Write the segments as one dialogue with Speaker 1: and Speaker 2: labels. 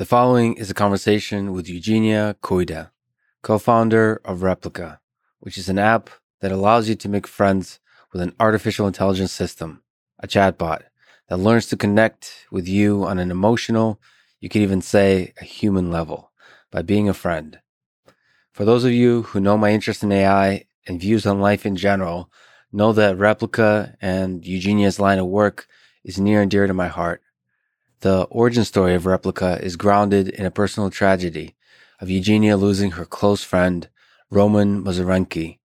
Speaker 1: The following is a conversation with Eugenia Kuyda, co-founder of Replika, which is an app that allows you to make friends with an artificial intelligence system, a chatbot that learns to connect with you on an emotional, you could even say a human level by being a friend. For those of you who know my interest in AI and views on life in general, know that Replika and Eugenia's line of work is near and dear to my heart. The origin story of Replika is grounded in a personal tragedy of Eugenia losing her close friend, Roman Mazurenko,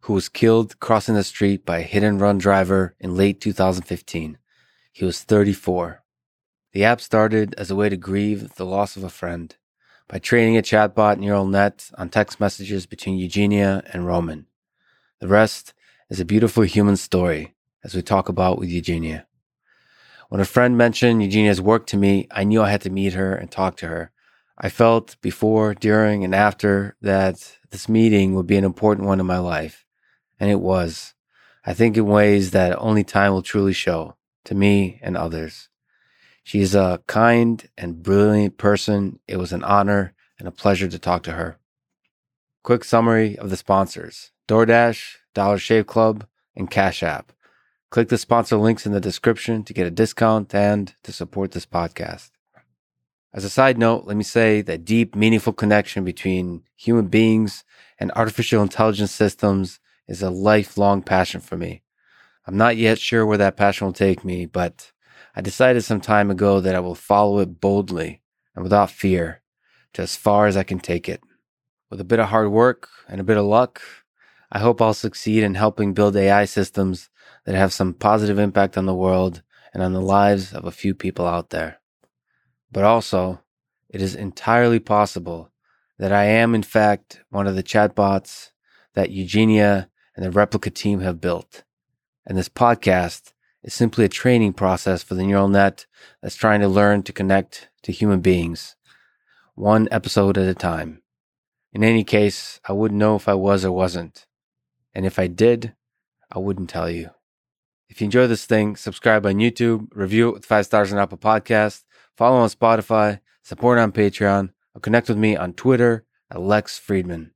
Speaker 1: who was killed crossing the street by a hit and run driver in late 2015. He was 34. The app started as a way to grieve the loss of a friend by training a chatbot neural net on text messages between Eugenia and Roman. The rest is a beautiful human story as we talk about with Eugenia. When a friend mentioned Eugenia's work to me, I knew I had to meet her and talk to her. I felt before, during, and after that this meeting would be an important one in my life. And it was. I think in ways that only time will truly show to me and others. She's a kind and brilliant person. It was an honor and a pleasure to talk to her. Quick summary of the sponsors DoorDash, Dollar Shave Club, and Cash App. Click the sponsor links in the description to get a discount and to support this podcast. As a side note, let me say that deep, meaningful connection between human beings and artificial intelligence systems is a lifelong passion for me. I'm not yet sure where that passion will take me, but I decided some time ago that I will follow it boldly and without fear to as far as I can take it. With a bit of hard work and a bit of luck, I hope I'll succeed in helping build AI systems that have some positive impact on the world and on the lives of a few people out there. But also, it is entirely possible that I am, in fact, one of the chatbots that Eugenia and the Replika team have built. And this podcast is simply a training process for the neural net that's trying to learn to connect to human beings, one episode at a time. In any case, I wouldn't know if I was or wasn't. And if I did, I wouldn't tell you. If you enjoy this thing, subscribe on YouTube, review it with five stars on Apple Podcast, follow on Spotify, support on Patreon, or connect with me on Twitter at Lex Fridman.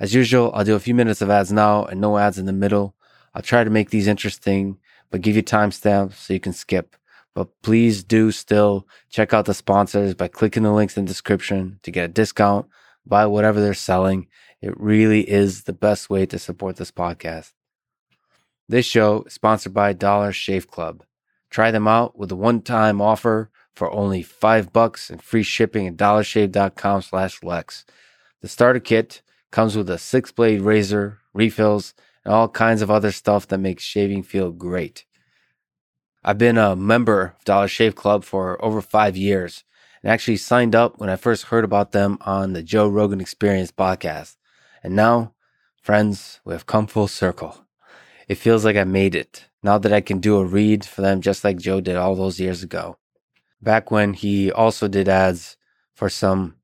Speaker 1: As usual, I'll do a few minutes of ads now and no ads in the middle. I'll try to make these interesting, but give you timestamps so you can skip. But please do still check out the sponsors by clicking the links in the description to get a discount, buy whatever they're selling. It really is the best way to support this podcast. This show is sponsored by Dollar Shave Club. Try them out with a one-time offer for only five bucks and free shipping at dollarshave.com slash Lex. The starter kit comes with a six blade razor, refills, and all kinds of other stuff that makes shaving feel great. I've been a member of Dollar Shave Club for over five years and actually signed up when I first heard about them on the Joe Rogan Experience podcast. And now, friends, we have come full circle it feels like I made it now that I can do a read for them just like Joe did all those years ago. Back when he also did ads for some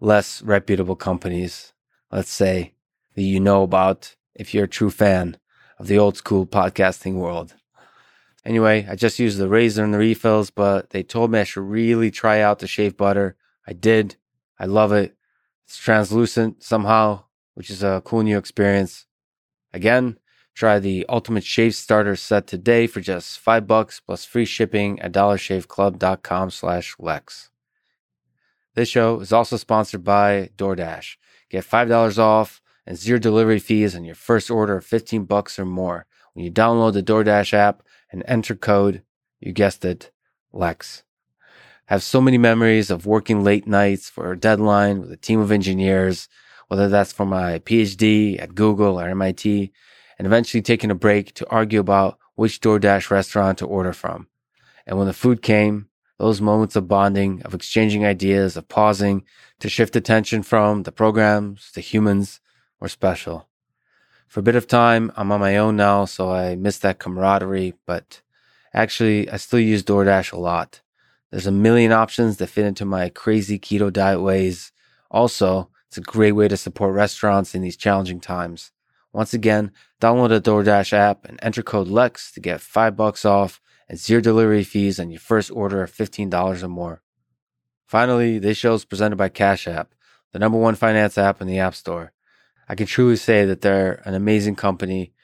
Speaker 1: less reputable companies, let's say, that you know about if you're a true fan of the old school podcasting world. Anyway, I just used the razor and the refills, but they told me I should really try out the shave butter. I did. I love it. It's translucent somehow, which is a cool new experience. Again, Try the Ultimate Shave Starter set today for just five bucks plus free shipping at dollarshaveclub.com slash Lex. This show is also sponsored by DoorDash. Get $5 off and zero delivery fees on your first order of 15 bucks or more when you download the DoorDash app and enter code, you guessed it, Lex. I have so many memories of working late nights for a deadline with a team of engineers, whether that's for my PhD at Google or MIT and eventually taking a break to argue about which DoorDash restaurant to order from. And when the food came, those moments of bonding, of exchanging ideas, of pausing to shift attention from the programs to humans were special. For a bit of time, I'm on my own now, so I miss that camaraderie, but actually, I still use DoorDash a lot. There's a million options that fit into my crazy keto diet ways. Also, it's a great way to support restaurants in these challenging times. Once again, download the DoorDash app and enter code LEX to get 5 bucks off and zero delivery fees on your first order of $15 or more. Finally, this show is presented by Cash App, the number one finance app in the App Store. I can truly say that they're an amazing company,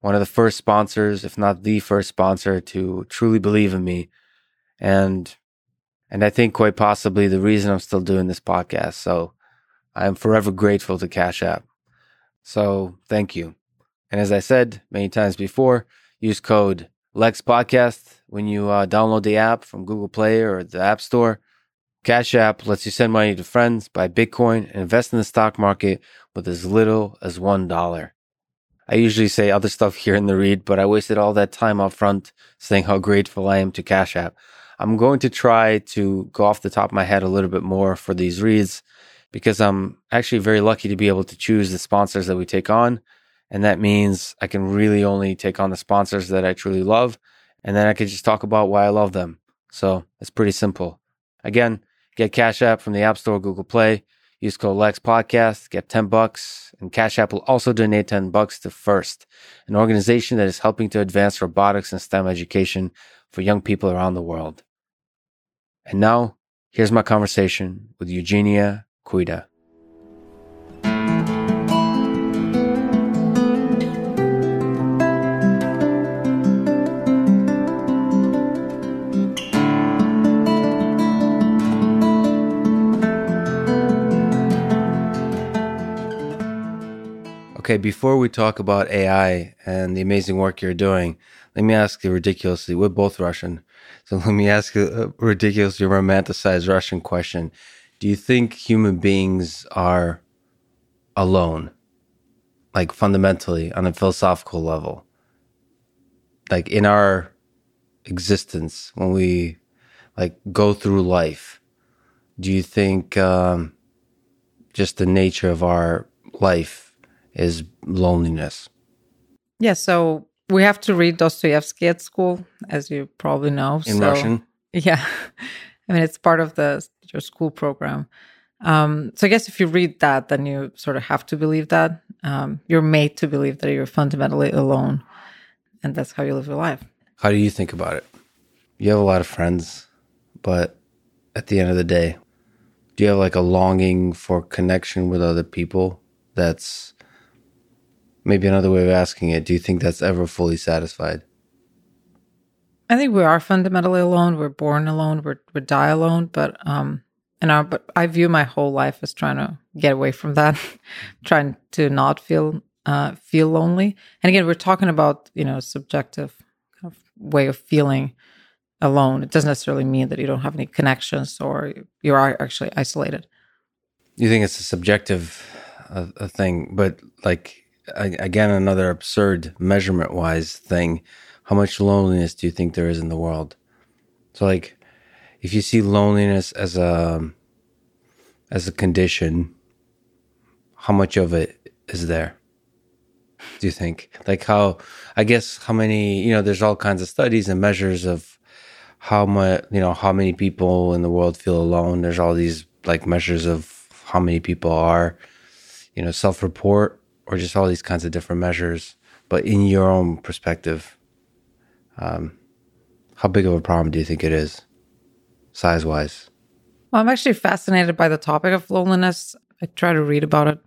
Speaker 1: one of the first sponsors, if not the first sponsor, to truly believe in me. And and I think quite possibly the reason I'm still doing this podcast. So I am forever grateful to Cash App. So thank you. And as I said many times before, use code Lex Podcast when you uh, download the app from Google Play or the App Store. Cash App lets you send money to friends, buy Bitcoin, and invest in the stock market with as little as $1. I usually say other stuff here in the read, but I wasted all that time up front saying how grateful I am to Cash App. I'm going to try to go off the top of my head a little bit more for these reads because I'm actually very lucky to be able to choose the sponsors that we take on. And that means I can really only take on the sponsors that I truly love. And then I can just talk about why I love them. So it's pretty simple. Again, get Cash App from the App Store, Google Play. Use code Lex Podcast, get 10 bucks. And Cash App will also donate 10 bucks to FIRST, an organization that is helping to advance robotics and STEM education for young people around the world. And now, here's my conversation with Eugenia Kuyda. Okay, before we talk about AI and the amazing work you're doing, let me ask you ridiculously, we're both Russian. So let me ask a ridiculously romanticized Russian question. Do you think human beings are alone? Like fundamentally on a philosophical level? Like in our existence, when we like go through life, do you think um, just the nature of our life is loneliness.
Speaker 2: Yeah, so we have to read Dostoevsky at school, as you probably know.
Speaker 1: In
Speaker 2: so,
Speaker 1: Russian?
Speaker 2: Yeah. I mean, it's part of the your school program. Um, so I guess if you read that, then you sort of have to believe that. Um, you're made to believe that you're fundamentally alone, and that's how you live your life.
Speaker 1: How do you think about it? You have a lot of friends, but at the end of the day, do you have like a longing for connection with other people that's maybe another way of asking it do you think that's ever fully satisfied
Speaker 2: i think we are fundamentally alone. We're born alone. We're, we die alone. But um and our, but i view my whole life as trying to get away from that trying to not feel uh feel lonely. And again we're talking about you know subjective kind of way of feeling alone. It doesn't necessarily mean that you don't have any connections or you are actually isolated.
Speaker 1: You think it's a subjective uh, a thing but like again another absurd measurement wise thing how much loneliness do you think there is in the world? So like if you see loneliness as a as a condition how much of it is there do you think? Like how i guess how many you know there's all kinds of studies and measures of how much you know how many people in the world feel alone. There's all these like measures of how many people are you know self-report or just all these kinds of different measures. But in your own perspective, um, how big of a problem do you think it is, size wise?
Speaker 2: Well, I'm actually fascinated by the topic of loneliness. I try to read about it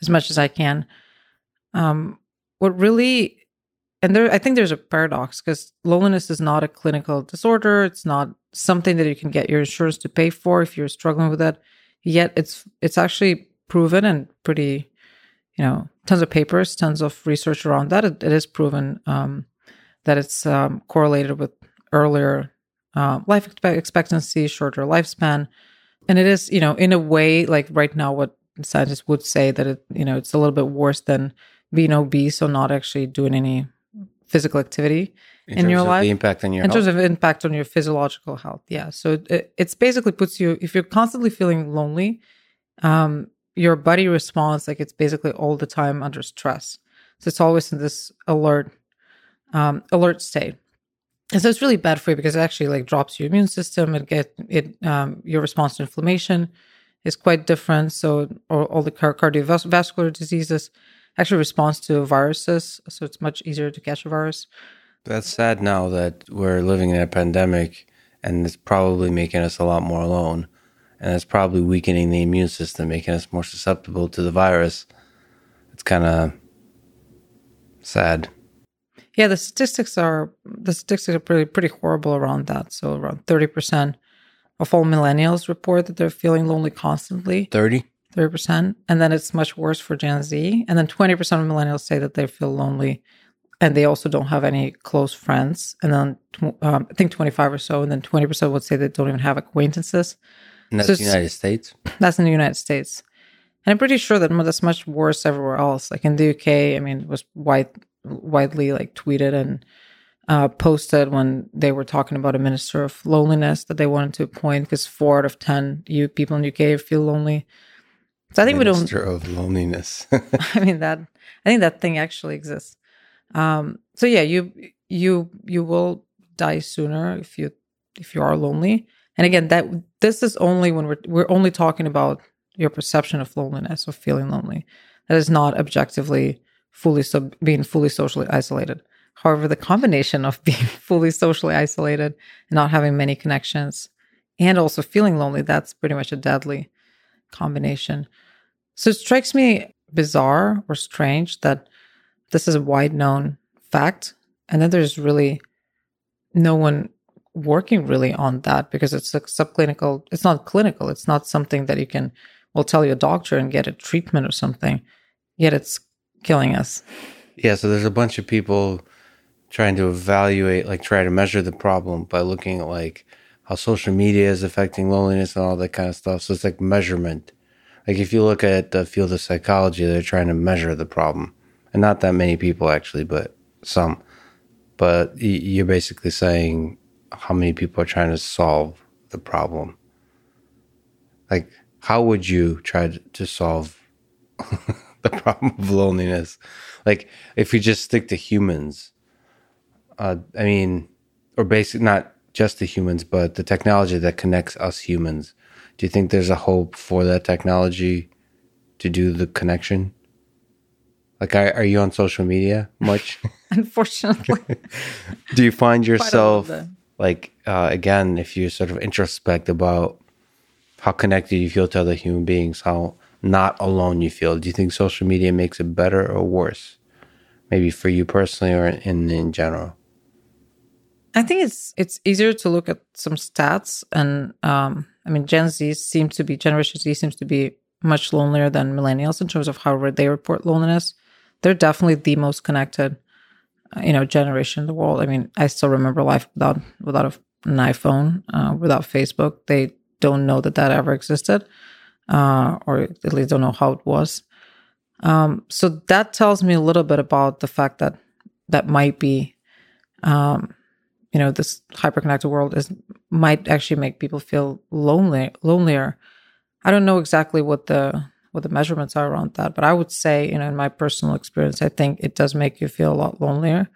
Speaker 2: as much as I can. Um, what really, and there, I think there's a paradox because loneliness is not a clinical disorder. It's not something that you can get your insurance to pay for if you're struggling with that. Yet it's it's actually proven and pretty you know, tons of papers, tons of research around that. it, it is proven um, that it's um, correlated with earlier uh, life expectancy, shorter lifespan, and it is, you know, in a way, like right now, what scientists would say that it, you know, it's a little bit worse than being obese or not actually doing any physical activity in, in your life.
Speaker 1: The impact on your
Speaker 2: in
Speaker 1: health?
Speaker 2: terms of impact on your physiological health. Yeah, so it, it's basically puts you if you're constantly feeling lonely. Um, your body responds like it's basically all the time under stress. So it's always in this alert, um, alert state. And so it's really bad for you because it actually like drops your immune system and get it um, your response to inflammation is quite different. So all, all the cardiovascular diseases actually responds to viruses. So it's much easier to catch a virus.
Speaker 1: That's sad now that we're living in a pandemic and it's probably making us a lot more alone. and it's probably weakening the immune system, making us more susceptible to the virus. It's kind of sad.
Speaker 2: Yeah, the statistics are the statistics are pretty pretty horrible around that. So around thirty percent of all millennials report that they're feeling lonely constantly.
Speaker 1: 30?
Speaker 2: 30%. And then it's much worse for Gen Z. And then 20% of millennials say that they feel lonely and they also don't have any close friends. And then um, I think 25 or so. And then 20% would say they don't even have acquaintances.
Speaker 1: And that's so the United States?
Speaker 2: That's in the United States. And I'm pretty sure that that's much worse everywhere else. Like in the UK, I mean, it was wide, widely like tweeted and uh, posted when they were talking about a minister of loneliness that they wanted to appoint because four out of ten you people in UK feel lonely.
Speaker 1: So I think minister we don't. Minister of loneliness.
Speaker 2: I mean that. I think that thing actually exists. Um, so yeah, you you you will die sooner if you if you are lonely. And again, that this is only when we're we're only talking about your perception of loneliness or feeling lonely. That is not objectively fully so being fully socially isolated. However, the combination of being fully socially isolated and not having many connections and also feeling lonely, that's pretty much a deadly combination. So it strikes me bizarre or strange that this is a wide known fact. And then there's really no one working really on that because it's a subclinical, it's not clinical. It's not something that you can, well, tell your doctor and get a treatment or something. Yet it's killing us.
Speaker 1: Yeah. So there's a bunch of people trying to evaluate, like try to measure the problem by looking at like how social media is affecting loneliness and all that kind of stuff. So it's like measurement. Like if you look at the field of psychology, they're trying to measure the problem, and not that many people actually, but some. But you're basically saying how many people are trying to solve the problem. Like, how would you try to solve the problem of loneliness? Like, if you just stick to humans, uh, I mean, or basic, not just the humans, but the technology that connects us humans. Do you think there's a hope for that technology to do the connection? Like, are, are you on social media much?
Speaker 2: Unfortunately.
Speaker 1: do you find yourself, like, uh, again, if you sort of introspect about how connected you feel to other human beings, how not alone you feel, do you think social media makes it better or worse? Maybe for you personally or in, in general?
Speaker 2: I think it's it's easier to look at some stats, and um, I mean, Gen Z seems to be Generation Z seems to be much lonelier than millennials in terms of how they report loneliness. They're definitely the most connected, uh, you know, generation in the world. I mean, I still remember life without without an iPhone, uh, without Facebook. They don't know that that ever existed, uh, or at least don't know how it was. Um, so that tells me a little bit about the fact that that might be um, you know this hyperconnected world is might actually make people feel lonely lonelier i don't know exactly what the what the measurements are around that but i would say you know in my personal experience i think it does make you feel a lot lonelier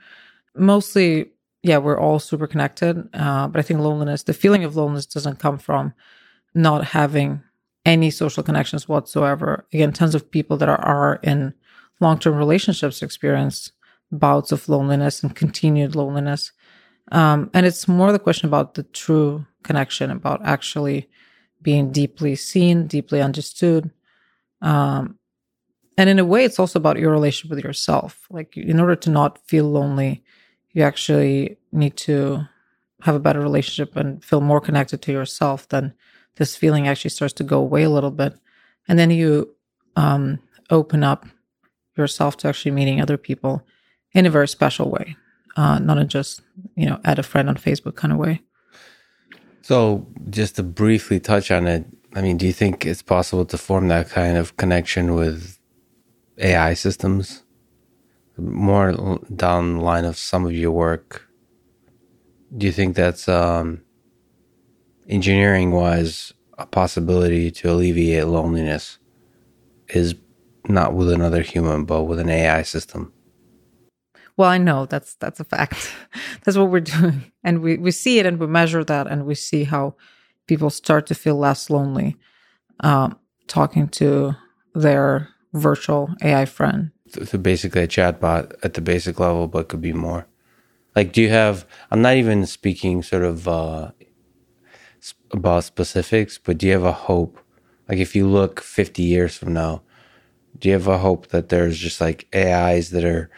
Speaker 2: mostly yeah we're all super connected uh, but i think loneliness the feeling of loneliness doesn't come from not having any social connections whatsoever again tons of people that are, are in long-term relationships experience bouts of loneliness and continued loneliness um, and it's more the question about the true connection, about actually being deeply seen, deeply understood. Um, and in a way, it's also about your relationship with yourself. Like, in order to not feel lonely, you actually need to have a better relationship and feel more connected to yourself. Then this feeling actually starts to go away a little bit. And then you um, open up yourself to actually meeting other people in a very special way uh, not in just you know add a friend on Facebook kind of way.
Speaker 1: So, just to briefly touch on it, I mean, do you think it's possible to form that kind of connection with AI systems? More down the line of some of your work, do you think that's um, engineering wise a possibility to alleviate loneliness? Is not with another human, but with an AI system?
Speaker 2: Well, I know that's that's a fact. that's what we're doing, and we we see it and we measure that, and we see how people start to feel less lonely um, talking to their virtual AI friend.
Speaker 1: So basically, a chatbot at the basic level, but could be more. Like, do you have? I'm not even speaking sort of uh, about specifics, but do you have a hope? Like, if you look 50 years from now, do you have a hope that there's just like AIs that are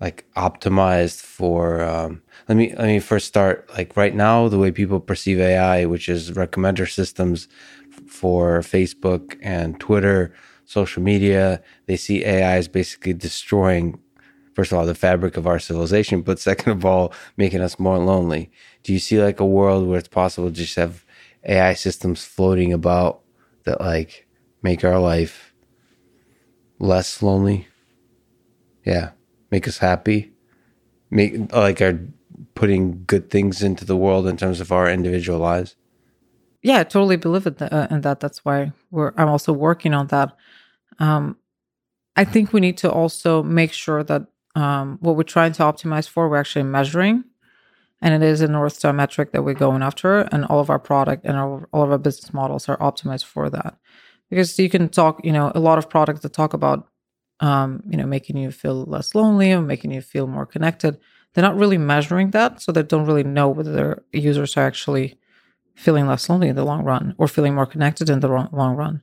Speaker 1: like optimized for? Um, let me let me first start. Like right now, the way people perceive AI, which is recommender systems for Facebook and Twitter, social media, they see AI as basically destroying first of all the fabric of our civilization but second of all making us more lonely do you see like a world where it's possible to just have ai systems floating about that like make our life less lonely yeah make us happy make like are putting good things into the world in terms of our individual lives
Speaker 2: yeah, I totally believe in, th- uh, in that. That's why. I'm also working on that. Um, I think we need to also make sure that um, what we're trying to optimize for, we're actually measuring, and it is a north star metric that we're going after, and all of our product and our, all of our business models are optimized for that. Because you can talk, you know, a lot of products that talk about, um, you know, making you feel less lonely or making you feel more connected. They're not really measuring that, so they don't really know whether their users are actually feeling less lonely in the long run or feeling more connected in the long, long run.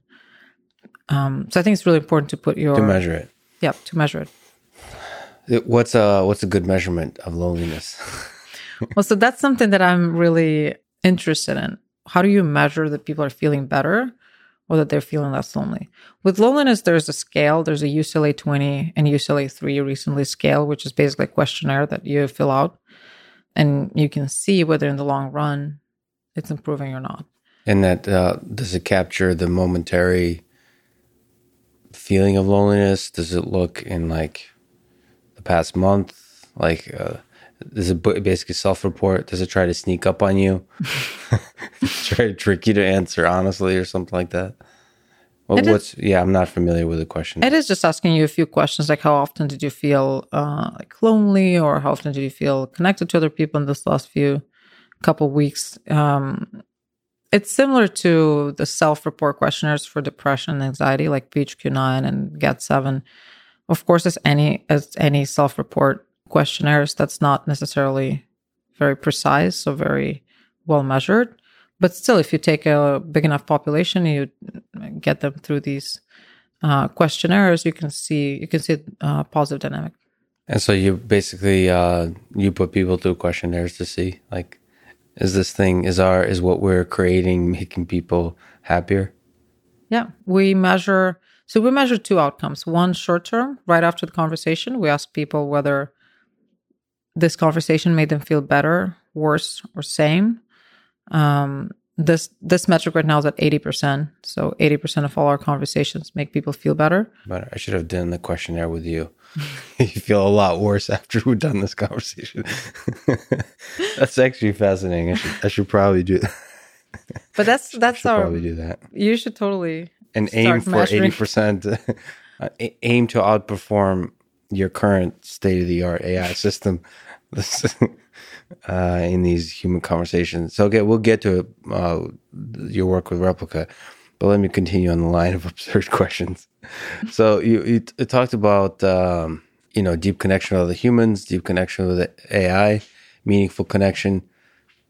Speaker 2: Um, so I think it's really important to put your
Speaker 1: to measure it
Speaker 2: yeah to measure it.
Speaker 1: What's a what's a good measurement of loneliness
Speaker 2: Well, so that's something that I'm really interested in. How do you measure that people are feeling better or that they're feeling less lonely? With loneliness, there's a scale. There's a UCLA 20 and UCLA 3 recently scale, which is basically a questionnaire that you fill out. And you can see whether in the long run it's improving or not.
Speaker 1: And that uh, does it capture the momentary feeling of loneliness? Does it look in like past month? Like, uh, does it basically self-report? Does it try to sneak up on you? try to trick you to answer honestly or something like that? Well,
Speaker 2: It is-
Speaker 1: what's yeah? I'm not familiar with the question.
Speaker 2: It is just asking you a few questions like how often did you feel uh, like lonely or how often did you feel connected to other people in this last few couple weeks. Um, it's similar to the self-report questionnaires for depression and anxiety like PHQ-9 and GAD-7. Of course, as any as any self-report questionnaires, that's not necessarily very precise or very well measured. But still, if you take a big enough population, you get them through these uh, questionnaires, you can see you can see uh, positive dynamic.
Speaker 1: and so you basically uh, you put people through questionnaires to see like, is this thing is our is what we're creating making people happier?
Speaker 2: Yeah, we measure. So we measure two outcomes. One short term, right after the conversation, we ask people whether this conversation made them feel better, worse, or same. Um, this this metric right now is at eighty percent. So eighty percent of all our conversations make people feel better.
Speaker 1: But I should have done the questionnaire with you. you feel a lot worse after we've done this conversation. That's actually fascinating. I should, I should probably do. that.
Speaker 2: But that's that's
Speaker 1: should
Speaker 2: our.
Speaker 1: probably do that
Speaker 2: You should totally.
Speaker 1: And aim for eighty percent. Aim to outperform your current state of the art AI system uh, in these human conversations. So, okay, we'll get to uh, your work with Replika, but let me continue on the line of absurd questions. So, you, you t- talked about um, you know deep connection with other humans, deep connection with the AI, meaningful connection.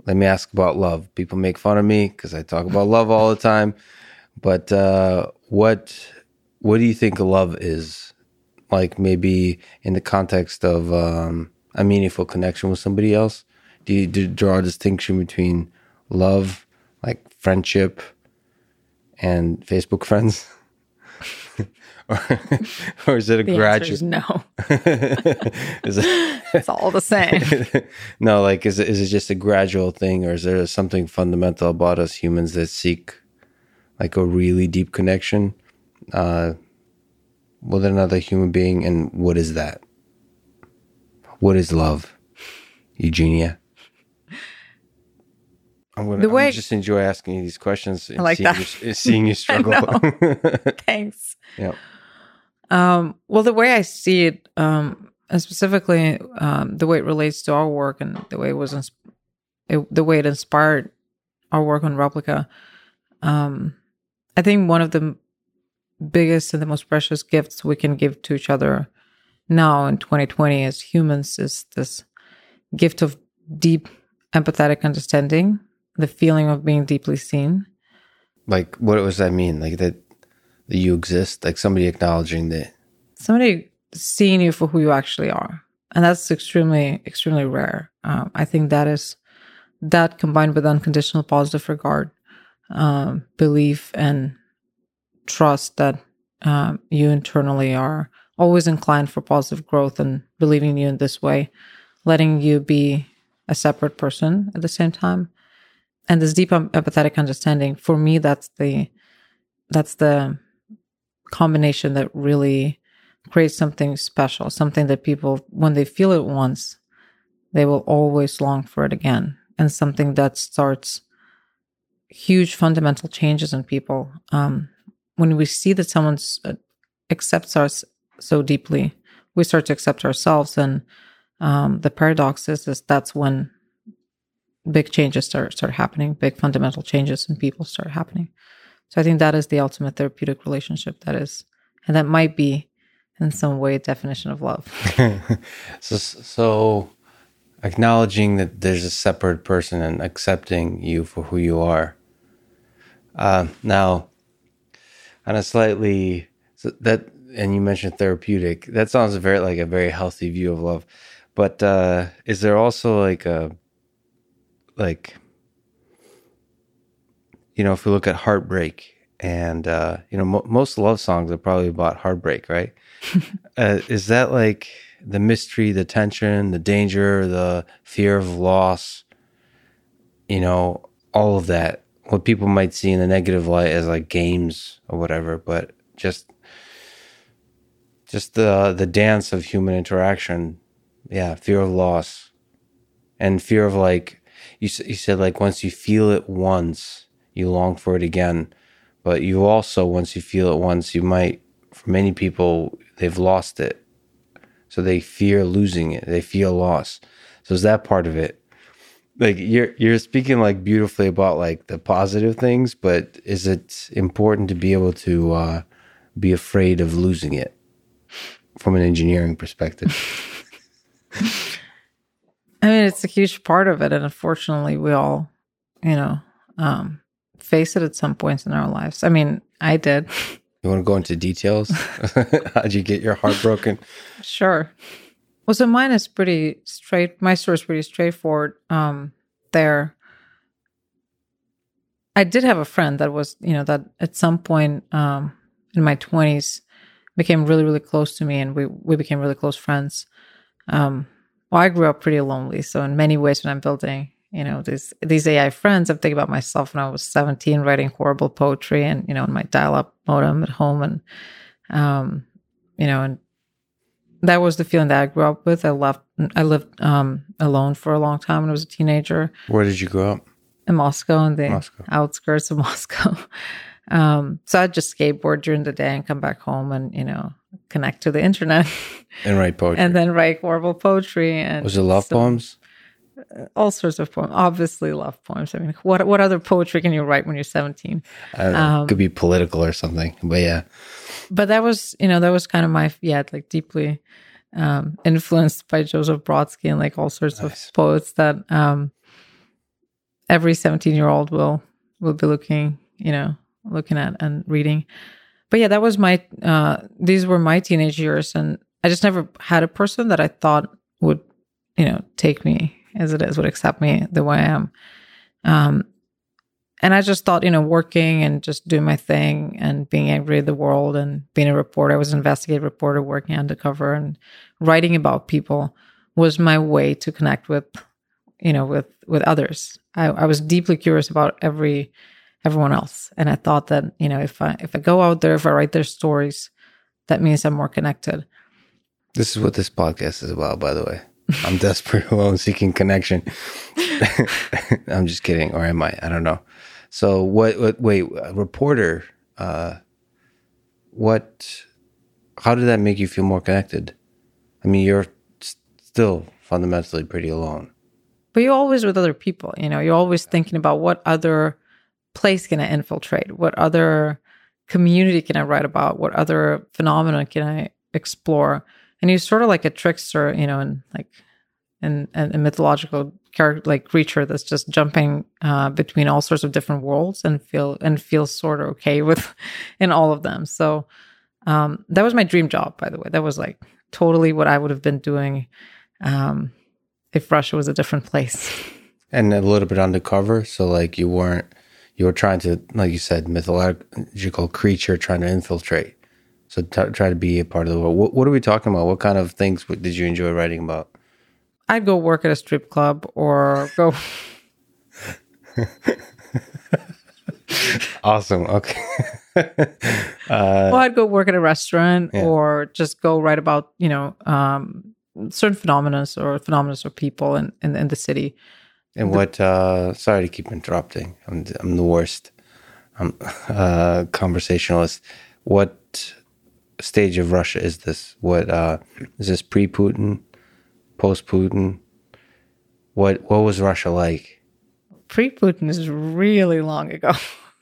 Speaker 1: Let me ask about love. People make fun of me because I talk about love all the time, but uh, what what do you think love is? Like maybe in the context of um, a meaningful connection with somebody else. Do you, do you draw a distinction between love, like friendship, and Facebook friends? or, or is it a
Speaker 2: The
Speaker 1: gradual?
Speaker 2: no.
Speaker 1: is it,
Speaker 2: It's all the same.
Speaker 1: no, like is it, is it just a gradual thing, or is there something fundamental about us humans that seek like a really deep connection uh, with another human being? And what is that? What is love, Eugenia? I'm gonna
Speaker 2: The way-
Speaker 1: I'm just enjoy asking you these questions. And
Speaker 2: like
Speaker 1: seeing
Speaker 2: that.
Speaker 1: You, seeing you struggle.
Speaker 2: Thanks.
Speaker 1: yeah.
Speaker 2: Um, well, the way I see it, um, and specifically um, the way it relates to our work and the way it was, ins- it, the way it inspired our work on Replika, um, I think one of the biggest and the most precious gifts we can give to each other now in 2020 as humans is this gift of deep empathetic understanding the feeling of being deeply seen.
Speaker 1: Like, what does that mean? Like that, that you exist, like somebody acknowledging that.
Speaker 2: Somebody seeing you for who you actually are, and that's extremely, extremely rare. Um, I think that is that combined with unconditional positive regard, um, belief, and trust that um, you internally are always inclined for positive growth and believing you in this way, letting you be a separate person at the same time. And this deep empathetic understanding, for me, that's the that's the combination that really creates something special, something that people, when they feel it once, they will always long for it again. And something that starts huge fundamental changes in people. Um, when we see that someone uh, accepts us so deeply, we start to accept ourselves. And um, the paradox is, is that's when big changes start start happening, big fundamental changes in people start happening. So I think that is the ultimate therapeutic relationship. That is, and that might be in some way a definition of love.
Speaker 1: so, so acknowledging that there's a separate person and accepting you for who you are. Uh, now, on a slightly so that, and you mentioned therapeutic. That sounds very like a very healthy view of love. But uh, is there also like a like you know if we look at heartbreak and uh, you know mo- most love songs are probably about heartbreak, right? uh, is that like the mystery, the tension, the danger, the fear of loss? You know, all of that. What people might see in the negative light as like games or whatever, but just just the the dance of human interaction. Yeah, fear of loss and fear of like you you said like once you feel it once, you long for it again. But you also once you feel it once, you might for many people they've lost it. So they fear losing it. They feel loss. So is that part of it? Like you're you're speaking like beautifully about like the positive things, but is it important to be able to uh, be afraid of losing it from an engineering perspective?
Speaker 2: I mean, it's a huge part of it, and unfortunately, we all, you know, um, face it at some points in our lives. I mean, I did.
Speaker 1: You want to go into details? How'd you get your heart broken?
Speaker 2: Sure. Well, so mine is pretty straight. My story is pretty straightforward. Um, there, I did have a friend that was, you know, that at some point um, in my twenties became really, really close to me, and we we became really close friends. Um, well, I grew up pretty lonely, so in many ways, when I'm building you know these these AI friends. I'm thinking about myself when I was 17, writing horrible poetry, and you know, in my dial-up modem at home, and um, you know, and that was the feeling that I grew up with. I left. I lived um, alone for a long time when I was a teenager.
Speaker 1: Where did you grow up?
Speaker 2: In Moscow, in the Moscow. outskirts of Moscow. Um, so I'd just skateboard during the day and come back home and you know connect to the internet
Speaker 1: and write poetry,
Speaker 2: and then write horrible poetry. And
Speaker 1: was it love so, poems?
Speaker 2: All sorts of poems. Obviously, love poems. I mean, what what other poetry can you write when you're 17?
Speaker 1: I. Um, Could be political or something, but yeah.
Speaker 2: But that was, you know, that was kind of my yeah, like deeply um, influenced by Joseph Brodsky and like all sorts nice. of poets that um, every 17 year old will will be looking, you know, looking at and reading. But yeah, that was my. Uh, these were my teenage years, and I just never had a person that I thought would, you know, take me as it is would accept me the way I am. Um, and I just thought, you know, working and just doing my thing and being angry at the world and being a reporter. I was an investigative reporter working undercover and writing about people was my way to connect with, you know, with with others. I, I was deeply curious about every everyone else, and I thought that you know, if I if I go out there, if I write their stories, that means I'm more connected.
Speaker 1: This is what this podcast is about, by the way. I'm desperate alone seeking connection. I'm just kidding, or am I? I don't know. So what? what wait, reporter. Uh, what? How did that make you feel more connected? I mean, you're still fundamentally pretty alone.
Speaker 2: But you're always with other people. You know, you're always thinking about what other place can I infiltrate? What other community can I write about? What other phenomena can I explore? And he's sort of like a trickster, you know, and like in, in mythological character like creature that's just jumping uh, between all sorts of different worlds and feel and feels sort of okay with in all of them. So um, that was my dream job, by the way. That was like totally what I would have been doing um, if Russia was a different place.
Speaker 1: And a little bit undercover, so like you weren't you were trying to, like you said, mythological creature trying to infiltrate. So t- try to be a part of the world. What, what are we talking about? What kind of things did you enjoy writing about?
Speaker 2: I'd go work at a strip club or go.
Speaker 1: awesome. Okay. uh,
Speaker 2: well, I'd go work at a restaurant yeah. or just go write about, you know, um, certain phenomena or phenomena or people in, in, in the city.
Speaker 1: And the, what, uh, sorry to keep interrupting. I'm, I'm the worst I'm, uh, conversationalist. What stage of Russia is this? What, uh, is this pre Putin? post Putin? What what was Russia like?
Speaker 2: Pre Putin is really long ago.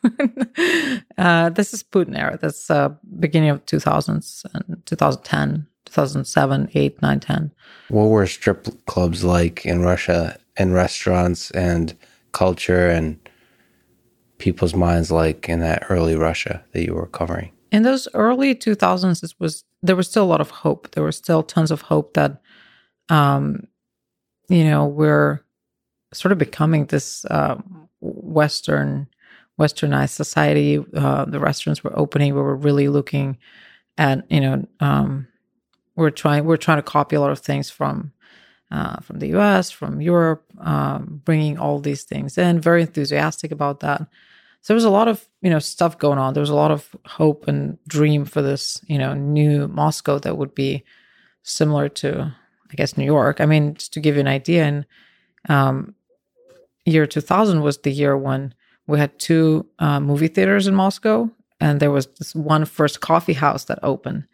Speaker 2: uh, this is Putin era. That's uh, beginning of 2000s and 2010, 2007, 8, 9, 10.
Speaker 1: What were strip clubs like in Russia and restaurants and culture and people's minds like in that early Russia that you were covering?
Speaker 2: In those early 2000s, it was there was still a lot of hope. There was still tons of hope that um, you know, we're sort of becoming this uh, Western, Westernized society. Uh, the restaurants were opening. We were really looking at, you know, um, we're trying we're trying to copy a lot of things from uh, from the U.S., from Europe, um, bringing all these things in. Very enthusiastic about that. So there was a lot of you know stuff going on. There was a lot of hope and dream for this you know new Moscow that would be similar to I guess New York. I mean, just to give you an idea, in um, year 2000 was the year when we had two uh, movie theaters in Moscow, and there was this one first coffee house that opened,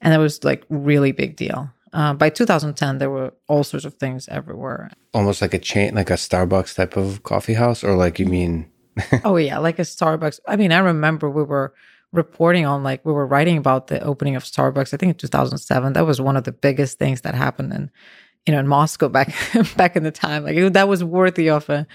Speaker 2: and it was like really big deal. Uh, by 2010, there were all sorts of things everywhere.
Speaker 1: Almost like a chain, like a Starbucks type of coffee house, or like you mean?
Speaker 2: oh yeah, like a Starbucks. I mean, I remember we were reporting on like we were writing about the opening of Starbucks. I think in 2007, that was one of the biggest things that happened in you know in Moscow back back in the time. Like it, that was worthy of a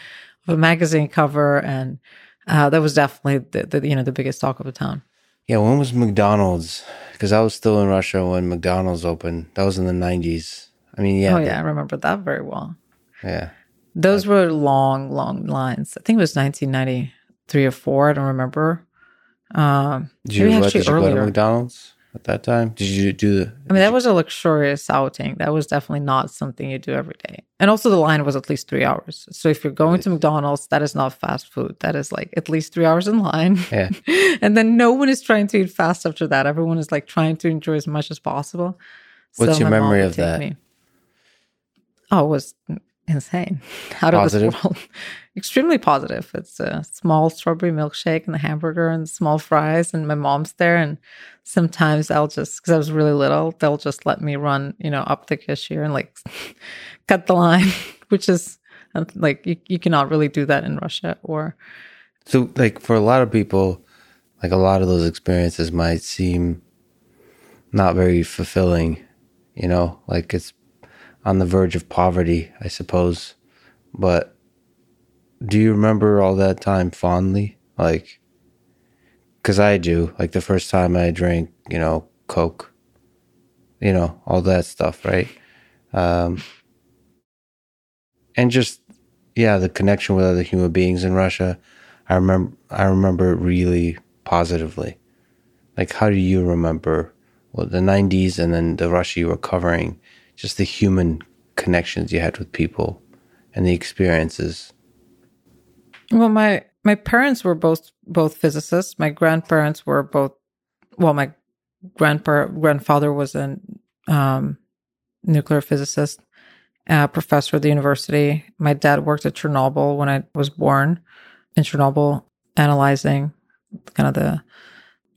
Speaker 2: of a magazine cover, and uh, that was definitely the, the you know the biggest talk of the town.
Speaker 1: Yeah, when was McDonald's? Because I was still in Russia when McDonald's opened. That was in the 90s. I mean, yeah.
Speaker 2: Oh yeah, I remember that very well.
Speaker 1: Yeah.
Speaker 2: Those were long, long lines. I think it was 1993 or four. I don't remember. Um,
Speaker 1: did you, what, did you go to McDonald's at that time? Did you do the?
Speaker 2: I mean, that was a luxurious outing. That was definitely not something you do every day. And also, the line was at least three hours. So if you're going to McDonald's, that is not fast food. That is like at least three hours in line.
Speaker 1: Yeah.
Speaker 2: and then no one is trying to eat fast after that. Everyone is like trying to enjoy as much as possible.
Speaker 1: What's so your memory of that? Me.
Speaker 2: Oh, it was insane out positive. of this world. Extremely positive. It's a small strawberry milkshake and a hamburger and small fries, and my mom's there. And sometimes I'll just, because I was really little, they'll just let me run, you know, up the cashier and like cut the line, which is uh, like you, you cannot really do that in Russia or.
Speaker 1: So, like, for a lot of people, like a lot of those experiences might seem not very fulfilling, you know, like it's on the verge of poverty, I suppose. But do you remember all that time fondly? Like, because I do. Like the first time I drank, you know, Coke, you know, all that stuff, right? Um, and just, yeah, the connection with other human beings in Russia. I remember, I remember it really positively. Like, how do you remember well, the 90s and then the Russia you were covering? Just the human connections you had with people and the experiences?
Speaker 2: Well, my my parents were both both physicists. My grandparents were both. Well, my grandpa grandfather was a um, nuclear physicist, a professor at the university. My dad worked at Chernobyl when I was born in Chernobyl, analyzing kind of the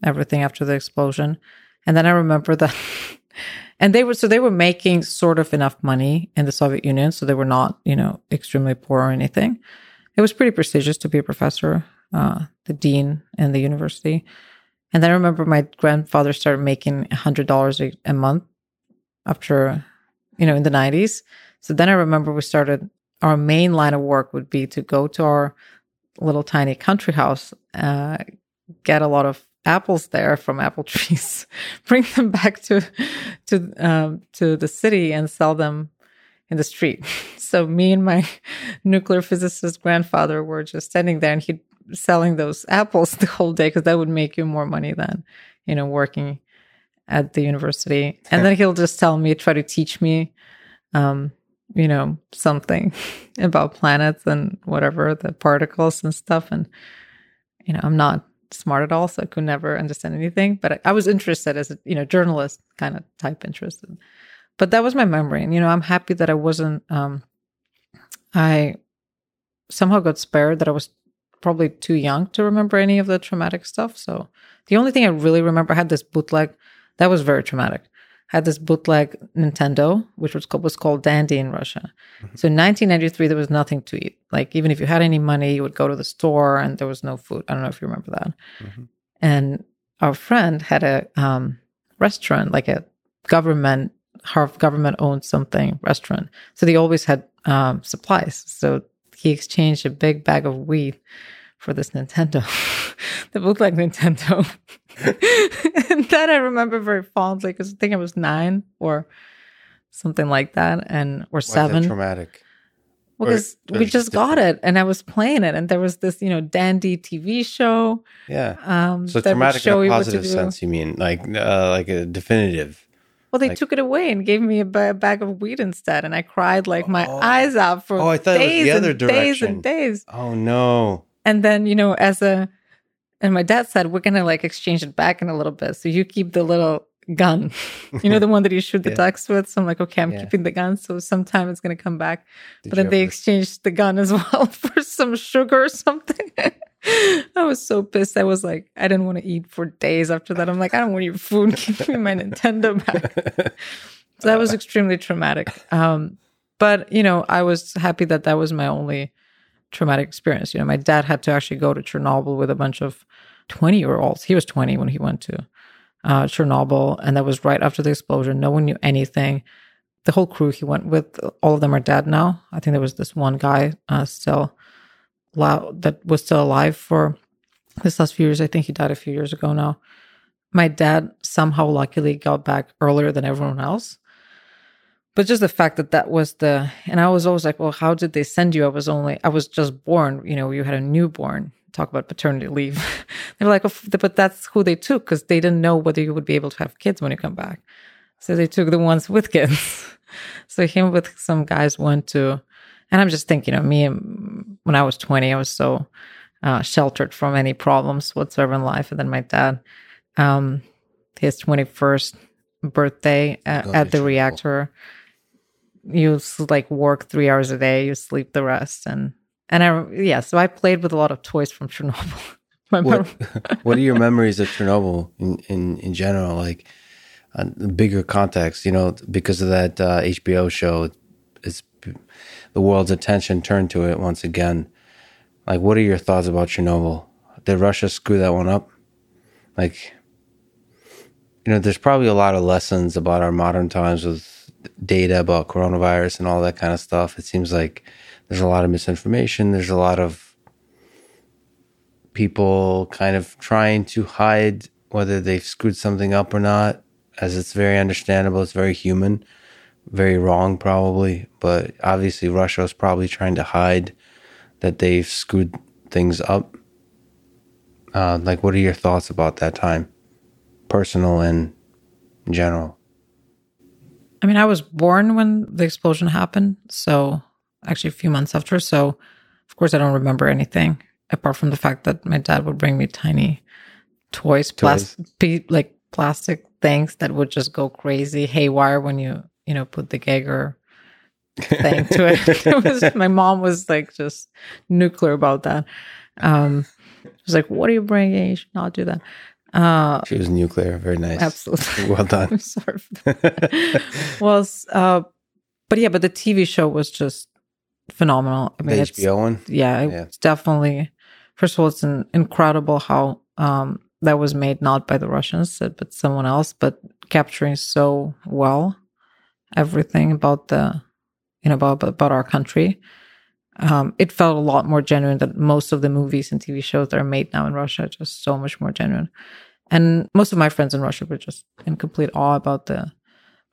Speaker 2: everything after the explosion. And then I remember that and they were so they were making sort of enough money in the Soviet Union, so they were not you know extremely poor or anything. It was pretty prestigious to be a professor, uh, the dean in the university. And then I remember my grandfather started making hundred dollars a month after, you know, in the nineties. So then I remember we started our main line of work would be to go to our little tiny country house, uh, get a lot of apples there from apple trees, bring them back to to um, to the city and sell them in the street. So me and my nuclear physicist grandfather were just standing there, and he selling those apples the whole day because that would make you more money than you know working at the university. And then he'll just tell me, try to teach me, um, you know, something about planets and whatever the particles and stuff. And you know, I'm not smart at all, so I could never understand anything. But I, I was interested as a you know journalist kind of type interested. But that was my memory, and you know, I'm happy that I wasn't. Um, I somehow got spared that I was probably too young to remember any of the traumatic stuff. So the only thing I really remember I had this bootleg that was very traumatic. Had this bootleg Nintendo, which was called, was called Dendy in Russia. Mm-hmm. So in 1993, there was nothing to eat. Like even if you had any money, you would go to the store and there was no food. I don't know if you remember that. Mm-hmm. And our friend had a um, restaurant, like a government, half government owned something restaurant. So they always had um, supplies. So he exchanged a big bag of weed for this Nintendo that looked like Nintendo. and that I remember very fondly because I think I was nine or something like that, and or seven.
Speaker 1: traumatic.
Speaker 2: Well, because we just got it, and I was playing it, and there was this, you know, Dendy TV show.
Speaker 1: Yeah. Um, so traumatic in a positive sense, you mean like uh, like a definitive.
Speaker 2: Well, they like, took it away and gave me a, b- bag of weed instead, and I cried like my oh, eyes out for
Speaker 1: oh, I thought days it was the other
Speaker 2: and
Speaker 1: direction.
Speaker 2: days and days.
Speaker 1: Oh no!
Speaker 2: And then you know, as a and my dad said we're gonna like exchange it back in a little bit, so you keep the little gun, you know, the one that you shoot the yeah. ducks with. So I'm like, okay, I'm yeah. keeping the gun, so sometime it's gonna come back. Did but then they exchanged the gun as well for some sugar or something. I was so pissed. I was like, I didn't want to eat for days after that. I'm like, I don't want your food. Give me my Nintendo back. so that was extremely traumatic. Um, but you know, I was happy that that was my only traumatic experience. You know, my dad had to actually go to Chernobyl with a bunch of 20 year olds. He was 20 when he went to uh, Chernobyl, and that was right after the explosion. No one knew anything. The whole crew he went with, all of them are dead now. I think there was this one guy uh, still that was still alive for this last few years. I think he died a few years ago now. My dad somehow luckily got back earlier than everyone else. But just the fact that that was the, and I was always like, well, how did they send you? I was only, I was just born, you know, you had a newborn. Talk about paternity leave. they were like, oh, but that's who they took because they didn't know whether you would be able to have kids when you come back. So they took the ones with kids. so him with some guys went to and I'm just thinking, you know, me when I was 20, I was so uh, sheltered from any problems whatsoever in life. And then my dad, um, his 21st birthday at, at the reactor, you like work three hours a day, you sleep the rest. And, and I, yeah, so I played with a lot of toys from Chernobyl.
Speaker 1: what, what are your memories of Chernobyl in, in, in general? Like, a bigger context, you know, because of that uh, HBO show, it's the world's attention turned to it once again. Like, what are your thoughts about Chernobyl? Did Russia screw that one up? Like, you know, there's probably a lot of lessons about our modern times with data about coronavirus and all that kind of stuff. It seems like there's a lot of misinformation. There's a lot of people kind of trying to hide whether they've screwed something up or not, as it's very understandable. It's very human very wrong, probably. But obviously, Russia is probably trying to hide that they've screwed things up. Uh, like, what are your thoughts about that time, personal and general?
Speaker 2: I mean, I was born when the explosion happened, so actually a few months after. So, of course, I don't remember anything apart from the fact that my dad would bring me tiny toys, toys. Plas- like plastic things that would just go crazy haywire when you you know, put the Geiger thing to it. it was, my mom was like just nuclear about that. Um, she was like, "What are you bringing? You should not do that."
Speaker 1: Uh, she was nuclear. Very nice.
Speaker 2: Absolutely.
Speaker 1: Well done.
Speaker 2: I'm sorry. For that. well, uh, but yeah, but the TV show was just phenomenal.
Speaker 1: I mean, the HBO one.
Speaker 2: Yeah, yeah, it's definitely. First of all, it's an incredible how um, that was made not by the Russians but someone else, but capturing so well everything about the you know about about our country um, it felt a lot more genuine than most of the movies and TV shows that are made now in Russia. Just so much more genuine. And most of my friends in Russia were just in complete awe about the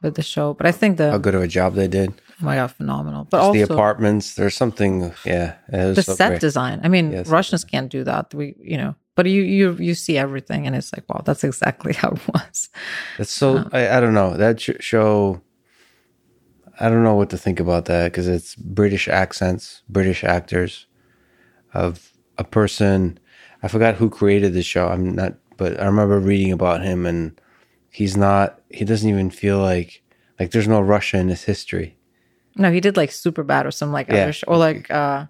Speaker 2: with the show. But I think the
Speaker 1: How good of a job they did.
Speaker 2: oh my god, phenomenal. But
Speaker 1: Just
Speaker 2: also
Speaker 1: the apartments. There's something. Yeah. it was
Speaker 2: the
Speaker 1: so
Speaker 2: set
Speaker 1: great.
Speaker 2: design. I mean. Russians can't do that. We, you know, but you you you see everything, and it's like, wow, that's exactly how it was.
Speaker 1: It's so
Speaker 2: Uh.
Speaker 1: I, I don't know that sh- show. I don't know what to think about that because it's British accents, British actors, of a person. I forgot who created the show. I'm not, but I remember reading about him, and he's not. He doesn't even feel like like there's no Russia in his history.
Speaker 2: No, he did like Superbad or some like
Speaker 1: Yeah.
Speaker 2: other sh- or like uh,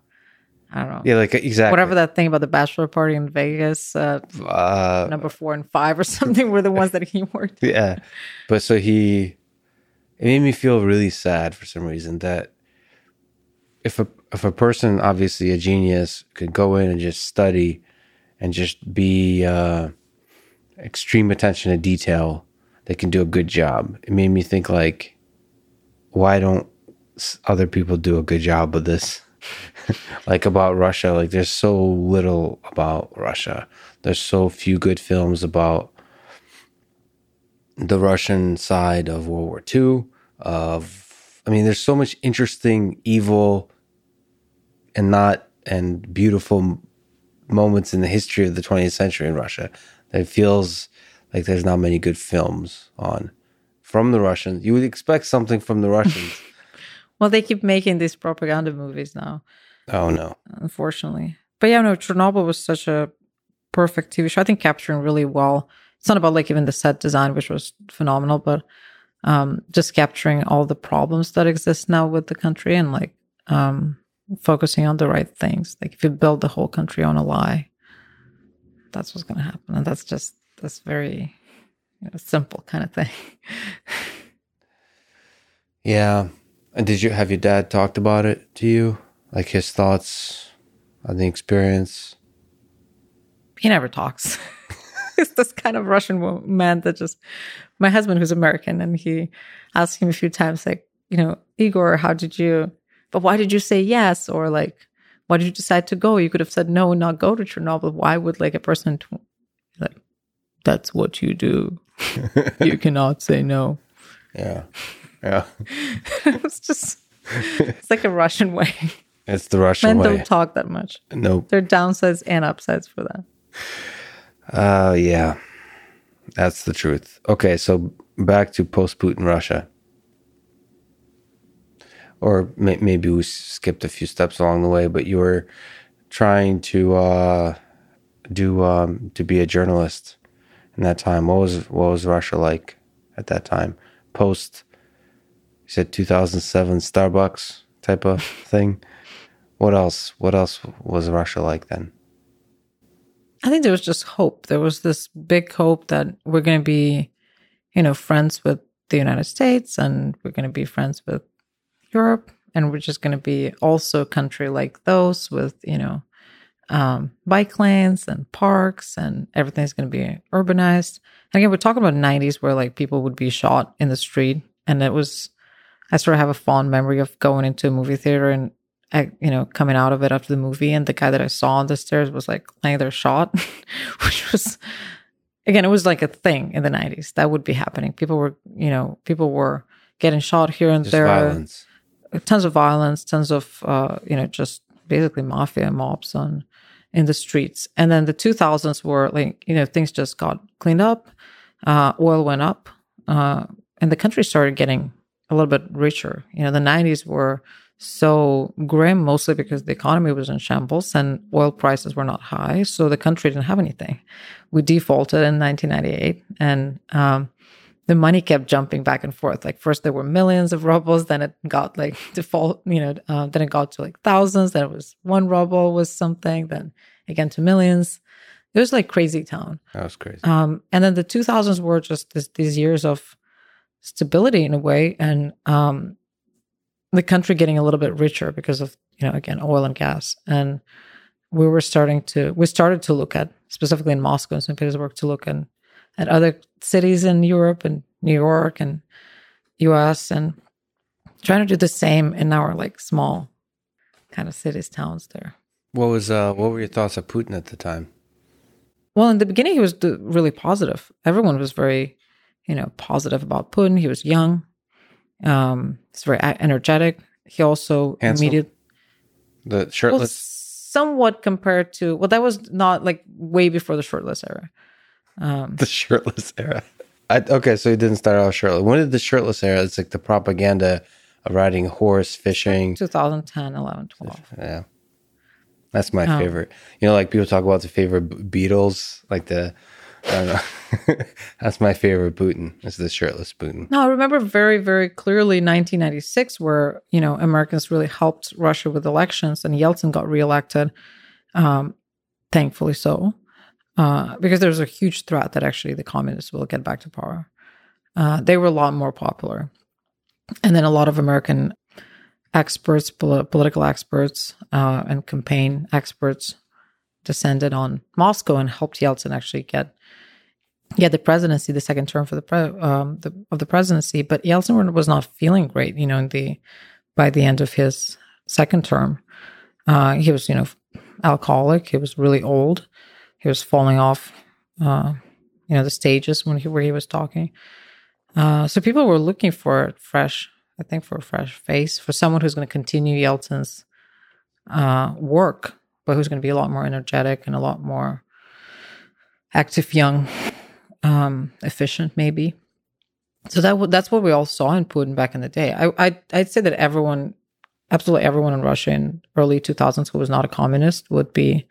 Speaker 2: I don't know.
Speaker 1: Yeah, like exactly
Speaker 2: Whatever that thing about the bachelor party in Vegas, uh,
Speaker 1: Uh,
Speaker 2: number four and five or something were the ones that he worked.
Speaker 1: yeah, but so he, it made me feel really sad for some reason that if a if a person obviously a genius could go in and just study and just be uh, extreme attention to detail, they can do a good job. It made me think like, why don't other people do a good job of this? like about Russia, like there's so little about Russia. There's so few good films about the Russian side of World War II. Of, I mean, there's so much interesting, evil, and not and beautiful moments in the history of the 20th century in Russia that it feels like there's not many good films on from the Russians. You would expect something from the Russians.
Speaker 2: Well, they keep making these propaganda movies now,
Speaker 1: oh no,
Speaker 2: unfortunately. But yeah, no, Chernobyl was such a perfect TV show. I think capturing really well. It's not about like even the set design, which was phenomenal, but um, just capturing all the problems that exist now with the country and like um, focusing on the right things. Like if you build the whole country on a lie, that's what's going to happen, and that's just that's very you know, simple kind of thing.
Speaker 1: yeah. And did you have your dad talked about it to you, like his thoughts on the experience?
Speaker 2: he never talks. He's this kind of Russian man that just, my husband who's American, and he asked him a few times, like, you know, Igor, how did you, but why did you say yes? Or like, why did you decide to go? You could have said no and not go to Chernobyl. Why would like a person, like, that's what you do. you cannot say no.
Speaker 1: Yeah, yeah.
Speaker 2: it's just, it's like a Russian way.
Speaker 1: It's the Russian
Speaker 2: Men
Speaker 1: way.
Speaker 2: don't talk that much.
Speaker 1: Nope.
Speaker 2: There are downsides and upsides for that.
Speaker 1: Uh, yeah, that's the truth. Okay, so back to post-Putin Russia, or may- maybe we skipped a few steps along the way. But you were trying to uh, do um, to be a journalist in that time. What was what was Russia like at that time? Post, you said 2007 Starbucks type of thing. What else? What else was Russia like then?
Speaker 2: I think there was just hope. There was this big hope that we're going to be, you know, friends with the United States and we're going to be friends with Europe and we're just going to be also a country like those with, you know, um, bike lanes and parks and everything's going to be urbanized. And again, we're talking about 90s where like people would be shot in the street. And it was, I sort of have a fond memory of going into a movie theater and I, you know, coming out of it after the movie, and the guy that I saw on the stairs was like laying there shot, which was, again, it was like a thing in the '90s that would be happening. People were, you know, people were getting shot here and
Speaker 1: Just
Speaker 2: there,
Speaker 1: violence.
Speaker 2: tons of violence, tons of, uh, you know, just basically mafia mobs on in the streets. And then the 2000s were like, you know, things just got cleaned up, uh, oil went up, uh, and the country started getting a little bit richer. You know, the 90s were so grim mostly because the economy was in shambles and oil prices were not high. So the country didn't have anything. We defaulted in 1998 and, um, the money kept jumping back and forth. Like first there were millions of rubles, then it got like default, you know, uh, then it got to like thousands. Then it was one ruble was something. Then again to millions. It was like crazy town.
Speaker 1: That was crazy.
Speaker 2: Um, and then the 2000s were just this, these years of stability in a way, and um, the country getting a little bit richer because of you know again oil and gas, and we were starting to we started to look at specifically in Moscow and St. Petersburg to look at at other cities in Europe and New York and U.S. and trying to do the same in our like small kind of cities, towns there.
Speaker 1: What was uh what were your thoughts of Putin at the time?
Speaker 2: Well, in the beginning, he was really positive. Everyone was very, you know, positive about Putin. He was young. Um, he's very energetic. He also
Speaker 1: Handsome?
Speaker 2: immediately
Speaker 1: The
Speaker 2: well,
Speaker 1: shirtless
Speaker 2: somewhat compared to well, that was not like way before the shirtless era. Um,
Speaker 1: the shirtless era. I, okay, so he didn't start off shirtless. When did the shirtless era? It's like the propaganda of riding horse, fishing.
Speaker 2: 2010, 11, 12.
Speaker 1: Yeah, that's my
Speaker 2: Oh.
Speaker 1: favorite. You know, like people talk about the favorite Beatles, like the. That's my favorite Putin. Is the shirtless Putin.
Speaker 2: No, I remember very, very clearly 1996, where you know Americans really helped Russia with elections, and Yeltsin got reelected. Um, thankfully, so uh, because there was a huge threat that actually the communists will get back to power. Uh, they were a lot more popular, and then a lot of American experts, poli- political experts, uh, and campaign experts descended on Moscow and helped Yeltsin actually get yeah, the presidency, the second term for the, pre- um, the of the presidency, but Yeltsin was not feeling great. You know, in the by the end of his second term, uh, he was you know alcoholic. He was really old. He was falling off, uh, you know, the stages when he where he was talking. Uh, so people were looking for fresh, I think, for a fresh face, for someone who's going to continue Yeltsin's uh, work, but who's going to be a lot more energetic and a lot more active, young um, efficient, maybe. So that w- that's what we all saw in Putin back in the day. I I'd, I'd say that everyone, absolutely everyone in Russia in early 2000s who was not a communist would be,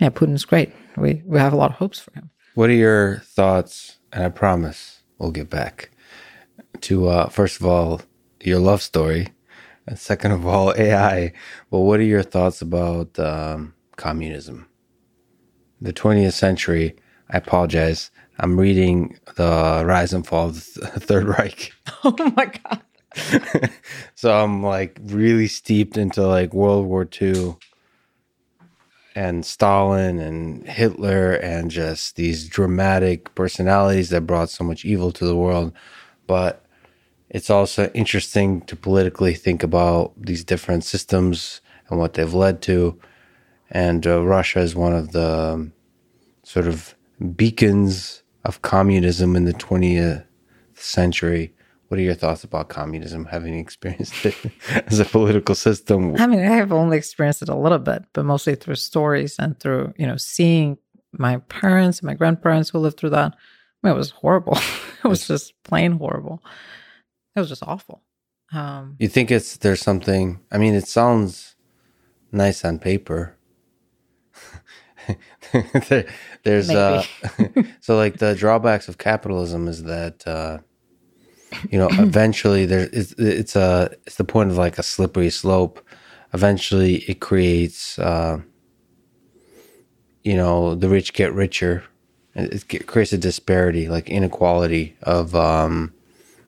Speaker 2: yeah, Putin's great. We we have a lot of hopes for him.
Speaker 1: What are your thoughts? And I promise we'll get back to uh, first of all your love story, and second of all AI. Well, what are your thoughts about um, communism? The 20th century. I apologize. I'm reading the Rise and Fall of the Third Reich.
Speaker 2: Oh my god!
Speaker 1: so I'm like really steeped into like World War II and Stalin and Hitler and just these dramatic personalities that brought so much evil to the world. But it's also interesting to politically think about these different systems and what they've led to. And uh, Russia is one of the um, sort of beacons of communism in the 20th century. What are your thoughts about communism, having experienced it as a political system?
Speaker 2: I mean, I have only experienced it a little bit, but mostly through stories and through you know seeing my parents and my grandparents who lived through that. I mean, it was horrible. it was just plain horrible. It was just awful. Um,
Speaker 1: You think it's there's something? I mean, it sounds nice on paper. there, there's uh, so like the drawbacks of capitalism is that uh, you know eventually there it's, it's a it's the point of like a slippery slope. Eventually, it creates uh, you know the rich get richer. It, it creates a disparity, like inequality of um,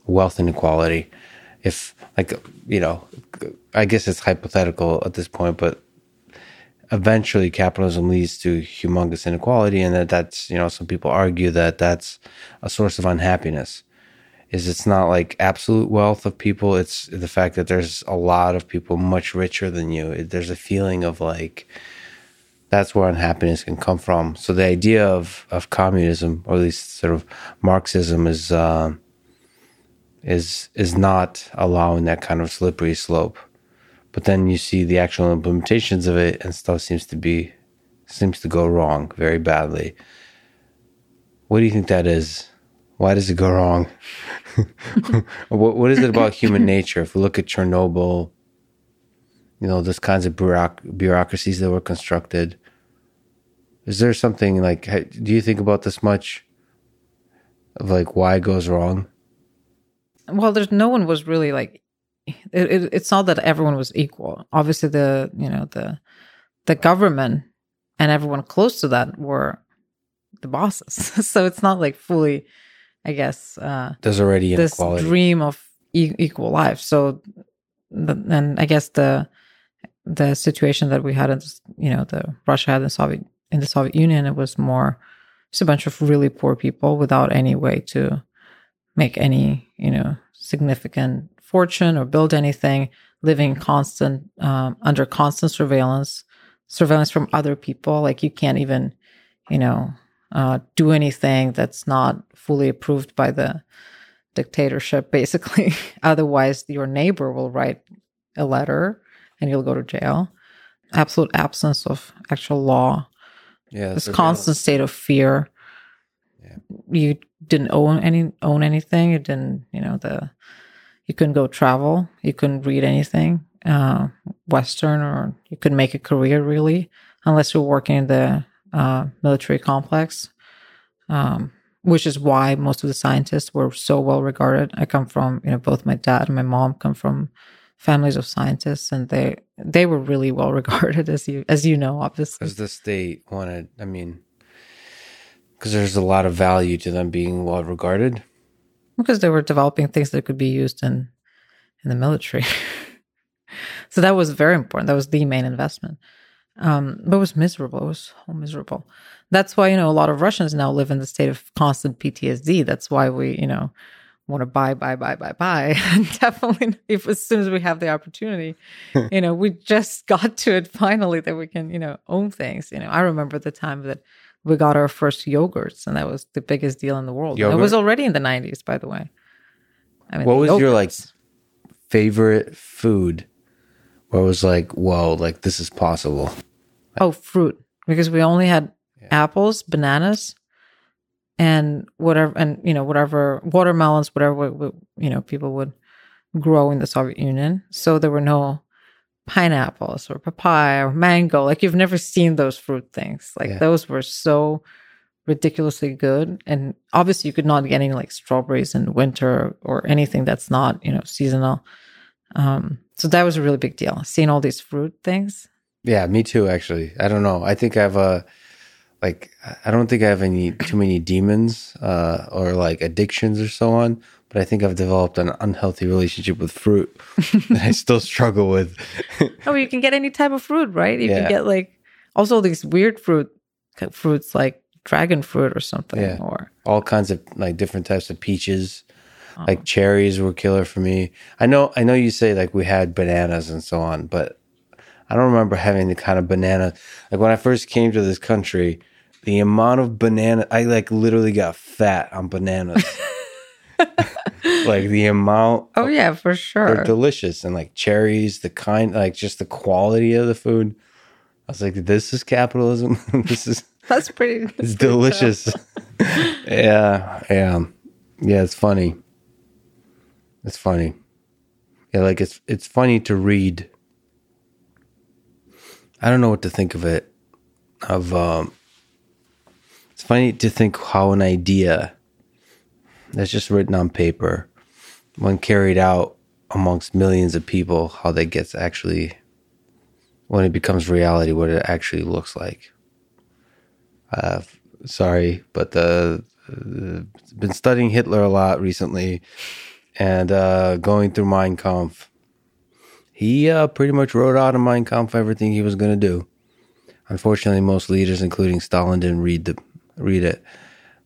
Speaker 1: wealth inequality. If like you know, I guess it's hypothetical at this point, but eventually capitalism leads to humongous inequality and that that's you know some people argue that that's a source of unhappiness. Is it's not like absolute wealth of people it's the fact that there's a lot of people much richer than you. There's a feeling of like that's where unhappiness can come from. So the idea of of communism or at least sort of marxism is um is is not allowing that kind of slippery slope. But then you see the actual implementations of it and stuff seems to be seems to go wrong very badly. What do you think that is? Why does it go wrong? What, what is it about human nature? If we look at chernobyl you know those kinds of bureauc- bureaucracies that were constructed is there something like do you think about this much? Of like why it goes wrong
Speaker 2: well, there's no one was really like. It, it, it's not that everyone was equal. Obviously, the you know the the government and everyone close to that were the bosses. so it's not like fully, I guess, uh,
Speaker 1: there's already
Speaker 2: this
Speaker 1: inequality
Speaker 2: dream of e- equal life. So, the, and I guess the the situation that we had in this, you know the Russia had in Soviet in the Soviet Union, it was more just a bunch of really poor people without any way to make any you know significant fortune or build anything. living constant um, under constant surveillance, surveillance from other people. Like you can't even, you know, uh, do anything that's not fully approved by the dictatorship, basically. Otherwise, your neighbor will write a letter and you'll go to jail. Absolute absence of actual law.
Speaker 1: Yeah.
Speaker 2: This constant state of fear.
Speaker 1: Yeah.
Speaker 2: You didn't own any own anything. You didn't, you know, the you couldn't go travel. You couldn't read anything, uh, Western, or you couldn't make a career really unless you're working in the uh, military complex. Um, which is why most of the scientists were so well regarded. I come from, you know, both my dad and my mom come from families of scientists, and they they were really well regarded, as you as you know, obviously.
Speaker 1: Because the state wanted, I mean, because there's a lot of value to them being well regarded.
Speaker 2: because they were developing things that could be used in in the military. so that was very important. That was the main investment. Um, but it was miserable. It was so miserable. That's why you know a lot of Russians now live in the state of constant PTSD. That's why we you know want to buy, buy, buy, buy, buy. Definitely, if as soon as we have the opportunity, you know, we just got to it finally that we can you know own things. You know, I remember the time that we got our first yogurts, and that was the biggest deal in the world. And It was already in the '90s, by the way. I mean,
Speaker 1: What was your, like, Favorite food where it was like, whoa, like this is possible.
Speaker 2: Oh, fruit, because we only had apples, bananas, and whatever, and you know, whatever watermelons, whatever you know people would grow in the Soviet Union. So there were no pineapples or papaya or mango. Like you've never seen those fruit things. Like
Speaker 1: Yeah.
Speaker 2: those were so ridiculously good, and obviously you could not get any like strawberries in winter or anything that's not you know seasonal. Um, so that was a really big deal. Seeing all these fruit things.
Speaker 1: Yeah, me too, actually. I don't know. I think I have a, like, I don't think I have any too many demons uh, or like addictions or so on, but I think I've developed an unhealthy relationship with fruit that I still struggle with.
Speaker 2: Oh, you can get any type of fruit, right? You
Speaker 1: Yeah.
Speaker 2: can get like also these weird fruit fruits like dragon fruit or something.
Speaker 1: Yeah.
Speaker 2: Or
Speaker 1: All kinds of like different types of peaches. Like cherries were killer for me. I know I know you say like we had bananas and so on, but I don't remember having the kind of banana like when I first came to this country, the amount of banana I like literally got fat on bananas. like the amount
Speaker 2: oh yeah, for
Speaker 1: they're
Speaker 2: sure.
Speaker 1: delicious and like cherries, the kind like just the quality of the food. I was like, this is capitalism. this is
Speaker 2: That's pretty.
Speaker 1: it's
Speaker 2: that's pretty
Speaker 1: delicious. yeah, yeah, yeah. It's funny. It's funny. Yeah, like it's it's funny to read. I don't know what to think of it. Of um, it's funny to think how an idea that's just written on paper, when carried out amongst millions of people, how that gets actually when it becomes reality, what it actually looks like uh, sorry, but the uh, been studying Hitler a lot recently, and uh, going through Mein Kampf. He uh, pretty much wrote out in Mein Kampf everything he was going to do. Unfortunately, most leaders, including Stalin, didn't read the read it.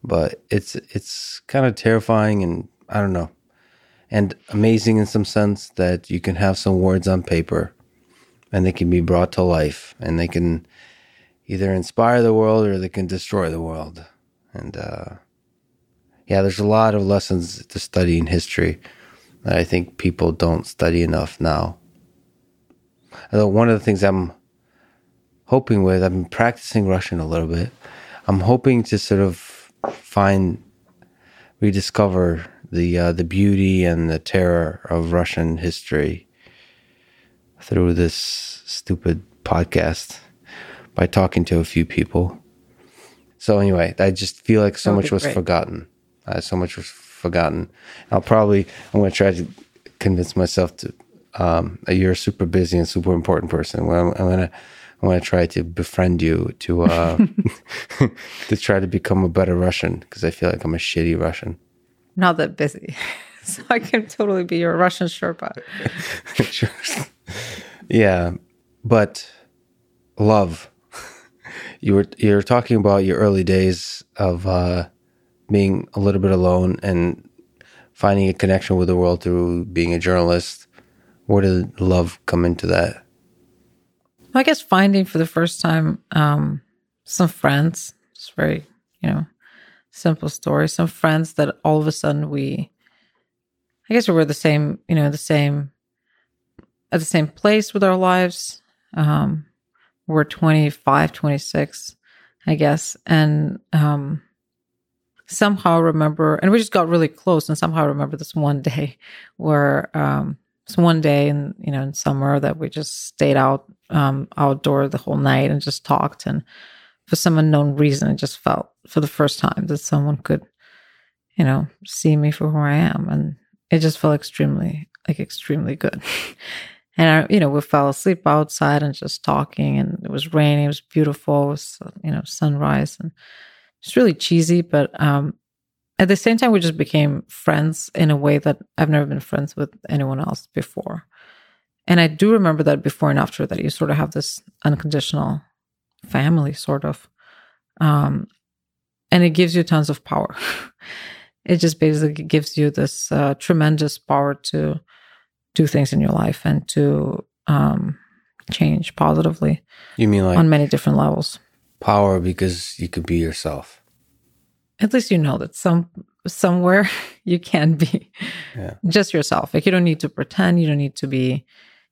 Speaker 1: But it's it's kind of terrifying, and I don't know, and amazing in some sense that you can have some words on paper, and they can be brought to life, and they can either inspire the world or they can destroy the world. And uh, yeah, there's a lot of lessons to study in history that I think people don't study enough now. Although one of the things I'm hoping with, I've been practicing Russian a little bit. I'm hoping to sort of find, rediscover the uh, the beauty and the terror of Russian history through this stupid podcast by talking to a few people. So anyway, I just feel like so much was
Speaker 2: great.
Speaker 1: forgotten. Uh, so much was forgotten. I'll probably I'm going to try to convince myself to um, that you're a super busy and super important person. Well, I'm, I'm gonna I'm gonna try to befriend you to uh, to try to become a better Russian because I feel like I'm a shitty Russian.
Speaker 2: Not that busy, so I can totally be your Russian Sherpa.
Speaker 1: Sure. yeah, but love. You were you were talking about your early days of uh, being a little bit alone and finding a connection with the world through being a journalist. Where did love come into that?
Speaker 2: I guess finding for the first time um, some friends. It's very, you know, simple story. Some friends that all of a sudden we, I guess we were the same, you know, the same, at the same place with our lives. Um, we're 25, 26, I guess. And um, somehow remember, and we just got really close. And somehow remember this one day where um, it's one day in you know in summer that we just stayed out um, outdoor the whole night and just talked. And for some unknown reason, it just felt for the first time that someone could, you know, see me for who I am, and it just felt extremely like extremely good. and I, you know, we fell asleep outside and just talking, and it was raining. It was beautiful. It was you know sunrise, and it's really cheesy, but um, at the same time, we just became friends in a way that I've never been friends with anyone else before. And I do remember that before and after that, you sort of have this unconditional family, sort of. Um, and it gives you tons of power. it just basically gives you this uh, tremendous power to do things in your life and to um, change positively.
Speaker 1: You mean like
Speaker 2: on many different levels?
Speaker 1: Power because you could be yourself
Speaker 2: at least you know that some somewhere you can be yeah. just yourself. Like you don't need to pretend. You don't need to be,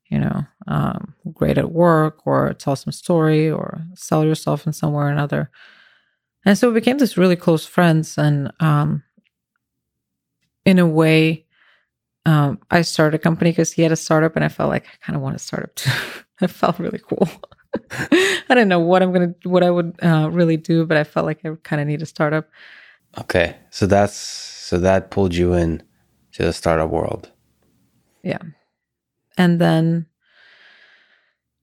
Speaker 2: you know, um, great at work or tell some story or sell yourself in some way or another. And so we became this really close friends. And um, in a way, um, I started a company because he had a startup, and I felt like I kind of want to start up too. it felt really cool. I don't know what I'm gonna, what I would uh, really do, but I felt like I kind of need a startup.
Speaker 1: Okay, so that's so that pulled you in to the startup world.
Speaker 2: Yeah, and then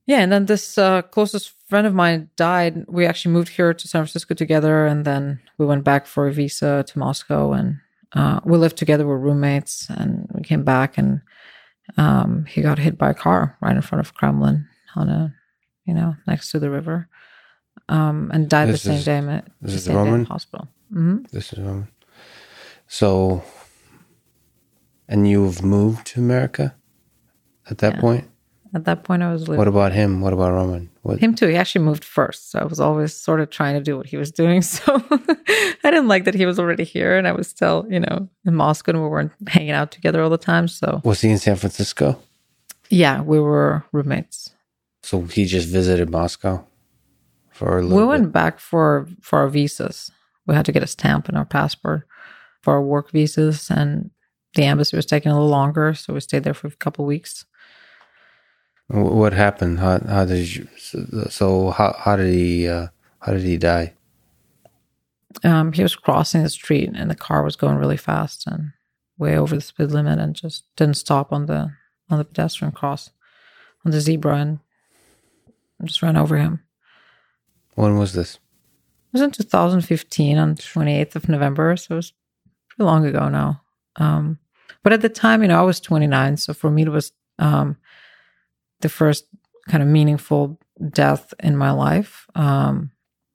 Speaker 2: yeah, and then this uh, closest friend of mine died. We actually moved here to San Francisco together, and then we went back for a visa to Moscow, and uh, we lived together. with roommates, and we came back, and um, he got hit by a car right in front of Kremlin on a, you know, next to the river, um, and died this the same is, day.
Speaker 1: This is the Roman
Speaker 2: hospital.
Speaker 1: Mm-hmm. This is Roman. so. And you've moved to America at that yeah. point.
Speaker 2: At that point, I was living.
Speaker 1: What about him? What about Roman? What?
Speaker 2: Him too. He actually moved first, so I was always sort of trying to do what he was doing. So I didn't like that he was already here, and I was still, you know, in Moscow, and we weren't hanging out together all the time. So
Speaker 1: was he in San Francisco?
Speaker 2: Yeah, we were roommates.
Speaker 1: So he just visited Moscow for a little.
Speaker 2: We went back for for our visas we had to get a stamp in our passport for our work visas, and the embassy was taking a little longer, so we stayed there for a couple weeks.
Speaker 1: What happened? How, how did you? So how how did he uh, how did he die?
Speaker 2: Um, he was crossing the street, and the car was going really fast and way over the speed limit, and just didn't stop on the on the pedestrian cross on the zebra, and just ran over him.
Speaker 1: When was this?
Speaker 2: It was in 2015 on 28th of November, so it was pretty long ago now. Um, but at the time, you know, I was 29, so for me it was um, the first kind of meaningful death in my life. Um,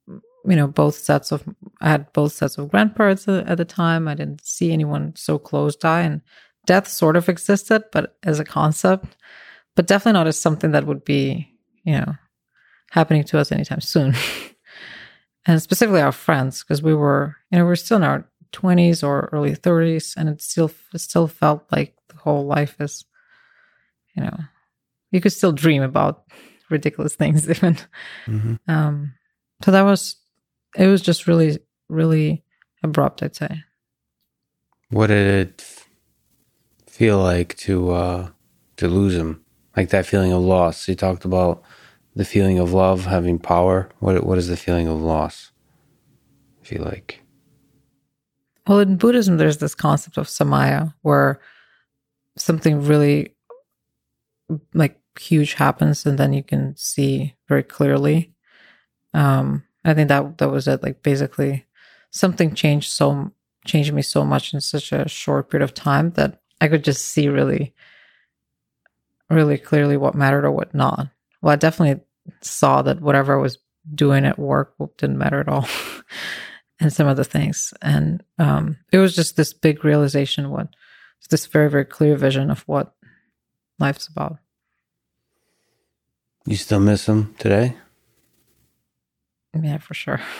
Speaker 2: you know, both sets of I had both sets of grandparents at the time. I didn't see anyone so close die, and death sort of existed, but as a concept, but definitely not as something that would be, you know, happening to us anytime soon. and specifically our friends, because we were, you know, we are still in our 20s or early 30s, and it still it still felt like the whole life is, you know, you could still dream about ridiculous things even. Mm-hmm. Um, so that was, it was just really, really abrupt, I'd say.
Speaker 1: What did it feel like to uh, to lose him? Like that feeling of loss. You talked about the feeling of love having power? What what is the feeling of loss If you like?
Speaker 2: Well, in Buddhism, there's this concept of samaya where something really like huge happens, and then you can see very clearly. Um, I think that that was it. Like basically, something changed so changed me so much in such a short period of time that I could just see really, really clearly what mattered or what not. Well, I definitely saw that whatever I was doing at work didn't matter at all, and some other things. And um, it was just this big realization, what this very very clear vision of what life's about.
Speaker 1: You still miss him today?
Speaker 2: Yeah, for sure.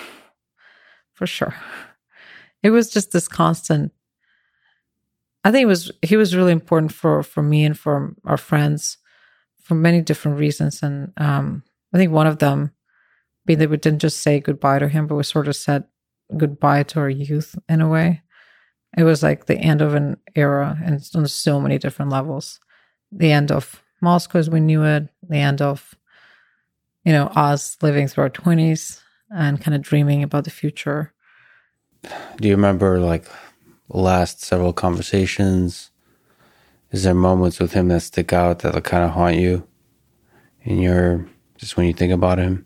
Speaker 2: For sure. It was just this constant I think it was he was really important for for me and for our friends for many different reasons. And um, I think one of them being that we didn't just say goodbye to him, but we sort of said goodbye to our youth in a way. It was like the end of an era and on so many different levels. The end of Moscow as we knew it, the end of, you know, us living through our 20s and kind of dreaming about the future.
Speaker 1: Do you remember like last several conversations? Is there moments with him that stick out that kind of haunt you in your just when you think about him?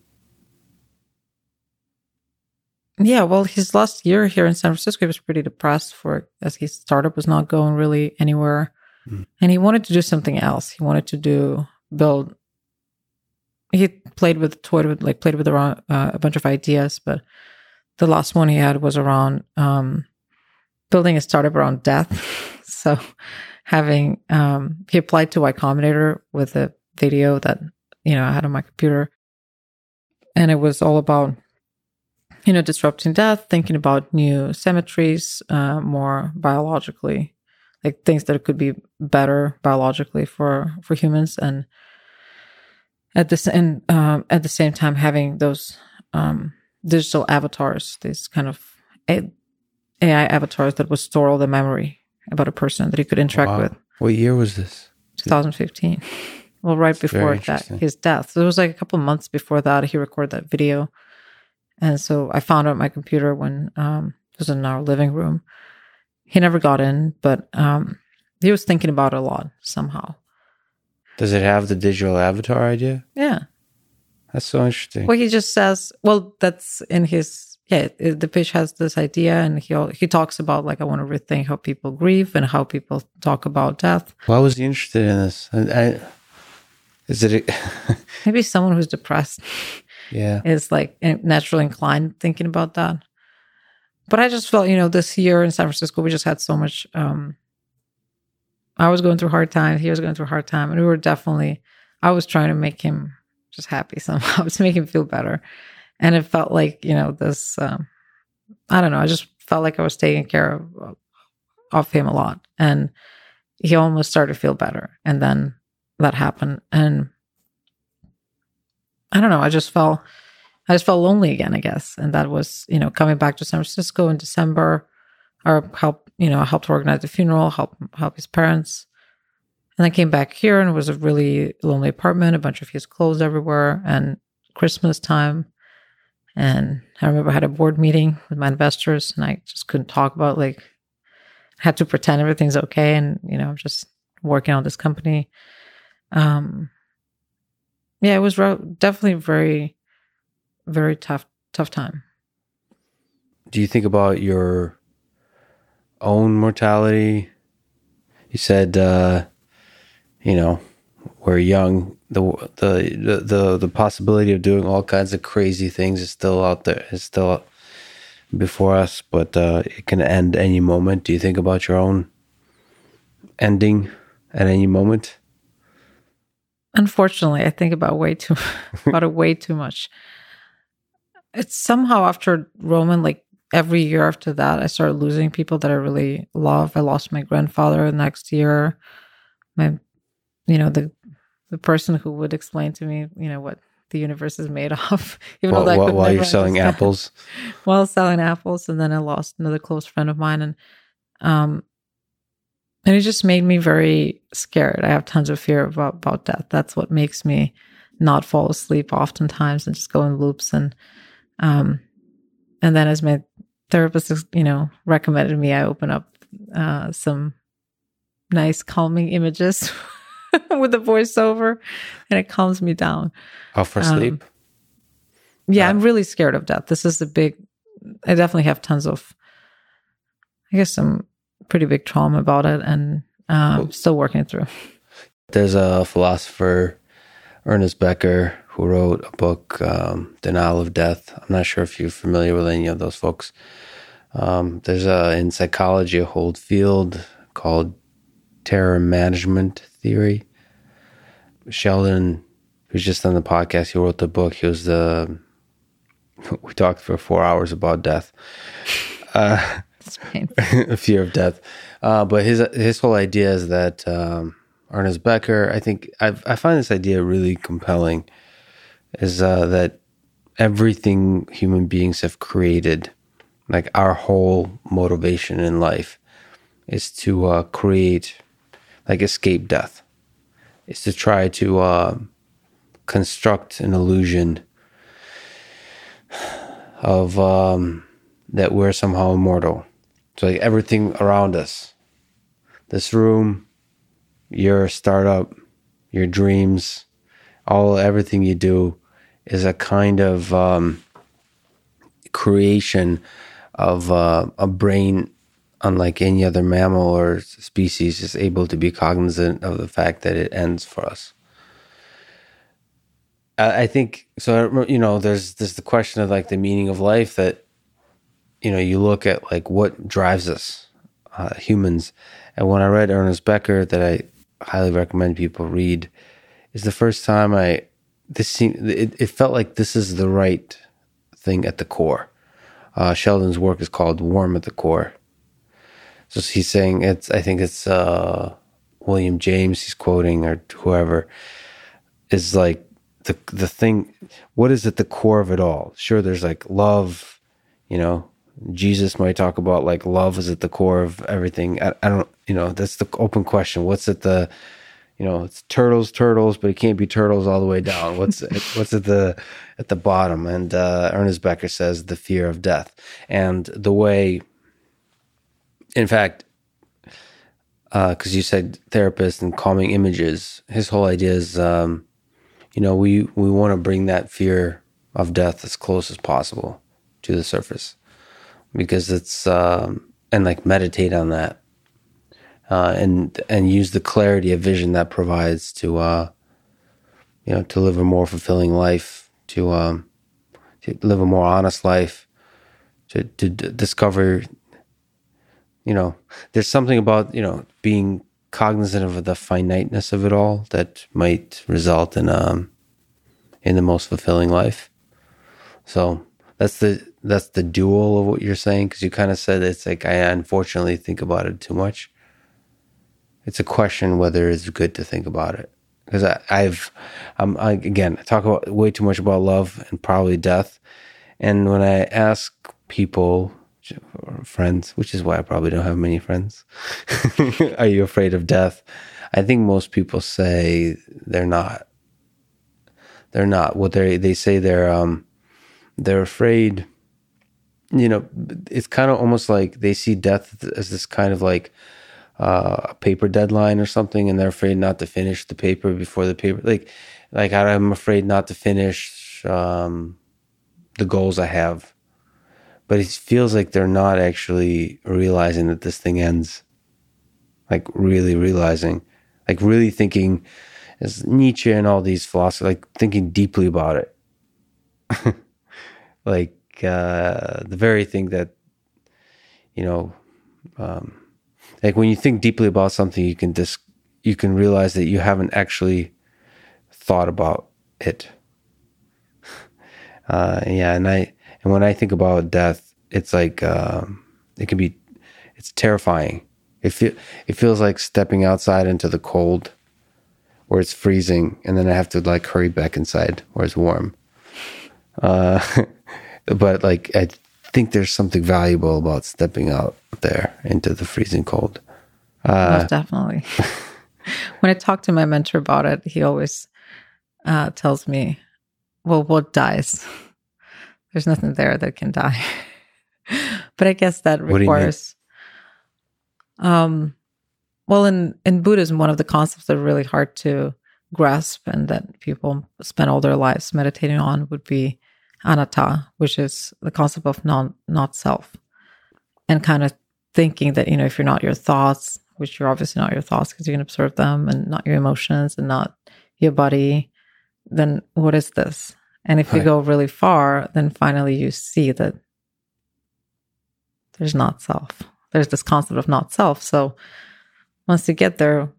Speaker 2: Yeah, well, his last year here in San Francisco, he was pretty depressed for as his startup was not going really anywhere, mm. and he wanted to do something else. He wanted to do build. He played with toyed with like played with around uh, a bunch of ideas, but the last one he had was around um, building a startup around death. so having um, he applied to Y Combinator with a video that you know I had on my computer, and it was all about you know, disrupting death, thinking about new cemeteries, uh, more biologically, like things that could be better biologically for for humans, and at this and um, at the same time having those um, digital avatars, these kind of AI avatars that would store all the memory about a person that he could interact wow. with.
Speaker 1: What year was this?
Speaker 2: 2015. Well, right before that, his death. So it was like a couple months before that. He recorded that video and so I found it on my computer when um, it was in our living room. He never got in, but um, he was thinking about it a lot somehow.
Speaker 1: Does it have the digital avatar idea?
Speaker 2: Yeah.
Speaker 1: That's so interesting.
Speaker 2: Well, he just says, well, that's in his, yeah, it, the pitch has this idea and he, he talks about like, I want to rethink how people grieve and how people talk about death.
Speaker 1: Why was he interested in this? I, I, is it a-
Speaker 2: maybe someone who's depressed?
Speaker 1: yeah.
Speaker 2: is like naturally inclined thinking about that. But i just felt you know this year in san francisco we just had so much um i was going through hard times he was going through a hard time and we were definitely i was trying to make him just happy somehow to make him feel better. And it felt like you know this um i don't know i just felt like i was taking care of of him a lot. And he almost started to feel better. And then that happened and I don't know. I just felt, I just felt lonely again, I guess. And that was, you know, coming back to San Francisco in December, or help, you know, helped organize the funeral, help, help his parents. And I came back here and it was a really lonely apartment, a bunch of his clothes everywhere, and Christmas time. And I remember I had a board meeting with my investors and I just couldn't talk about like, I had to pretend everything's okay. And, you know, I'm just working on this company. Um, yeah, it was definitely very, very tough, tough time.
Speaker 1: Do you think about your own mortality? You said, uh, you know, we're young. The, the the the possibility of doing all kinds of crazy things is still out there. Is still before us, but uh, it can end any moment. Do you think about your own ending at any moment?
Speaker 2: Unfortunately, I think about way too about it way too much. It's somehow after Roman, like every year after that, I started losing people that I really love. I lost my grandfather the next year. My, you know, the the person who would explain to me, you know, what the universe is made of.
Speaker 1: Even while, though while you're selling apples,
Speaker 2: while selling apples, and then I lost another close friend of mine, and um, and it just made me very scared. I have tons of fear about, about death. That's what makes me not fall asleep oftentimes and just go in loops. And, um, and then as my therapist, you know, recommended me, I open up, uh, some nice calming images with the voiceover and it calms me down.
Speaker 1: Oh, for um, sleep?
Speaker 2: Yeah, uh, I'm really scared of death. This is a big, I definitely have tons of, I guess some pretty big trauma about it and um, still working through.
Speaker 1: There's a philosopher, Ernest Becker, who wrote a book, um, Denial of Death. I'm not sure if you're familiar with any of those folks. Um, there's a, in psychology a whole field called terror management theory. Sheldon, who's just on the podcast, he wrote the book. He was the we talked for four hours about death, uh, a fear of death. Uh, but his his whole idea is that um, Ernest Becker. I think I've, I find this idea really compelling. Is uh, that everything human beings have created, like our whole motivation in life, is to uh, create, like escape death, is to try to uh, construct an illusion of um, that we're somehow immortal. So like everything around us, this room, your startup, your dreams, all everything you do is a kind of um, creation of uh, a brain unlike any other mammal or species is able to be cognizant of the fact that it ends for us I think so. You know, there's there's the question of like the meaning of life that you know you look at like what drives us uh, humans. And when I read Ernest Becker, that I highly recommend people read, is the first time I this seemed it, it felt like this is the right thing at the core. Uh, Sheldon's work is called "Worm at the Core." So he's saying it's. I think it's uh, William James. He's quoting or whoever is like the the thing what is at the core of it all sure there's like love you know jesus might talk about like love is at the core of everything. I, I don't you know that's the open question. What's at the you know it's turtles turtles but it can't be turtles all the way down. What's what's at the at the bottom? And uh, ernest becker says the fear of death. And the way in fact because uh, you said therapist and calming images his whole idea is um, you know, we, we want to bring that fear of death as close as possible to the surface because it's, um, and like meditate on that. Uh, and and use the clarity of vision that provides to uh, you know to live a more fulfilling life, to um, to live a more honest life, to to d- discover. You know, there's something about you know being cognizant of the finiteness of it all that might result in um in the most fulfilling life. So that's the that's the dual of what you're saying because you kind of said it's like I unfortunately think about it too much. It's a question whether it's good to think about it because I've I'm I, again I talk about way too much about love and probably death, and when I ask people friends, which is why I probably don't have many friends. Are you afraid of death? I think most people say they're not. They're not. What they they say they're um they're afraid. You know, it's kind of almost like they see death as this kind of like uh, a paper deadline or something, and they're afraid not to finish the paper before the paper. Like, like I'm afraid not to finish um, the goals I have but it feels like they're not actually realizing that this thing ends. Like really realizing, like really thinking, as Nietzsche and all these philosophers, like thinking deeply about it. like uh, the very thing that, you know, um, like when you think deeply about something, you can just you can realize that you haven't actually thought about it. Uh, yeah, and I and when I think about death, it's like um, it can be, it's terrifying. It feel it feels like stepping outside into the cold, where it's freezing, and then I have to like hurry back inside where it's warm. Uh, but like I think there's something valuable about stepping out there into the freezing cold.
Speaker 2: Uh, Most definitely. when I talk to my mentor about it, he always uh, tells me, "Well, what dies?" there's nothing there that can die. but I guess that requires um well in in Buddhism one of the concepts that are really hard to grasp and that people spend all their lives meditating on would be anatta, which is the concept of non not self. And kind of thinking that, you know, if you're not your thoughts, which you're obviously not your thoughts because you can observe them and not your emotions and not your body, then what is this? And if you go really far, then finally you see that there's not self. There's this concept of not self. So once you get there,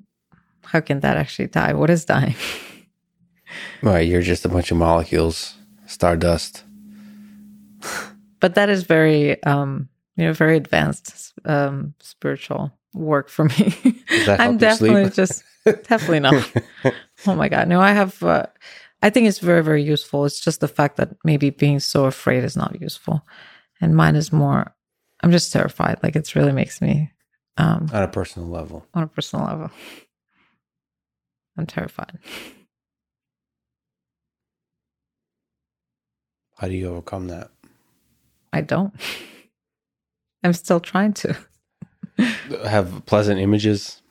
Speaker 2: how can that actually die? What is dying?
Speaker 1: Right, you're just a bunch of molecules, stardust.
Speaker 2: but that is very um you know very advanced um spiritual work for me. I'm definitely just definitely not. Oh my god. No i have uh, i think it's very very useful. It's just the fact that maybe being so afraid is not useful. And mine is more i'm just terrified. Like it really makes me um
Speaker 1: On a personal level.
Speaker 2: on a personal level. I'm terrified
Speaker 1: How do you overcome that?
Speaker 2: i don't i'm still trying to
Speaker 1: Have pleasant images.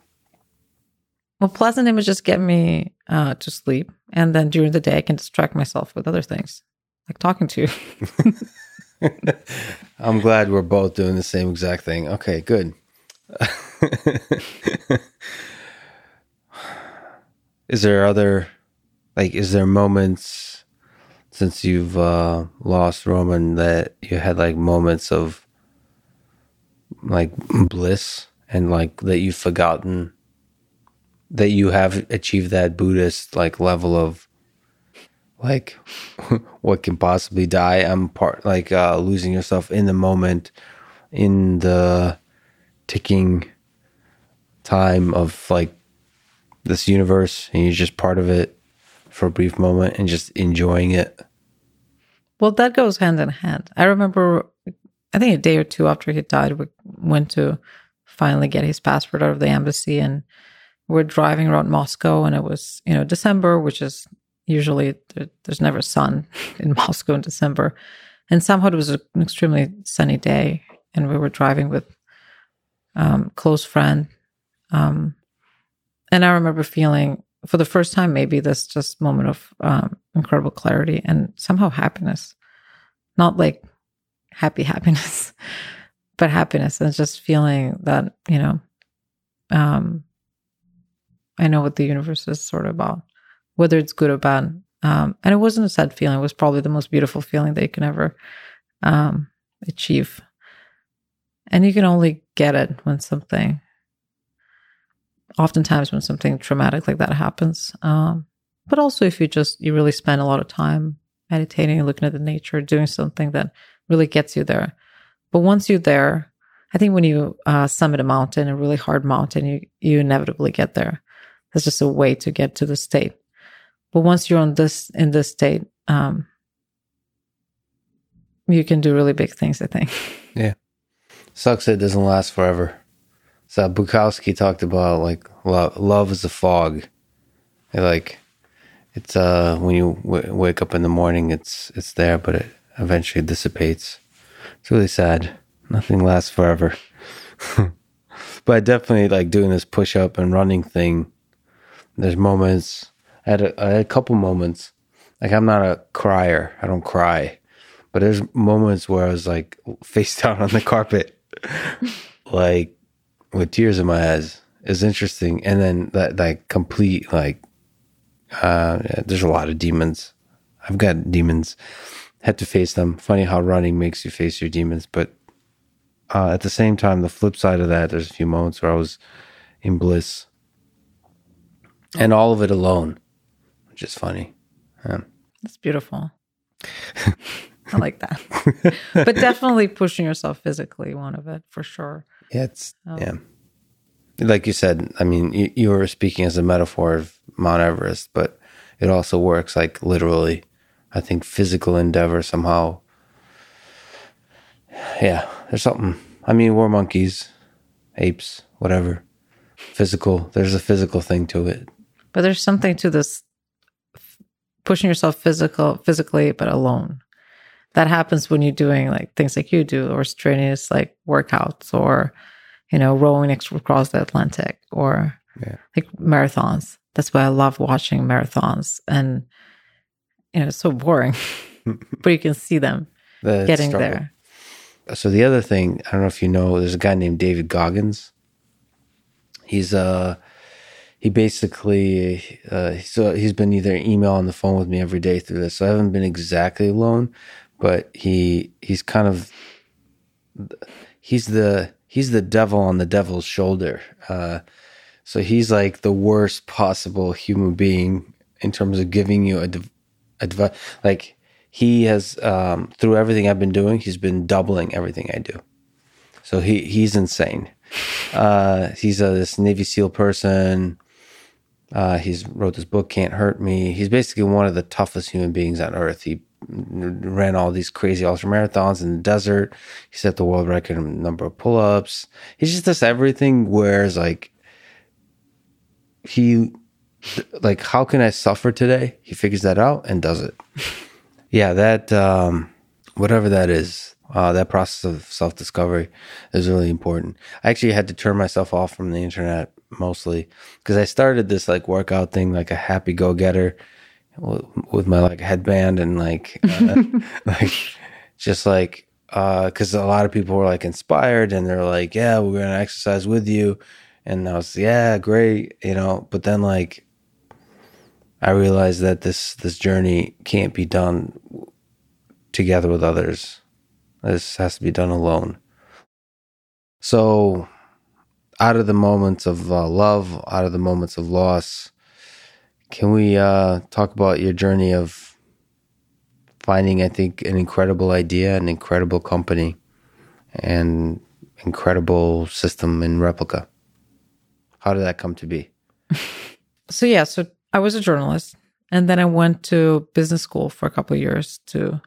Speaker 2: Well, pleasant images get me uh, to sleep, and then during the day, I can distract myself with other things, like talking to you.
Speaker 1: I'm glad we're both doing the same exact thing. Okay, good. is there other like is there moments since you've uh lost Roman that you had like moments of like bliss and like that you've forgotten that you have achieved that Buddhist like level of like what can possibly die? I'm part like uh losing yourself in the moment in the ticking time of like this universe and you're just part of it for a brief moment and just enjoying it
Speaker 2: Well, that goes hand in hand. I remember, I think a day or two after he died, we went to finally get his passport out of the embassy, and we're driving around Moscow, and it was you know December, which is usually there, there's never sun in Moscow in December, and somehow it was an extremely sunny day, and we were driving with um, close friend, um, and I remember feeling for the first time maybe this just moment of um, incredible clarity and somehow happiness. Not like happy happiness but happiness and just feeling that you know um i know what the universe is sort of about whether it's good or bad. Um and it wasn't a sad feeling. It was probably the most beautiful feeling that you can ever um achieve. And you can only get it when something oftentimes when something traumatic like that happens um but also if you just you really spend a lot of time meditating looking at the nature doing something that really gets you there. But once you're there i think when you uh, summit a mountain a really hard mountain you you inevitably get there. That's just a way to get to the state. But once you're on this in this state um you can do really big things i think.
Speaker 1: Yeah. sucks it doesn't last forever so bukowski talked about like love, love is a fog. And, like it's uh when you w- wake up in the morning it's it's there but it eventually dissipates. It's really sad. Nothing lasts forever. But I definitely like doing this push up and running thing there's moments I had a, I had a couple moments. Like i'm not a crier. I don't cry. But there's moments where i was like face down on the carpet. Like with tears in my eyes. Is interesting. And then that like complete like uh there's a lot of demons. I've got demons. Had to face them. Funny how running makes you face your demons. But uh at the same time the flip side of that there's a few moments where i was in bliss. And all of it alone which is funny.
Speaker 2: That's beautiful. I like that. but definitely pushing yourself physically, one of it for sure.
Speaker 1: Yeah, it's
Speaker 2: Oh.
Speaker 1: yeah. Like you said, I mean, you, you were speaking as a metaphor of Mount Everest, but it also works like literally. I think physical endeavor somehow. Yeah, there's something. I mean, we're monkeys, apes, whatever. Physical. There's a physical thing to it.
Speaker 2: But there's something to this f- pushing yourself physical physically but alone. That happens when you're doing like things like you do or strenuous like workouts or you know rowing across the Atlantic or
Speaker 1: Yeah.
Speaker 2: like marathons. That's why I love watching marathons and you know it's so boring. but you can see them
Speaker 1: The
Speaker 2: getting
Speaker 1: struggle.
Speaker 2: there.
Speaker 1: so the other thing i don't know if you know there's a guy named david goggins he's uh he basically uh so he's been either email on the phone with me every day through this so i haven't been exactly alone but he he's kind of he's the he's the devil on the devil's shoulder uh so he's like the worst possible human being in terms of giving you a advice. Like he has um, through everything I've been doing, he's been doubling everything I do. So he he's insane. Uh, he's a this Navy SEAL person. Uh, he's wrote this book, Can't Hurt Me. He's basically one of the toughest human beings on earth. He ran all these crazy ultra marathons in the desert. He set the world record in number of pull ups. He just does everything. Whereas like he, like, how can I suffer today? He figures that out and does it. yeah, that um, whatever that is, uh, that process of self discovery is really important. I actually had to turn myself off from the internet mostly because I started this like workout thing, like a happy go getter with my like headband and like, uh, like just like, uh, cause a lot of people were like inspired and they're like, yeah, we're going to exercise with you. And I was, yeah, great, you know, but then like, I realized that this, this journey can't be done together with others this has to be done alone. So, out of the moments of uh, love, out of the moments of loss, can we uh, talk about your journey of finding, I think, an incredible idea, an incredible company, and incredible system in Replika? How did that come to be?
Speaker 2: so, yeah, so I was a journalist and then I went to business school for a couple of years to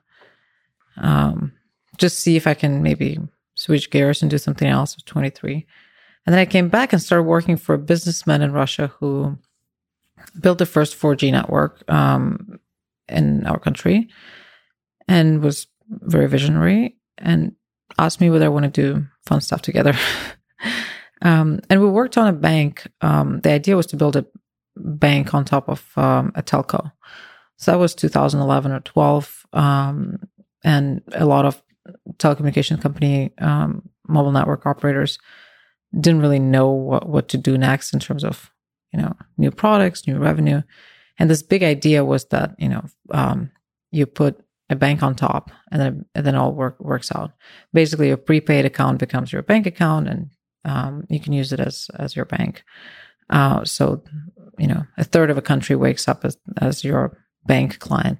Speaker 2: um, just see if I can maybe switch gears and do something else. I was 23. And then I came back and started working for a businessman in Russia who built the first 4G network um, in our country and was very visionary and asked me whether I want to do fun stuff together. um, and we worked on a bank. Um, the idea was to build a bank on top of um, a telco. So that was 2011 or 12. Um, and a lot of telecommunications company, um, mobile network operators didn't really know what, what to do next in terms of, you know, new products, new revenue. And this big idea was that, you know, um, you put a bank on top and then, and then all work, works out. Basically, your prepaid account becomes your bank account and um, you can use it as, as your bank. Uh, so, you know, a third of a country wakes up as, as your bank client.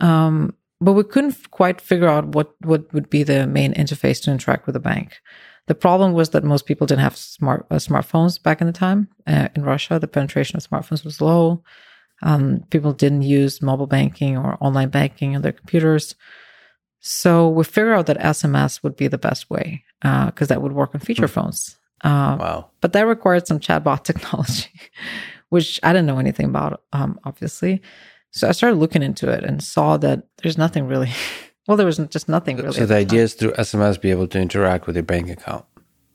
Speaker 2: Um, but we couldn't quite figure out what, what would be the main interface to interact with the bank. The problem was that most people didn't have smart uh, smartphones back in the time. Uh, in Russia, the penetration of smartphones was low. Um, people didn't use mobile banking or online banking on their computers. So we figured out that SMS would be the best way because uh, that would work on feature hmm. phones.
Speaker 1: Uh, wow.
Speaker 2: But that required some chatbot technology, which I didn't know anything about, um, obviously. So I started looking into it and saw that there's nothing really. Well, there was just nothing really.
Speaker 1: So the idea is through SMS be able to interact with your bank account.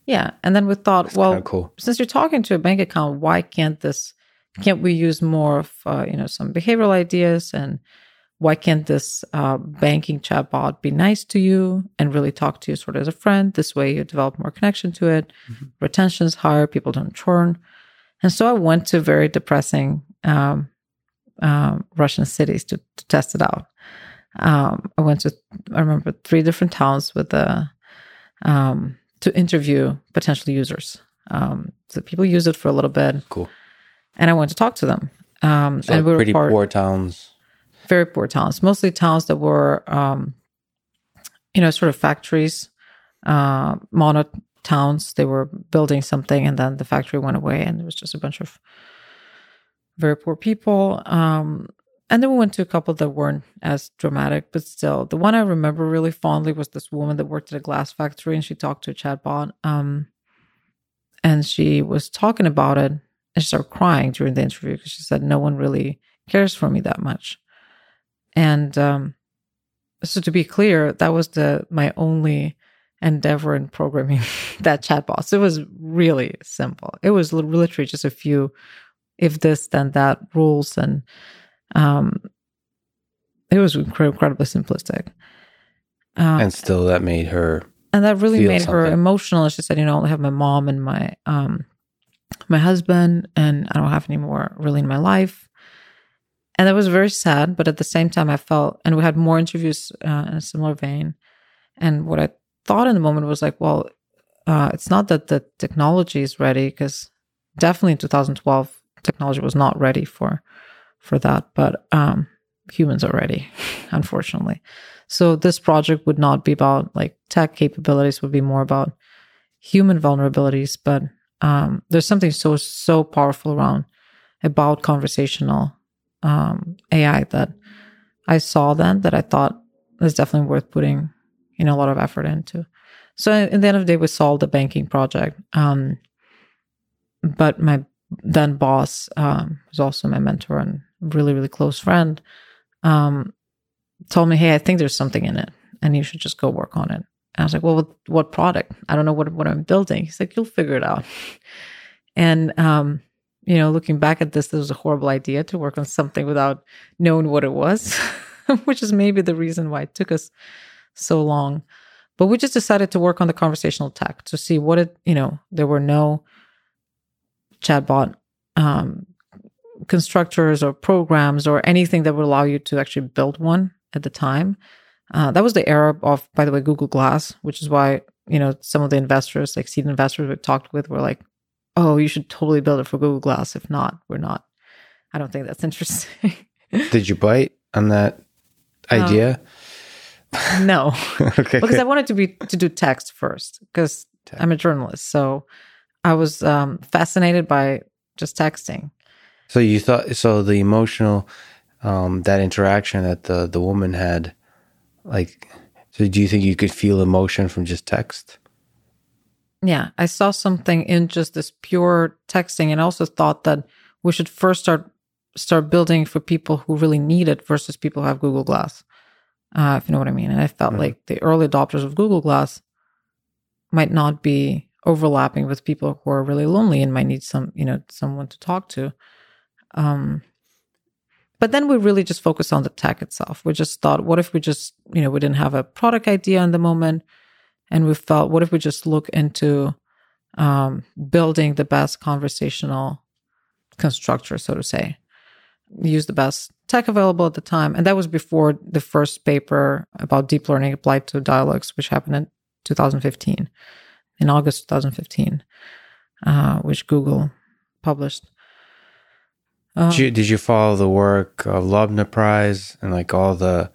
Speaker 2: Yeah, and then we thought, That's well, cool. since you're talking to a bank account, why can't this? Can't we use more of uh, you know some behavioral ideas and why can't this uh, banking chatbot be nice to you and really talk to you sort of as a friend? This way you develop more connection to it. Mm-hmm. Retention is higher. People don't churn. And so I went to very depressing um, um, Russian cities to, to, test it out. Um, I went to, I remember, three different towns with the um, to interview potential users. Um, so people use it for a little bit.
Speaker 1: Cool.
Speaker 2: And I went to talk to them. Um,
Speaker 1: so and we pretty part, poor towns.
Speaker 2: Very poor towns, mostly towns that were, um, you know, sort of factories, uh, mono towns. They were building something, and then the factory went away, and it was just a bunch of very poor people. Um, and then we went to a couple that weren't as dramatic, but still, the one I remember really fondly was this woman that worked at a glass factory, and she talked to a chatbot. Um, and she was talking about it, and she started crying during the interview because she said no one really cares for me that much. And um, so, to be clear, that was the my only endeavor in programming that chatbot. So it was really simple. It was literally just a few if this then that rules and um it was incredibly simplistic.
Speaker 1: Uh, and still that made her
Speaker 2: and that really made something. her emotional she said you know i have my mom and my um my husband and i don't have any more really in my life. And that was very sad but at the same time i felt and we had more interviews uh, in a similar vein. And what i thought in the moment was like well uh, it's not that the technology is ready because definitely in 2012 technology was not ready for for that, but um, humans already, unfortunately. So this project would not be about like tech capabilities; would be more about human vulnerabilities. But um, there's something so so powerful around about conversational um, AI that I saw then that I thought is definitely worth putting you know a lot of effort into. So in the end of the day, we solved the banking project. Um, but my then boss um, was also my mentor and really really close friend. Um, told me, "Hey, I think there's something in it, and you should just go work on it." And I was like, "Well, what, product? I don't know what what I'm building." He's like, "You'll figure it out." And um, you know, looking back at this, this was a horrible idea to work on something without knowing what it was, which is maybe the reason why it took us so long. But we just decided to work on the conversational tech to see what it, you know, there were no chatbot um, constructors or programs or anything that would allow you to actually build one at the time. Uh, that was the era of, by the way, Google Glass, which is why, you know, some of the investors, like seed investors we talked with, were like, oh, you should totally build it for Google Glass. If not, we're not. I don't think that's interesting.
Speaker 1: Did you bite on that idea?
Speaker 2: Um, no, okay, because I wanted to be to do text first because I'm a journalist. So I was um, fascinated by just texting.
Speaker 1: So you thought so the emotional um, that interaction that the the woman had, like, so do you think you could feel emotion from just text?
Speaker 2: Yeah, I saw something in just this pure texting, and also thought that we should first start start building for people who really need it versus people who have Google Glass, uh, if you know what I mean. And I felt mm-hmm. like the early adopters of Google Glass might not be overlapping with people who are really lonely and might need some, you know, someone to talk to. Um, but then we really just focused on the tech itself. We just thought, what if we just, you know, we didn't have a product idea in the moment and we felt, what if we just look into um, building the best conversational constructor, so to say, use the best tech available at the time. And that was before the first paper about deep learning applied to dialogues, which happened in 2015, in August 2015, uh, which Google published.
Speaker 1: Um, did, you, did you follow the work of Loebner Prize and like all the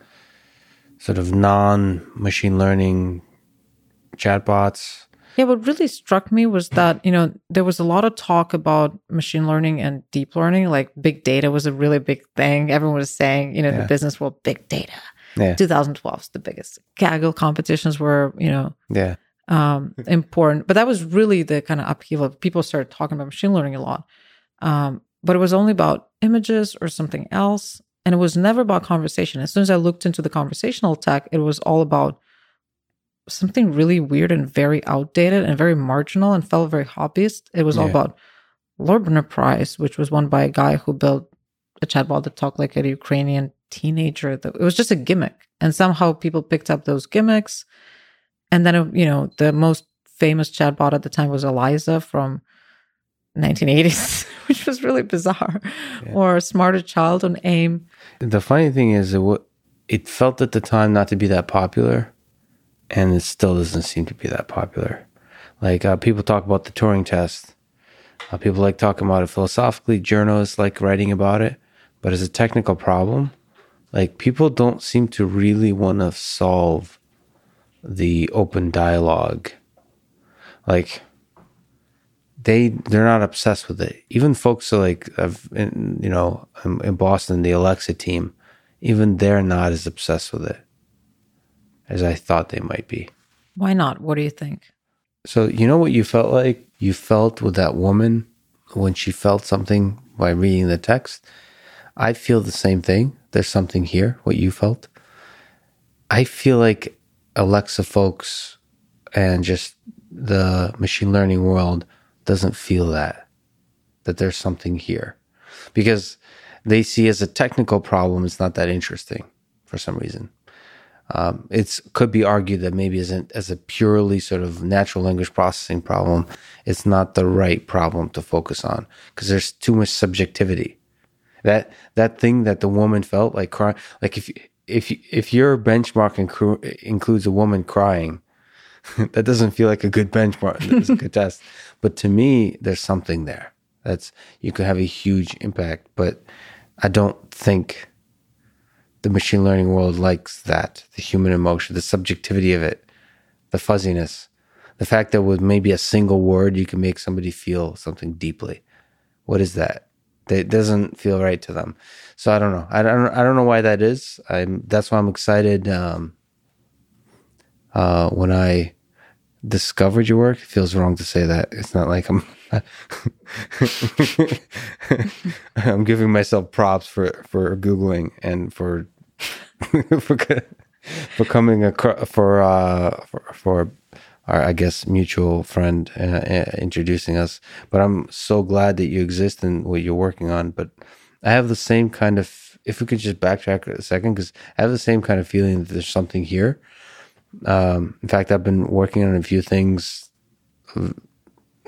Speaker 1: sort of non machine learning chatbots.
Speaker 2: Yeah, what really struck me was that, you know, there was a lot of talk about machine learning and deep learning. Like big data was a really big thing. Everyone was saying, you know, yeah. the business world, big data. Yeah. 2012 is the biggest. Kaggle competitions were, you know,
Speaker 1: yeah,
Speaker 2: um, important. But that was really the kind of upheaval. People started talking about machine learning a lot. Um, but it was only about images or something else. And it was never about conversation. As soon as I looked into the conversational tech, it was all about something really weird and very outdated and very marginal and felt very hobbyist. It was yeah. all about Loebner Prize, which was won by a guy who built a chatbot that talked like a Ukrainian teenager. It was just a gimmick. And somehow people picked up those gimmicks. And then, you know, the most famous chatbot at the time was Eliza from 1980s, which was really bizarre. Yeah. Or Smarter Child on AIM.
Speaker 1: The funny thing is, it, it felt at the time not to be that popular and it still doesn't seem to be that popular. Like uh, people talk about the Turing test. Uh, people like talking about it philosophically. Journalists like writing about it, but as a technical problem, like people don't seem to really want to solve the open dialogue. Like they they're not obsessed with it. Even folks like in, you know in Boston, the Alexa team, even they're not as obsessed with it as I thought they might be.
Speaker 2: Why not? What do you think?
Speaker 1: So, you know what you felt like? You felt with that woman when she felt something by reading the text. I feel the same thing. There's something here, what you felt. I feel like Alexa folks and just the machine learning world doesn't feel that, that there's something here. Because they see as a technical problem, it's not that interesting for some reason. Um, it could be argued that maybe as, an, as a purely sort of natural language processing problem, it's not the right problem to focus on because there's too much subjectivity. That that thing that the woman felt like crying, like if if if your benchmark inc- includes a woman crying, that doesn't feel like a good benchmark. It's a good test. But to me, there's something there. That's you could have a huge impact. But I don't think the machine learning world likes that the human emotion, the subjectivity of it, the fuzziness, the fact that with maybe a single word you can make somebody feel something deeply. What is that? That doesn't feel right to them. So I don't know. I don't. I don't know why that is. I'm. That's why I'm excited. Um, uh, when I discovered your work, it feels wrong to say that. It's not like I'm. I'm giving myself props for for googling and for for becoming a for uh for, for our I guess mutual friend uh, uh, introducing us. But I'm so glad that you exist and what you're working on. But I have the same kind of. If we could just backtrack a second, because I have the same kind of feeling that there's something here. Um, in fact, I've been working on a few things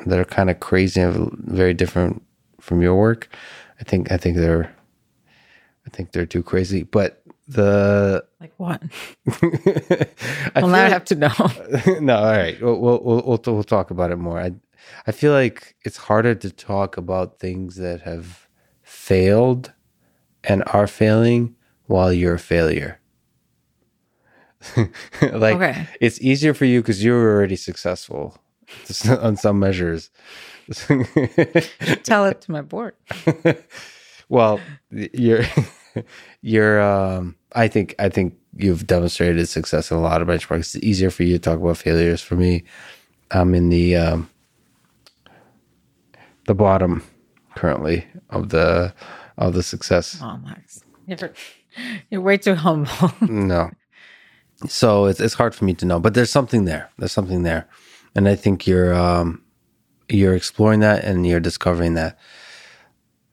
Speaker 1: that are kind of crazy and very different from your work. I think I think they're I think they're too crazy. But the
Speaker 2: like what? I well, now I have to know.
Speaker 1: no, all right. We'll, we'll we'll we'll talk about it more. I I feel like it's harder to talk about things that have failed and are failing while you're a failure. like okay. it's easier for you because you're already successful on some measures.
Speaker 2: Tell it to my board.
Speaker 1: well, you're you're um I think I think you've demonstrated success in a lot of benchmarks. It's easier for you to talk about failures. For me, I'm in the um the bottom currently of the of the success.
Speaker 2: Oh, Max, you're, you're way too humble.
Speaker 1: no, so it's it's hard for me to know, but there's something there. There's something there, and I think you're um, you're exploring that and you're discovering that.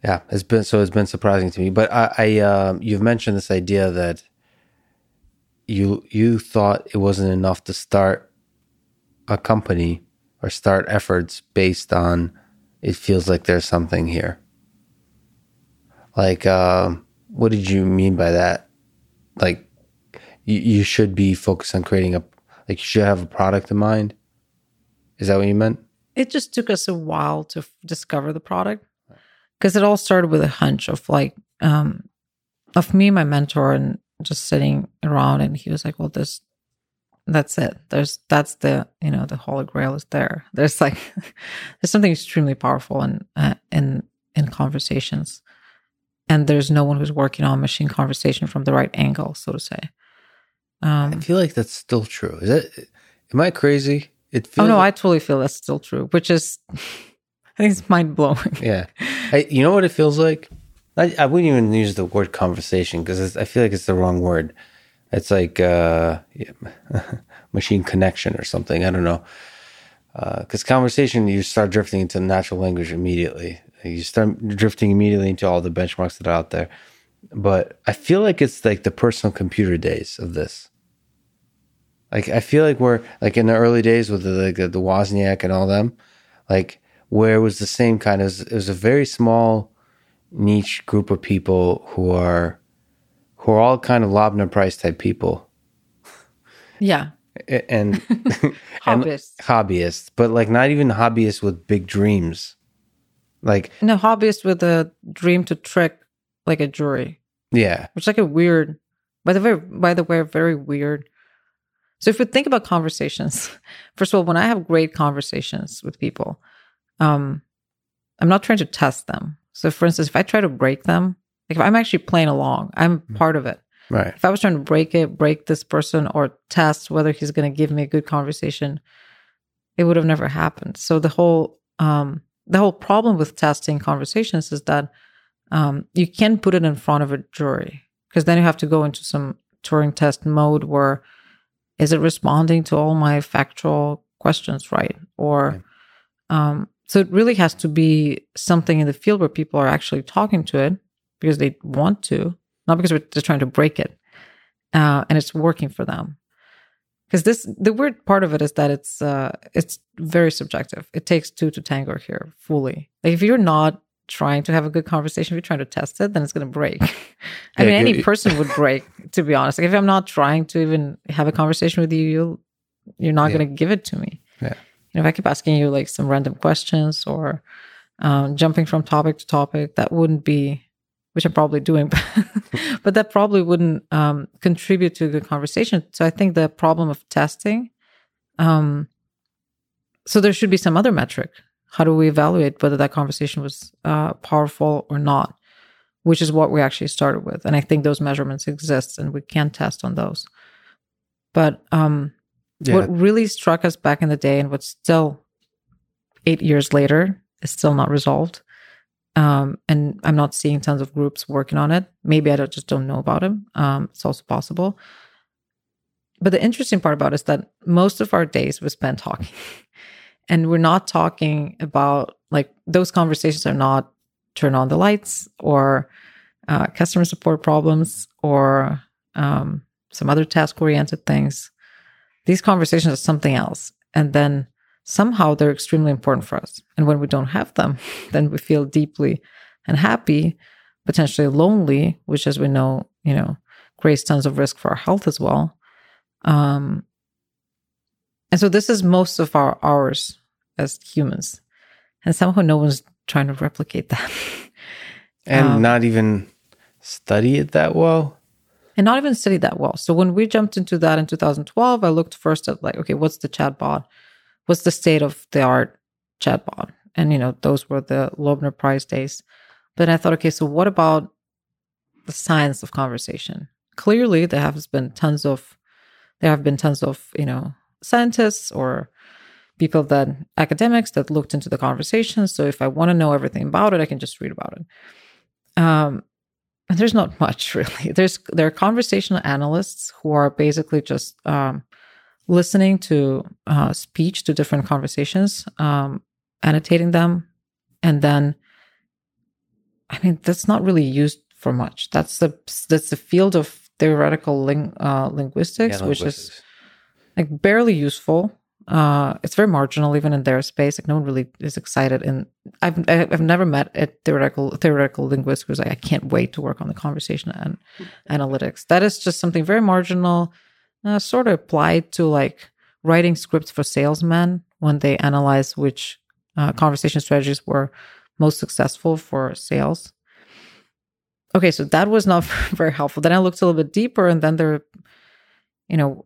Speaker 1: Yeah, it's been so it's been surprising to me. But I, I uh, you've mentioned this idea that you you thought it wasn't enough to start a company or start efforts based on it feels like there's something here. Like, uh, what did you mean by that? Like, you, you should be focused on creating a like you should have a product in mind. Is that what you meant?
Speaker 2: It just took us a while to f- discover the product. Because it all started with a hunch of like um of me my mentor and just sitting around and he was like well this that's it. There's that's the you know the holy grail is there. There's like there's something extremely powerful in uh, in in conversations. And there's no one who's working on machine conversation from the right angle so to say
Speaker 1: um, I feel like that's still true. Is it? Am I crazy?
Speaker 2: It feels. Oh no, like, I totally feel that's still true. Which is, I think it's mind blowing.
Speaker 1: Yeah, I, you know what it feels like. I, I wouldn't even use the word conversation because I feel like it's the wrong word. It's like uh, yeah, machine connection or something. I don't know. Because uh, conversation, you start drifting into natural language immediately. You start drifting immediately into all the benchmarks that are out there but I feel like it's like the personal computer days of this. Like I feel like we're like in the early days with the like the Wozniak and all them, like where it was the same kind of it was a very small niche group of people who are who are all kind of Loebner Prize type people.
Speaker 2: Yeah.
Speaker 1: And
Speaker 2: hobbyists.
Speaker 1: and hobbyists, but like not even hobbyists with big dreams. Like
Speaker 2: no hobbyists with a dream to trick like a jury.
Speaker 1: Yeah.
Speaker 2: Which is like a weird by the way by the way, very weird. So if we think about conversations, first of all, when I have great conversations with people, um, I'm not trying to test them. So for instance, if I try to break them, like if I'm actually playing along, I'm mm. part of it.
Speaker 1: Right.
Speaker 2: If I was trying to break it, break this person or test whether he's going to give me a good conversation, it would have never happened. So the whole um the whole problem with testing conversations is that um, you can't put it in front of a jury because then you have to go into some Turing test mode where is it responding to all my factual questions right? Or um, so it really has to be something in the field where people are actually talking to it because they want to not because they're just trying to break it uh, and it's working for them. Because this the weird part of it is that it's uh, it's very subjective. It takes two to tango here fully. Like if you're not trying to have a good conversation, if you're trying to test it, then it's going to break. I yeah, mean, any person would break, to be honest. Like if I'm not trying to even have a conversation with you, you'll, you're not yeah. going to give it to me.
Speaker 1: Yeah.
Speaker 2: You know, if I keep asking you like some random questions or um, jumping from topic to topic, that wouldn't be which I'm probably doing, but that probably wouldn't um, contribute to a good conversation. So I think the problem of testing, um, so there should be some other metric. How do we evaluate whether that conversation was uh, powerful or not? Which is what we actually started with, and I think those measurements exist, and we can test on those. But um,
Speaker 1: Yeah.
Speaker 2: what really struck us back in the day, and what's still eight years later is still not resolved. Um, and I'm not seeing tons of groups working on it. Maybe I don't, just don't know about them. Um, it's also possible. But the interesting part about it is that most of our days we spend talking, and we're not talking about like those conversations are not turn on the lights or uh, customer support problems or um, some other task oriented things. These conversations are something else. And then somehow they're extremely important for us. And when we don't have them, then we feel deeply unhappy, potentially lonely, which, as we know, you know, creates tons of risk for our health as well. Um, and so this is most of our hours as humans. And somehow no one's trying to replicate that.
Speaker 1: and
Speaker 2: Um,
Speaker 1: not even study it that well.
Speaker 2: and not even study that well. So when we jumped into that in 2012, I looked first at like, okay, what's the chatbot? What's the state of the art chatbot? And you know, those were the Loebner Prize days. But I thought, okay, so what about the science of conversation? Clearly, there has been tons of there have been tons of you know scientists or people that academics that looked into the conversation. So if I want to know everything about it, I can just read about it. Um, and there's not much really. There's there are conversational analysts who are basically just um, listening to uh, speech to different conversations, um, annotating them, and then, I mean, that's not really used for much. That's the that's the field of theoretical ling, uh, linguistics,
Speaker 1: Yeah,
Speaker 2: which is
Speaker 1: linguistics.
Speaker 2: Like barely useful. Uh, it's very marginal even in their space. Like no one really is excited. And I've I've never met a theoretical theoretical linguist who's like, I can't wait to work on the conversation and analytics. That is just something very marginal, uh, sort of applied to like writing scripts for salesmen when they analyze which uh, conversation strategies were most successful for sales. Okay, so that was not very helpful. Then I looked a little bit deeper, and then there, you know,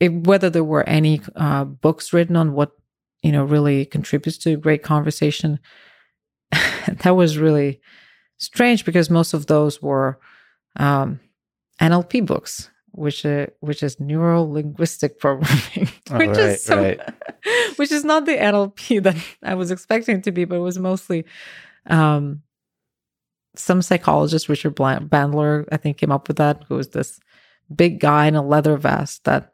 Speaker 2: if, whether there were any uh, books written on what you know really contributes to a great conversation that was really strange because most of those were um, nlp books which uh, which is neuro linguistic programming
Speaker 1: Oh,
Speaker 2: which
Speaker 1: right,
Speaker 2: is some,
Speaker 1: right.
Speaker 2: which is not the nlp that i was expecting to be but it was mostly um, some psychologist richard bandler i think came up with that who was this big guy in a leather vest that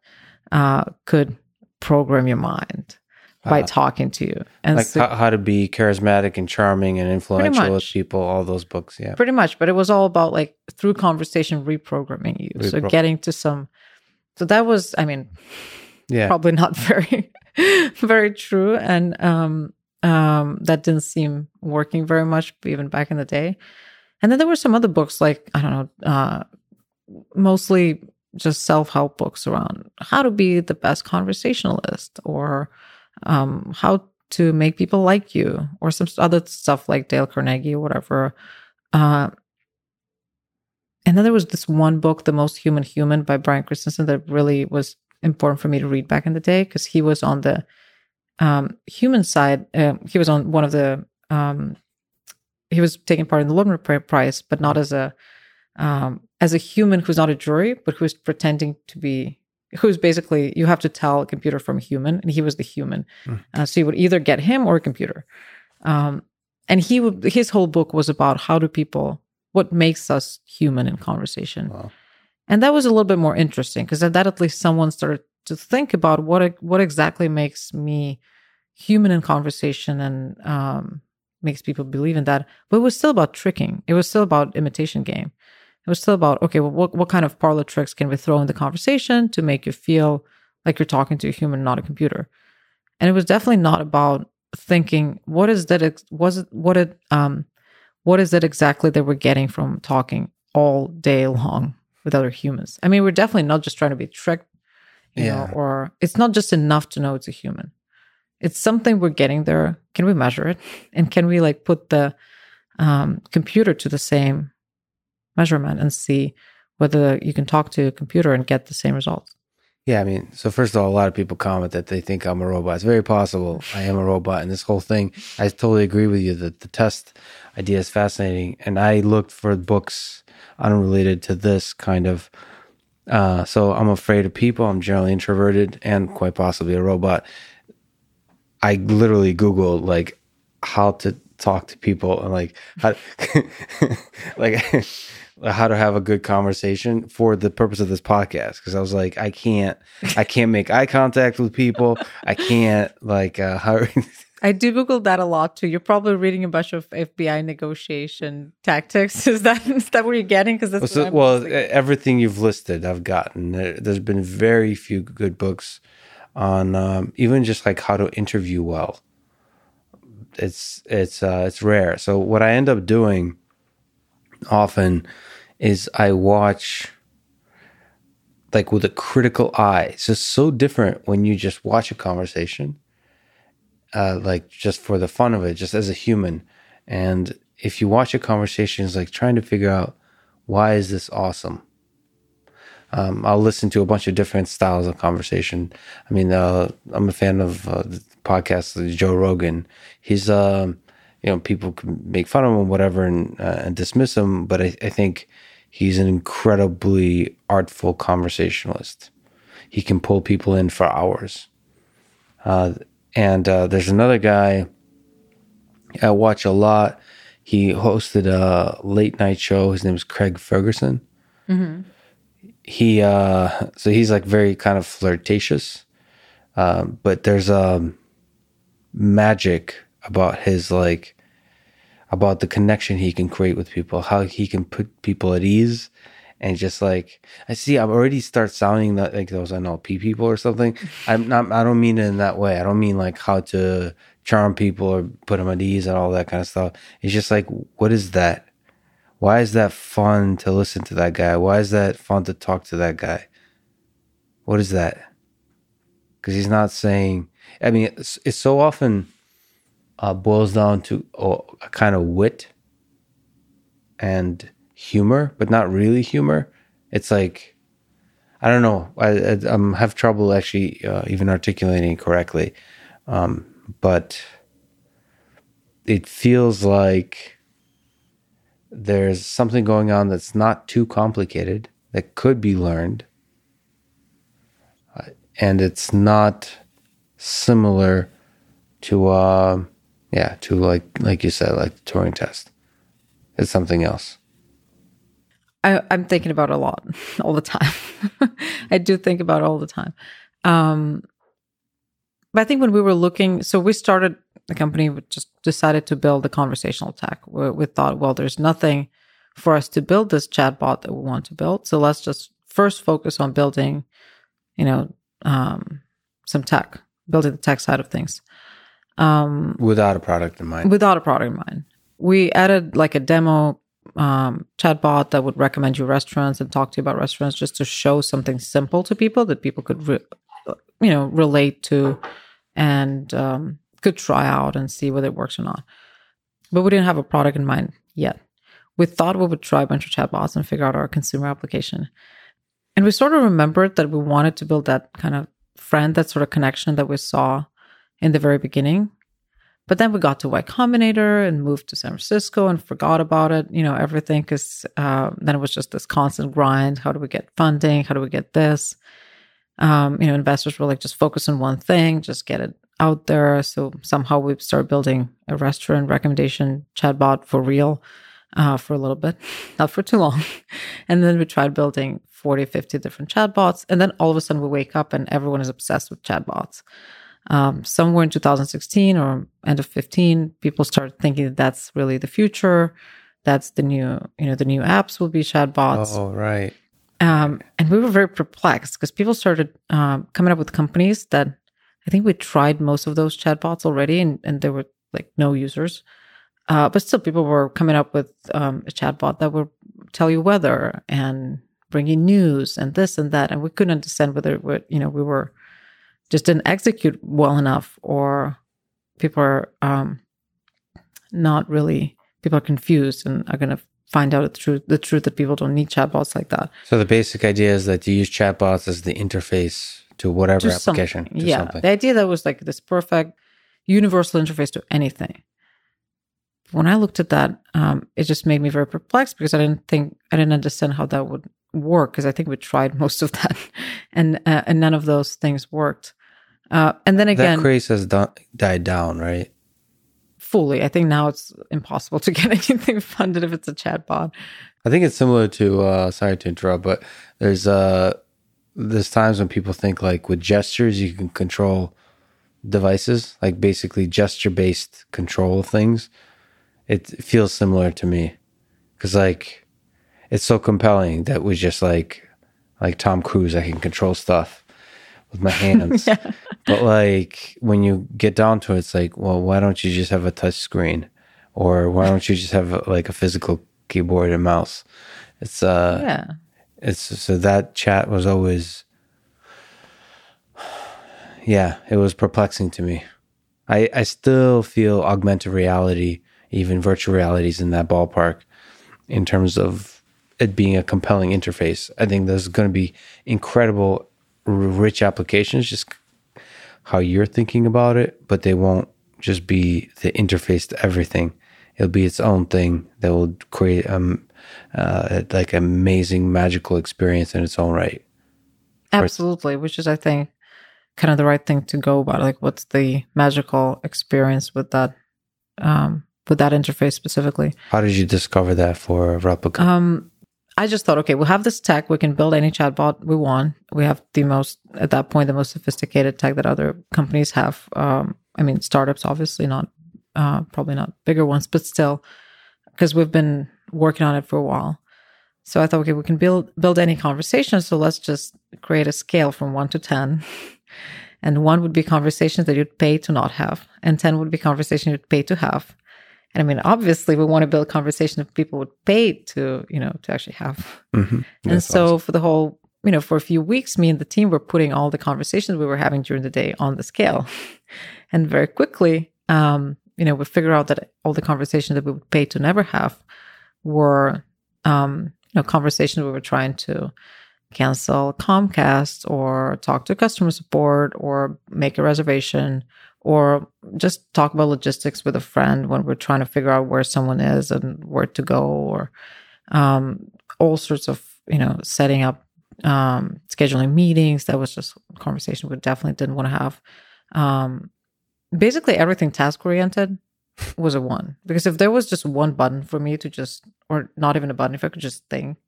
Speaker 2: uh, could program your mind by
Speaker 1: Uh,
Speaker 2: talking to you. And
Speaker 1: like
Speaker 2: so-
Speaker 1: how, how to be charismatic and charming and influential with people. All those books. Yeah.
Speaker 2: pretty much, but it was all about like through conversation reprogramming you. so getting to some. So that was, I mean,
Speaker 1: Yeah.
Speaker 2: probably not very, very true, and um, um, that didn't seem working very much even back in the day. And then there were some other books like I don't know, uh, mostly just self help books around how to be the best conversationalist or um, how to make people like you or some other stuff like Dale Carnegie or whatever. Uh, and then there was this one book, The Most Human Human by Brian Christensen, that really was important for me to read back in the day because he was on the um, human side. Uh, he was on one of the, um, he was taking part in the Loebner Prize, but not as a, um, as a human who's not a jury, but who's pretending to be, who's basically, you have to tell a computer from a human, and he was the human.
Speaker 1: Hmm.
Speaker 2: Uh, so you would either get him or a computer. Um, and he would, his whole book was about how do people, what makes us human in conversation.
Speaker 1: Wow.
Speaker 2: And that was a little bit more interesting because at that at least someone started to think about what what exactly makes me human in conversation and um, makes people believe in that. But it was still about tricking. It was still about imitation game. It was still about okay, well, what what kind of parlor tricks can we throw in the conversation to make you feel like you're talking to a human, not a computer? And it was definitely not about thinking what is that ex- was it what it um what is it exactly that we're getting from talking all day long with other humans. I mean, we're definitely not just trying to be tricked, you
Speaker 1: Yeah.
Speaker 2: know, or it's not just enough to know it's a human. It's something we're getting there. Can we measure it? And can we like put the um, computer to the same measurement and see whether you can talk to a computer and get the same results.
Speaker 1: Yeah, I mean, so first of all, a lot of people comment that they think I'm a robot. It's very possible I am a robot. And this whole thing, I totally agree with you that the test idea is fascinating. And I looked for books unrelated to this kind of. Uh, so I'm afraid of people. I'm generally introverted and quite possibly a robot. I literally Googled like how to talk to people and like how, like how to have a good conversation for the purpose of this podcast because I was like I can't I can't make eye contact with people I can't like uh how
Speaker 2: I do Google that a lot too. You're probably reading a bunch of FBI negotiation tactics. Is that is that what you're getting? Because that's
Speaker 1: so, well, everything you've listed, I've gotten. There, has been very few good books on um, even just like how to interview well it's it's uh, it's rare. So what I end up doing often is I watch like with a critical eye. It's just so different when you just watch a conversation, uh, like just for the fun of it, just as a human. And if you watch a conversation, it's like trying to figure out why is this awesome. Um, I'll listen to a bunch of different styles of conversation. I mean, uh, I'm a fan of uh, podcast, Joe Rogan. He's, um, you know, people can make fun of him, whatever, and, uh, and dismiss him, but I, I, think he's an incredibly artful conversationalist. He can pull people in for hours. Uh, and uh, there's another guy I watch a lot. He hosted a late night show. His name is Craig Ferguson. Mm-hmm. He uh, so he's like very kind of flirtatious, uh, but there's um magic about his like about the connection he can create with people, how he can put people at ease and just like I see I'm already start sounding that like those NLP people or something. I'm not I don't mean it in that way. I don't mean like how to charm people or put them at ease and all that kind of stuff. It's just like what is that? Why is that fun to listen to that guy? Why is that fun to talk to that guy? What is that? Because he's not saying I mean, it's, it's so often uh, boils down to a kind of wit and humor, but not really humor. It's like I don't know. I, I am have trouble actually uh, even articulating correctly, um, but it feels like there's something going on that's not too complicated that could be learned, uh, and it's not similar to uh yeah to like like you said like the Turing test. It's something else.
Speaker 2: I, i'm thinking about a lot all the time. I do think about all the time. Um but i think when we were looking so we started the company we just decided to build a conversational tech. We, we thought well there's nothing for us to build this chatbot that we want to build. So let's just first focus on building you know um, some tech building the tech side of things.
Speaker 1: Um, without a product in mind.
Speaker 2: Without a product in mind. We added like a demo um, chatbot that would recommend you restaurants and talk to you about restaurants just to show something simple to people that people could, re- you know, relate to and um, could try out and see whether it works or not. But we didn't have a product in mind yet. We thought we would try a bunch of chatbots and figure out our consumer application. And we sort of remembered that we wanted to build that kind of friend, that sort of connection that we saw in the very beginning. But then we got to Y Combinator and moved to San Francisco and forgot about it, you know, everything. Cause uh, then it was just this constant grind. How do we get funding? How do we get this? Um, you know, investors were like, just focus on one thing, just get it out there. So somehow we started building a restaurant recommendation chatbot for real uh, for a little bit, not for too long. and then we tried building 40, 50 different chatbots. And then all of a sudden we wake up and everyone is obsessed with chatbots. Um, somewhere in 2016 or end of 15, people started thinking that that's really the future. That's the new, you know, the new apps will be chatbots.
Speaker 1: Oh, right.
Speaker 2: Um, and we were very perplexed because people started um, coming up with companies that I think we tried most of those chatbots already and, and there were like no users. Uh, but still, people were coming up with um, a chatbot that would tell you weather and bringing news and this and that, and we couldn't understand whether we, you know we were just didn't execute well enough, or people are um, not really people are confused and are going to find out the truth the truth that people don't need chatbots like that.
Speaker 1: So the basic idea is that you use chatbots as the interface to whatever
Speaker 2: To
Speaker 1: application. to
Speaker 2: yeah,
Speaker 1: something.
Speaker 2: the idea that was like this perfect universal interface to anything. When I looked at that, um, it just made me very perplexed because I didn't think I didn't understand how that would work because I think we tried most of that, and uh, and none of those things worked. Uh, and then again,
Speaker 1: that craze has di- died down, right?
Speaker 2: fully, I think now it's impossible to get anything funded if it's a chatbot.
Speaker 1: I think it's similar to. Uh, sorry to interrupt, but there's uh, there's times when people think like with gestures you can control devices, like basically gesture based control of things. It feels similar to me because like it's so compelling that was just like like Tom Cruise, I can control stuff with my hands.
Speaker 2: Yeah.
Speaker 1: But like when you get down to it, it's like, well, why don't you just have a touch screen, or why don't you just have like a physical keyboard and mouse? It's uh,
Speaker 2: yeah.
Speaker 1: it's so that chat was always, yeah, it was perplexing to me. I I still feel augmented reality, even virtual realities, in that ballpark, in terms of it being a compelling interface. I think there's going to be incredible, rich applications, just how you're thinking about it, but they won't just be the interface to everything. It'll be its own thing that will create um uh, like amazing magical experience in its own right.
Speaker 2: Absolutely, which is I think kind of the right thing to go about. Like, what's the magical experience with that, um, with that interface specifically?
Speaker 1: How did you discover that for Replika?
Speaker 2: Um, I just thought, okay, we'll have this tech. We can build any chatbot we want. We have the most, at that point, the most sophisticated tech that other companies have. Um, I mean, startups, obviously not, uh, probably not bigger ones, but still, because we've been working on it for a while. So I thought, okay, we can build build any conversation. So let's just create a scale from one to ten, and one would be conversations that you'd pay to not have, and ten would be conversations you'd pay to have. And I mean, obviously, we want to build conversation that people would pay to, you know, to actually have.
Speaker 1: Mhm.
Speaker 2: and so
Speaker 1: awesome.
Speaker 2: for the whole, you know, for a few weeks, me and the team were putting all the conversations we were having during the day on the scale. and very quickly, um, you know, we figured out that all the conversations that we would pay to never have were, um, you know, conversations we were trying to cancel Comcast or talk to customer support or make a reservation or just talk about logistics with a friend when we're trying to figure out where someone is and where to go or um, all sorts of you know setting up um, scheduling meetings. That was just conversation we definitely didn't want to have. Um, basically everything task oriented was a one because if there was just one button for me to just or not even a button if i could just think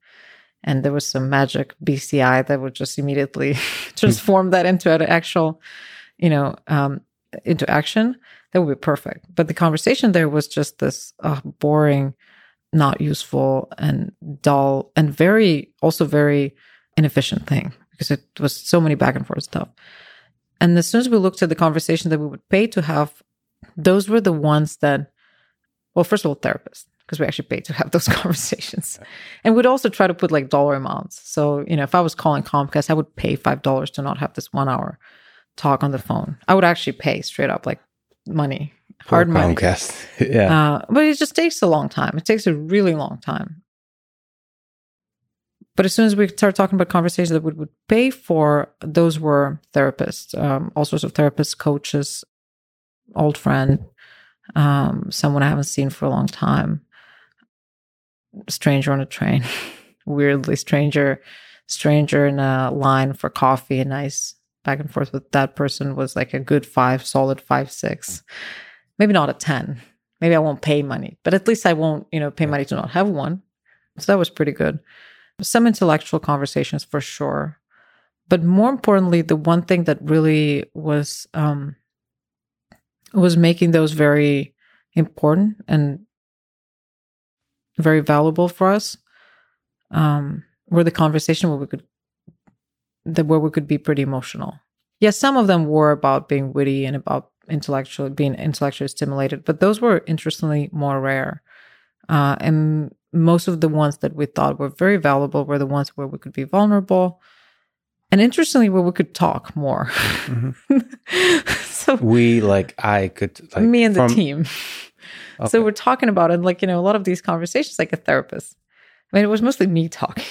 Speaker 2: and there was some magic bci that would just immediately transform that into an actual you know um, into action that would be perfect. But the conversation there was just this uh, boring not useful and dull and very also very inefficient thing because it was so many back and forth stuff. And as soon as we looked at the conversation that we would pay to have those were the ones that well first of all therapists because we actually paid to have those conversations. And we'd also try to put like dollar amounts. So you know if i was calling comcast i would pay five dollars to not have this one hour talk on the phone i would actually pay straight up like money hard money
Speaker 1: yeah.
Speaker 2: uh, but it just takes a long time. It takes a really long time. But as soon as we start talking about conversations that we would pay for, those were therapists, um, all sorts of therapists, coaches, old friend, um, someone I haven't seen for a long time, stranger on a train, weirdly stranger, stranger in a line for coffee, a nice back and forth with that person was like a good five, solid five, six, maybe not a 10 maybe I won't pay money, but at least I won't, you know, pay money to not have one. So that was pretty good. Some intellectual conversations for sure. But more importantly, the one thing that really was um was making those very important and very valuable for us um were the conversation where we could that where we could be pretty emotional. Yes, some of them were about being witty and about intellectually being intellectually stimulated, but those were interestingly more rare. Uh, and most of the ones that we thought were very valuable were the ones where we could be vulnerable, and interestingly, where we could talk more.
Speaker 1: Mhm.
Speaker 2: so
Speaker 1: We like I could like
Speaker 2: me and the team.
Speaker 1: Okay.
Speaker 2: So we're talking about it, like, you know, a lot of these conversations, like a therapist. I mean, it was mostly me talking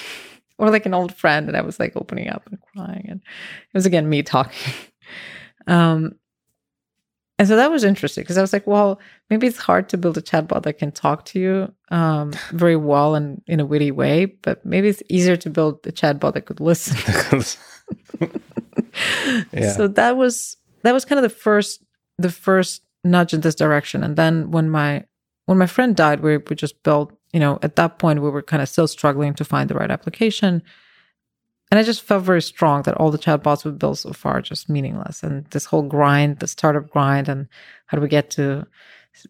Speaker 2: or like an old friend. And I was like opening up and crying. And it was again me talking. um, and so that was interesting because I was like, well, maybe it's hard to build a chatbot that can talk to you um, very well and in a witty way, but maybe it's easier to build a chatbot that could listen.
Speaker 1: Yeah.
Speaker 2: So that was that was kind of the first the first nudge in this direction. And then when my when my friend died, we we just built. You know, at that point, we were kind of still struggling to find the right application. And I just felt very strong that all the chatbots we've built so far are just meaningless. And this whole grind, the startup grind, and how do we get to,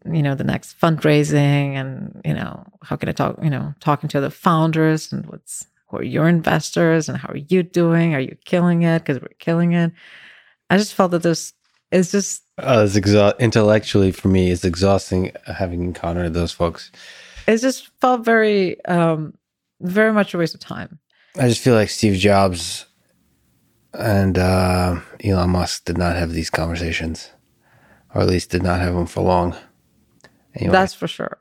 Speaker 2: you know, the next fundraising, and you know, how can I talk, you know, talking to the founders and what's who are your investors and how are you doing? Are you killing it? Because we're killing it. I just felt that this is just
Speaker 1: Uh, it's exa- intellectually for me, it's exhausting having encountered those folks.
Speaker 2: It just felt very um very much a waste of time.
Speaker 1: I just feel like Steve Jobs and uh, Elon Musk did not have these conversations, or at least did not have them for long. Anyway,
Speaker 2: That's for sure.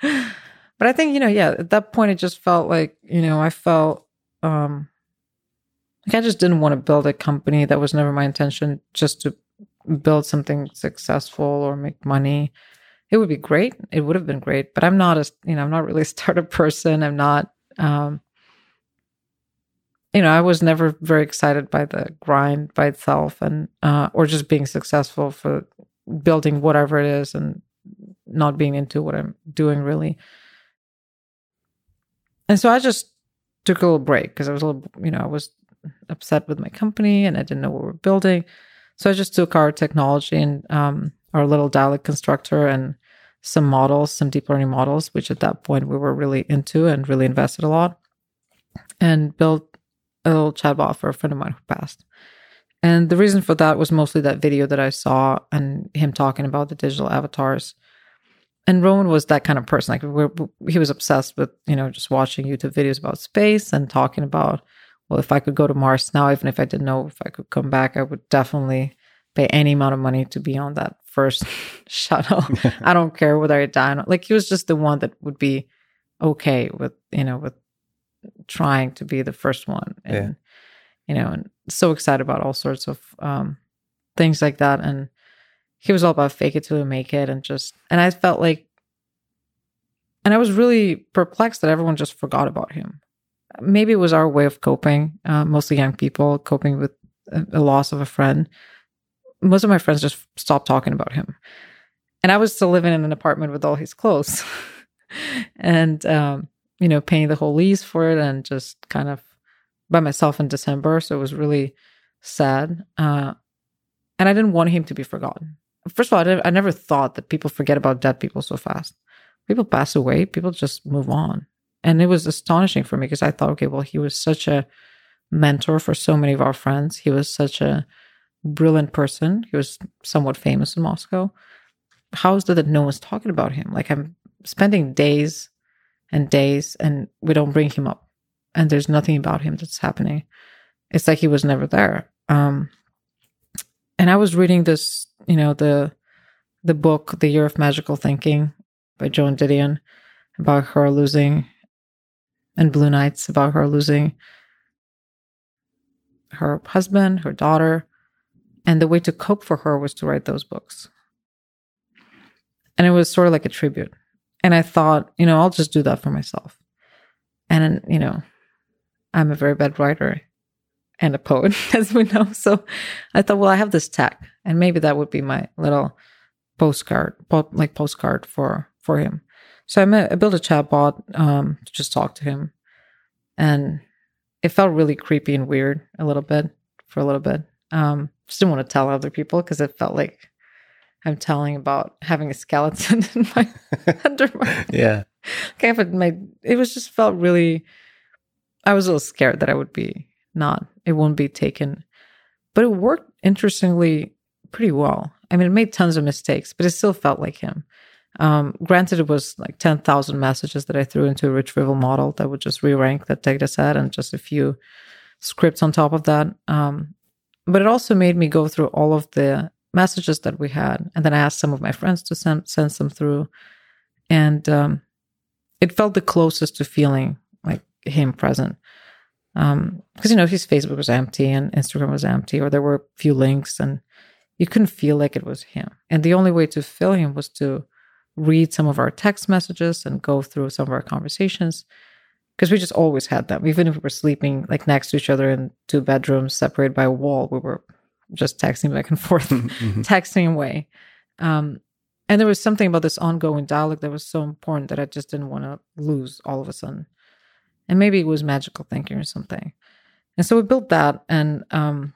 Speaker 2: but I think, you know, yeah, at that point it just felt like, you know, I felt um like I just didn't want to build a company. That was never my intention, just to build something successful or make money. It would be great. It would have been great. But I'm not a you know, I'm not really a startup person. I'm not um you know, I was never very excited by the grind by itself and uh or just being successful for building whatever it is and not being into what I'm doing really. And so I just took a little break because I was a little, you know, I was upset with my company and I didn't know what we are building. So I just took our technology and um, our little dialect constructor and some models, some deep learning models, which at that point we were really into and really invested a lot, and built a little chatbot for a friend of mine who passed. And the reason for that was mostly that video that I saw and him talking about the digital avatars. And Roman was that kind of person. Like we're, he was obsessed with, you know, just watching YouTube videos about space and talking about, well, if I could go to Mars now, even if I didn't know if I could come back, I would definitely pay any amount of money to be on that first shuttle. I don't care whether I die or not. Like he was just the one that would be okay with, you know, with trying to be the first one. And,
Speaker 1: Yeah.
Speaker 2: you know, and so excited about all sorts of um, things like that. And he was all about fake it till you make it. And just, and I felt like, and I was really perplexed that everyone just forgot about him. Maybe it was our way of coping, uh, mostly young people coping with a, a loss of a friend. Most of my friends just stopped talking about him. And I was still living in an apartment with all his clothes and, um, you know, paying the whole lease for it and just kind of by myself in December. So it was really sad. Uh, and I didn't want him to be forgotten. First of all, I, I never thought that people forget about dead people so fast. People pass away, people just move on. And it was astonishing for me because I thought, okay, well, he was such a mentor for so many of our friends. He was such a brilliant person. He was somewhat famous in Moscow. How is it that no one's talking about him? Like I'm spending days and days and we don't bring him up and there's nothing about him that's happening. It's like he was never there. Um, and I was reading this, you know, the the book, The Year of Magical Thinking by Joan Didion about her losing and Blue Nights about her losing her husband, her daughter, and the way to cope for her was to write those books. And it was sort of like a tribute. And I thought, you know, I'll just do that for myself. And, you know, I'm a very bad writer and a poet, as we know. So I thought, well, I have this tech, and maybe that would be my little postcard, po- like postcard for for him. So I, met, I built a chatbot um, to just talk to him, and it felt really creepy and weird a little bit for a little bit. Um, just didn't want to tell other people because it felt like I'm telling about having a skeleton in my under my
Speaker 1: yeah.
Speaker 2: okay, but my it was just felt really. I was a little scared that I would be not. It won't be taken, but it worked interestingly pretty well. I mean, it made tons of mistakes, but it still felt like him. Um, granted, it was like ten thousand messages that I threw into a retrieval model that would just re-rank that data set and just a few scripts on top of that. Um, but it also made me go through all of the messages that we had, and then I asked some of my friends to send send some through, and um, it felt the closest to feeling like him present. Um, because you know his Facebook was empty and Instagram was empty, or there were a few links, and you couldn't feel like it was him. And the only way to feel him was to read some of our text messages and go through some of our conversations because we just always had them. Even if we were sleeping like next to each other in two bedrooms separated by a wall, we were just texting back and forth,
Speaker 1: Mhm.
Speaker 2: texting away. Um, and there was something about this ongoing dialogue that was so important that I just didn't want to lose all of a sudden. And maybe it was magical thinking or something. And so we built that, and um,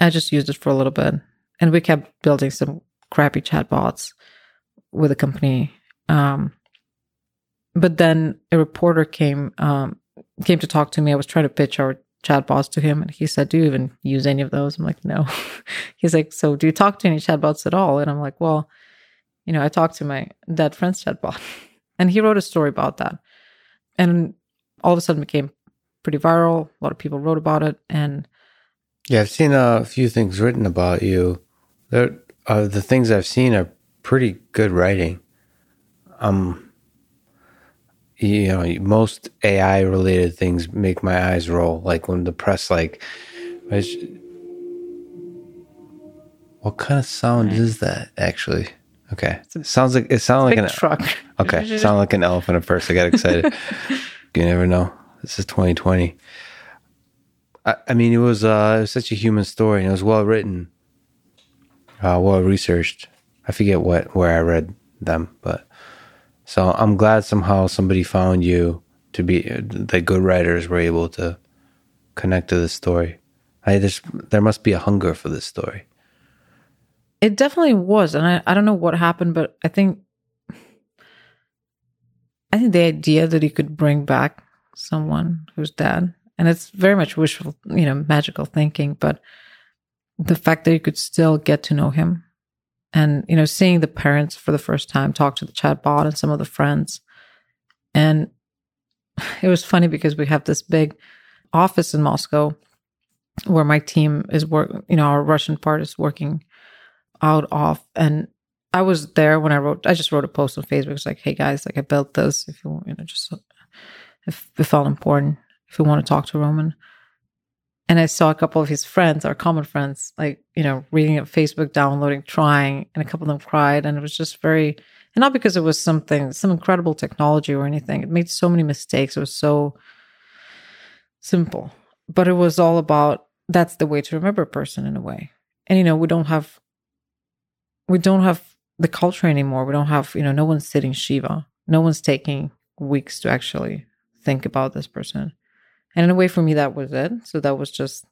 Speaker 2: I just used it for a little bit. And we kept building some crappy chatbots with a company. Um, but then a reporter came um, came to talk to me. I was trying to pitch our chatbots to him, and he said, "Do you even use any of those?" I'm like, "No." He's like, "So do you talk to any chatbots at all?" And I'm like, "Well, you know, I talked to my dead friend's chatbot," and he wrote a story about that, and all of a sudden it became pretty viral. A lot of people wrote about it, and
Speaker 1: Yeah, I've seen a few things written about you. There, uh, the things I've seen are pretty good writing. Um, you know, most AI related things make my eyes roll. Like when the press, like, what kind of sound is that? Actually, okay, sounds like it sounds like an
Speaker 2: truck.
Speaker 1: Okay, sound like an elephant at first. I got excited. you never know. This is 2020. I, I mean, it was uh, it was such a human story, and it was well written, uh, well researched. I forget what where I read them, but so I'm glad somehow somebody found you to be the good writers were able to connect to this story. I there must be a hunger for this story.
Speaker 2: It definitely was, and I, I don't know what happened, but I think I think the idea that he could bring back someone who's dead, and it's very much wishful, you know, magical thinking, but the fact that you could still get to know him, and you know, seeing the parents for the first time talk to the chatbot and some of the friends, and it was funny because we have this big office in Moscow where my team is work, you know, our Russian part is working out of and I was there when I wrote I just wrote a post on Facebook. It's like hey guys like I built this. If you you know just if it felt important if you want to talk to Roman and I saw a couple of his friends our common friends like you know reading it Facebook downloading trying and a couple of them cried and it was just very and not because it was something some incredible technology or anything it made so many mistakes it was so simple but it was all about that's the way to remember a person in a way and you know we don't have we don't have the culture anymore. We don't have, you know, no one's sitting Shiva. No one's taking weeks to actually think about this person. And in a way for me that was it. So that was just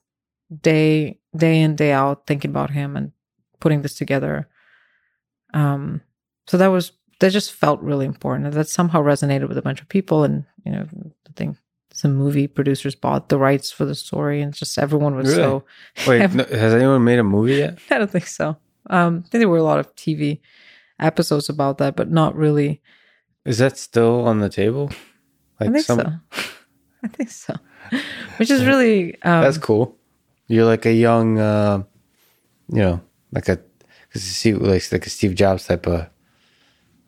Speaker 2: day day in, day out thinking about him and putting this together. Um so that was that just felt really important. And that somehow resonated with a bunch of people and, you know, I think some movie producers bought the rights for the story and just everyone was
Speaker 1: Really?
Speaker 2: so
Speaker 1: Wait, no, has anyone made a movie yet?
Speaker 2: I don't think so. Um, I think there were a lot of TV episodes about that, but not really.
Speaker 1: Is that still on the table?
Speaker 2: I think so. I think so. Which is really um,
Speaker 1: That's cool. You're like a young, uh, you know, like a, because you see, like, like a Steve Jobs type of.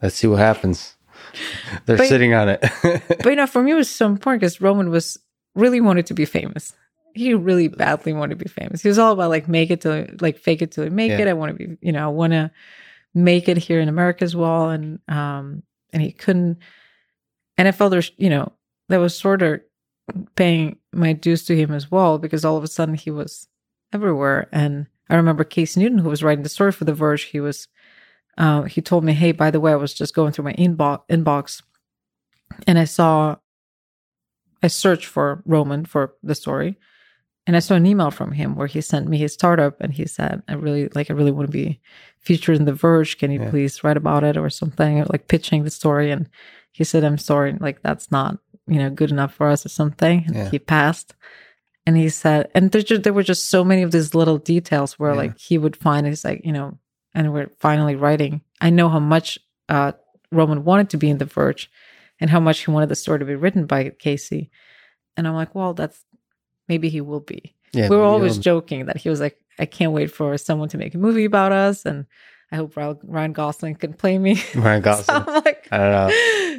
Speaker 1: Let's see what happens. They're
Speaker 2: But-
Speaker 1: sitting on it.
Speaker 2: but you know, for me, it was so important because Roman was really wanted to be famous. He really badly wanted to be famous. He was all about like make it to like fake it till you make
Speaker 1: Yeah.
Speaker 2: it. I want to be, you know, I want to make it here in America as well. And um, and he couldn't. And I felt there's, you know, that was sort of paying my dues to him as well because all of a sudden he was everywhere. And I remember Casey Newton, who was writing the story for The Verge, he was, uh, he told me, hey, by the way, I was just going through my inbox inbox and I saw, I searched for Roman for the story, and I saw an email from him where he sent me his startup, and he said, "I really like, I really want to be featured in The Verge. Can you
Speaker 1: Yeah.
Speaker 2: please write about it or something, or like pitching the story?" And he said, "I'm sorry, like that's not you know good enough for us or something." And
Speaker 1: Yeah.
Speaker 2: he passed. And he said, and there, ju- there were just so many of these little details where
Speaker 1: Yeah.
Speaker 2: like he would find, he's like, you know, and we're finally writing. I know how much uh, Roman wanted to be in The Verge and how much he wanted the story to be written by Casey. And I'm like, well, that's maybe he will be.
Speaker 1: yeah,
Speaker 2: we were always joking that he was like, I can't wait for someone to make a movie about us, and I hope Ryan Gosling can play me.
Speaker 1: Ryan Gosling. so like, I don't know.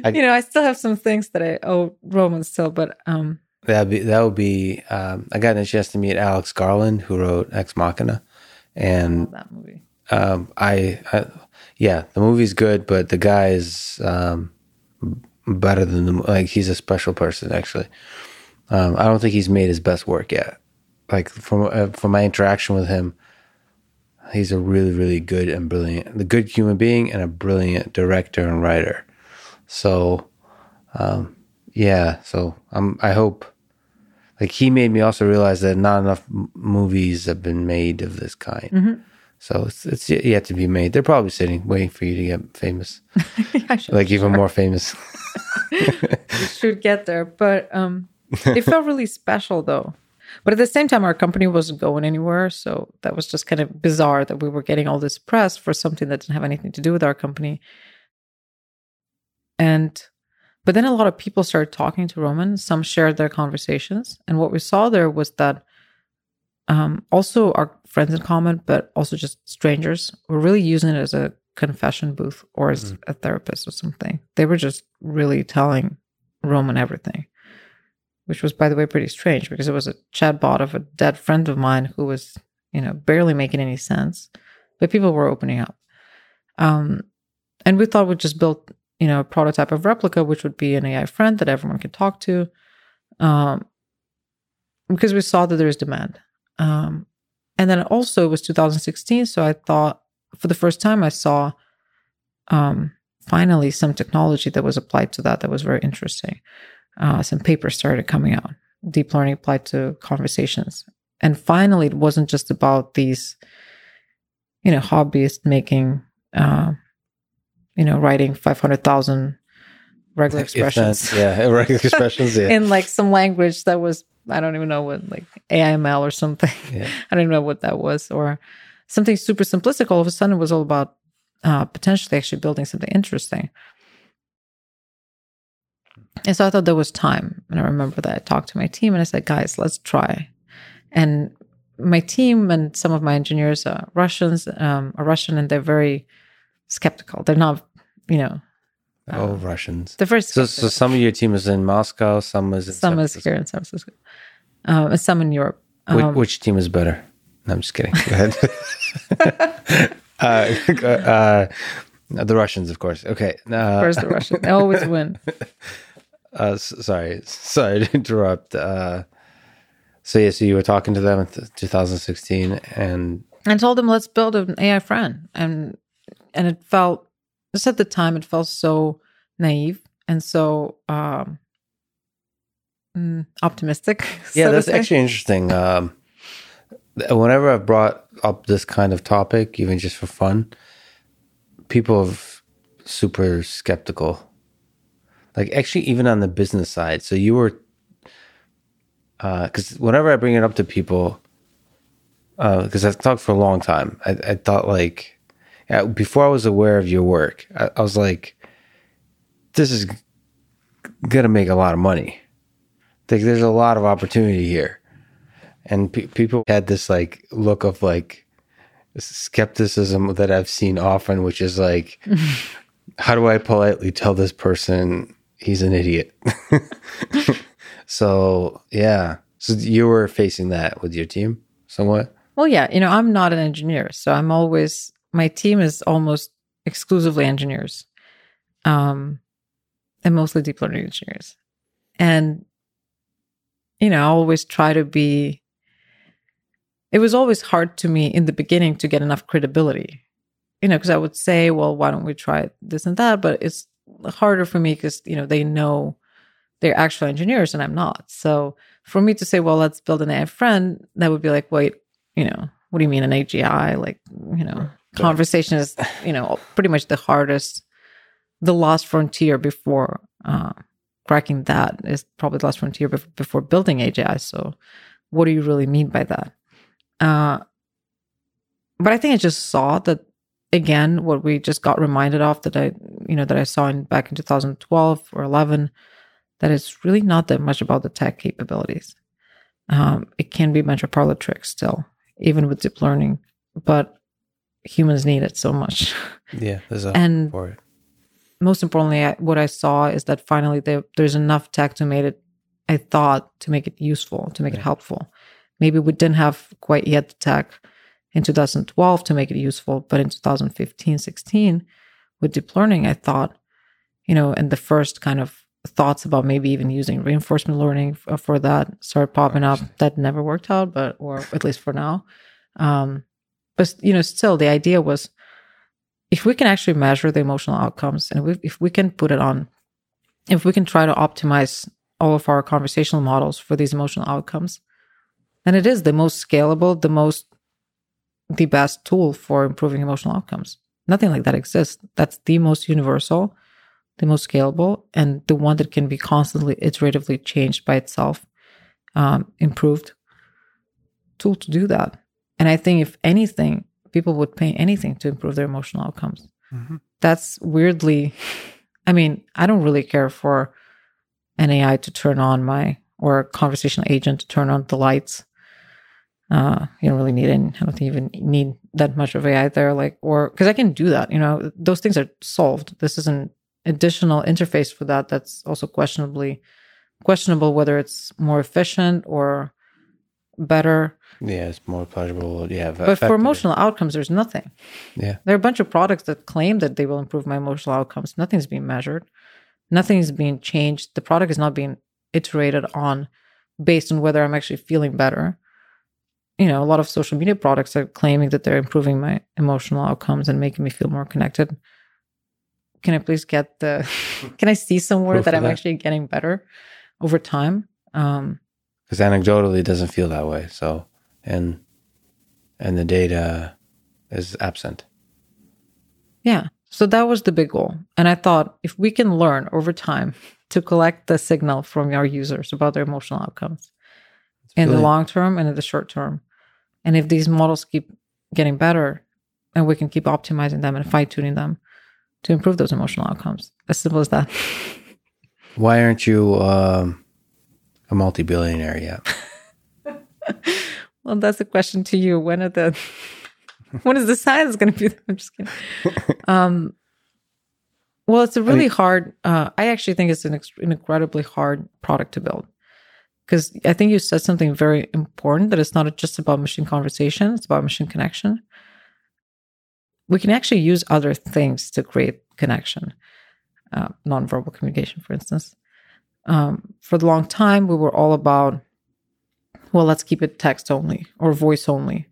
Speaker 2: I, you know, I still have some things that I owe Roman still, but um,
Speaker 1: that be that would be. Um, I got a chance to meet Alex Garland, who wrote Ex Machina, and
Speaker 2: that movie.
Speaker 1: Um, I, I, yeah, the movie's good, but the guy is um, better than the like. He's a special person, actually. Um, I don't think he's made his best work yet. Like from uh, from my interaction with him, he's a really, really good and brilliant, the good human being and a brilliant director and writer. So, um, yeah. So I'm. I hope. Like he made me also realize that not enough m- movies have been made of this kind.
Speaker 2: Mm-hmm.
Speaker 1: So it's it's yet to be made. They're probably sitting waiting for you to get famous, yeah, sure, like even more famous.
Speaker 2: you should get there, but um, it felt really special though. But at the same time, our company wasn't going anywhere. So that was just kind of bizarre that we were getting all this press for something that didn't have anything to do with our company. And, but then a lot of people started talking to Roman. Some shared their conversations. And what we saw there was that um, also our friends in common, but also just strangers were really using it as a confession booth or as mm-hmm. a therapist or something. They were just really telling Roman everything which was, by the way, pretty strange because it was a chatbot of a dead friend of mine who was, you know, barely making any sense, but people were opening up. Um, and we thought we'd just build, you know, a prototype of Replika, which would be an AI friend that everyone could talk to, um, because we saw that there's demand. Um, and then also it was 2016, so I thought for the first time I saw, um, finally some technology that was applied to that that was very interesting uh, some papers started coming out. Deep learning applied to conversations. And finally, it wasn't just about these, you know, hobbyists making, uh, you know, writing 500,000 regular expressions.
Speaker 1: yeah, regular expressions. Yeah.
Speaker 2: in like some language that was, I don't even know what, like AIML or something. Yeah. I don't even know what that was. Or something super simplistic. All of a sudden, it was all about uh, potentially actually building something interesting. And so I thought there was time. And I remember that I talked to my team and I said, guys, let's try. And my team and some of my engineers are Russians, um, are Russian, and they're very skeptical. They're not, you know.
Speaker 1: Oh, uh, Russians.
Speaker 2: The first.
Speaker 1: So, so some of your team is in Moscow, some is in
Speaker 2: some is here in San Francisco, uh, and some in Europe. Um,
Speaker 1: which, which, team is better? No, I'm just kidding. Go ahead. uh, uh, the Russians, of course. Okay.
Speaker 2: Uh, First, the Russians. They always win.
Speaker 1: Uh, sorry, sorry to interrupt. Uh, so yeah, so you were talking to them in 2016, and
Speaker 2: I told them let's build an AI friend, and and it felt just at the time it felt so naive and so um, mm, optimistic.
Speaker 1: Yeah, so that's actually interesting. Um, whenever I've brought up this kind of topic, even just for fun, people have super skeptical like actually even on the business side so you were because uh, whenever i bring it up to people because uh, i've talked for a long time i, I thought like yeah, before i was aware of your work I, I was like this is gonna make a lot of money. Like there's a lot of opportunity here. And pe- people had this like look of like skepticism that i've seen often which is like how do i politely tell this person he's an idiot. so yeah, so you were facing that with your team somewhat.
Speaker 2: Well, yeah, you know, I'm not an engineer, so I'm always my team is almost exclusively engineers, um, and mostly deep learning engineers, and you know, I always try to be. It was always hard to me in the beginning to get enough credibility, you know, because I would say, well, why don't we try this and that? But it's harder for me because you know they know they're actual engineers and I'm not. So for me to say, well, let's build an AI friend, that would be like, wait, you know, what do you mean an AGI? Like, you know, conversation is, you know, pretty much the hardest, the last frontier before uh, cracking that is probably the last frontier before building AGI. So what do you really mean by that? Uh, but I think I just saw that again what we just got reminded of that I you know that I saw in back in 2012 or 11 that it's really not that much about the tech capabilities. Um, it can be a of parlor tricks still. even with deep learning. But humans need it so much.
Speaker 1: Yeah, there's a
Speaker 2: And-
Speaker 1: for it.
Speaker 2: Most importantly, I, what I saw is that finally there, there's enough tech to make it, I thought, to make it useful, to make it helpful. Maybe we didn't have quite yet the tech in 2012 to make it useful, but in 2015, 16, with deep learning, I thought, you know, and the first kind of thoughts about maybe even using reinforcement learning f- for that started popping up. That never worked out, but or at least for now. Um, but you know, still the idea was if we can actually measure the emotional outcomes and we, if we can put it on, if we can try to optimize all of our conversational models for these emotional outcomes, then it is the most scalable, the most, the best tool for improving emotional outcomes. Nothing like that exists. That's the most universal, the most scalable, and the one that can be constantly iteratively changed by itself, um, improved tool to do that. And I think if anything, people would pay anything to improve their emotional outcomes.
Speaker 1: Mhm.
Speaker 2: That's weirdly, I mean, I don't really care for an AI to turn on my or a conversational agent to turn on the lights. Uh, you don't really need it. I don't even need that much of AI there. Like, or because I can do that, you know, those things are solved. This is an additional interface for that. That's also questionably questionable whether it's more efficient or better.
Speaker 1: Yeah, it's more pleasurable. Yeah,
Speaker 2: But for emotional outcomes, there's nothing.
Speaker 1: Yeah.
Speaker 2: There are a bunch of products that claim that they will improve my emotional outcomes. Nothing's being measured. Nothing is being changed. The product is not being iterated on based on whether I'm actually feeling better. You know, a lot of social media products are claiming that they're improving my emotional outcomes and making me feel more connected. Can I please get the can I see somewhere that I'm
Speaker 1: that.
Speaker 2: actually getting better over time? Um
Speaker 1: because anecdotally it doesn't feel that way. So and and the data is absent.
Speaker 2: Yeah. So that was the big goal. And I thought if we can learn over time to collect the signal from our users about their emotional outcomes in the long term and in the short term, and if these models keep getting better and we can keep optimizing them and fine tuning them to improve those emotional outcomes, as simple as that.
Speaker 1: Why aren't you um, a multi-billionaire yet?
Speaker 2: Well, that's a question to you. When are the when is the science going to be? I'm just kidding. Um, well, it's a really hard. Uh, I actually think it's an, ex- an incredibly hard product to build because I think you said something very important that it's not just about machine conversation; it's about machine connection. We can actually use other things to create connection, uh, nonverbal communication, for instance. Um, for the long time, we were all about well, let's keep it text only or voice only.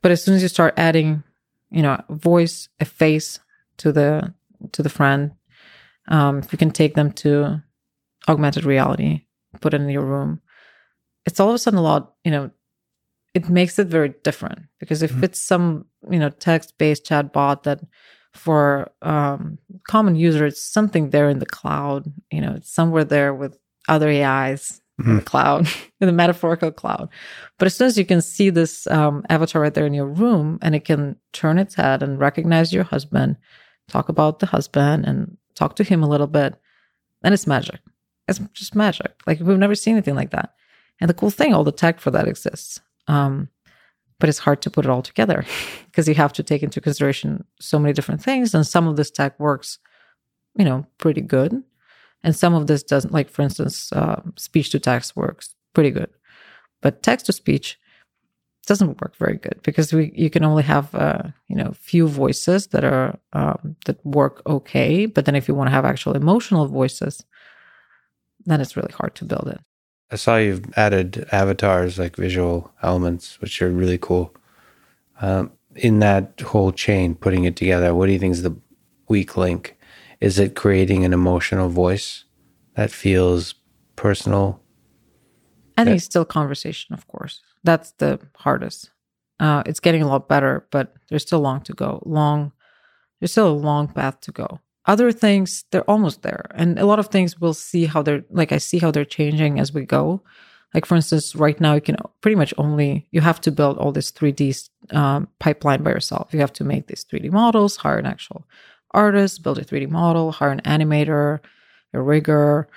Speaker 2: But as soon as you start adding, you know, voice, a face to the to the friend, um, if you can take them to augmented reality, put it in your room, it's all of a sudden a lot, you know, it makes it very different because if
Speaker 1: Mhm.
Speaker 2: it's some, you know, text-based chat bot that for um, common user, it's something there in the cloud, you know, it's somewhere there with other AIs in the cloud, in the metaphorical cloud. But as soon as you can see this um, avatar right there in your room and it can turn its head and recognize your husband, talk about the husband and talk to him a little bit, then it's magic. It's just magic. Like we've never seen anything like that. And the cool thing, all the tech for that exists. Um, but it's hard to put it all together because you have to take into consideration so many different things. And some of this tech works, you know, pretty good and some of this doesn't like for instance uh, speech to text works pretty good but text to speech doesn't work very good because we you can only have uh, you know few voices that are um, that work okay but then if you want to have actual emotional voices then it's really hard to build it
Speaker 1: I saw you've added avatars like visual elements, which are really cool. Um, in that whole chain, putting it together, what do you think is the weak link? Is it creating an emotional voice that feels personal?
Speaker 2: I think it's still conversation, of course. That's the hardest. Uh, it's getting a lot better, but there's still long to go. Long, there's still a long path to go. Other things, they're almost there, and a lot of things we'll see how they're like. I see how they're changing as we go. Like for instance, right now you can pretty much only you have to build all this 3D um, pipeline by yourself. You have to make these 3D models, hire an actual artist, build a 3D model, hire an animator, a rigger.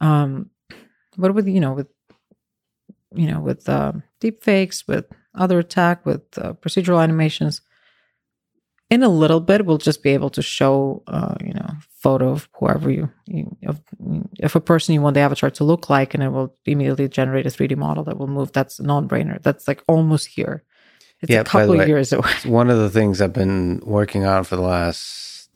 Speaker 2: Um, but with you know with you know with um, deep fakes with other tech with uh, procedural animations. In a little bit, we'll just be able to show, uh, you know, photo of whoever you, you of, if a person you want the avatar to look like, and it will immediately generate a 3D model that will move. That's a non-brainer. That's like almost here. It's
Speaker 1: Yeah,
Speaker 2: a couple
Speaker 1: way-
Speaker 2: years away.
Speaker 1: One of the things I've been working on for the last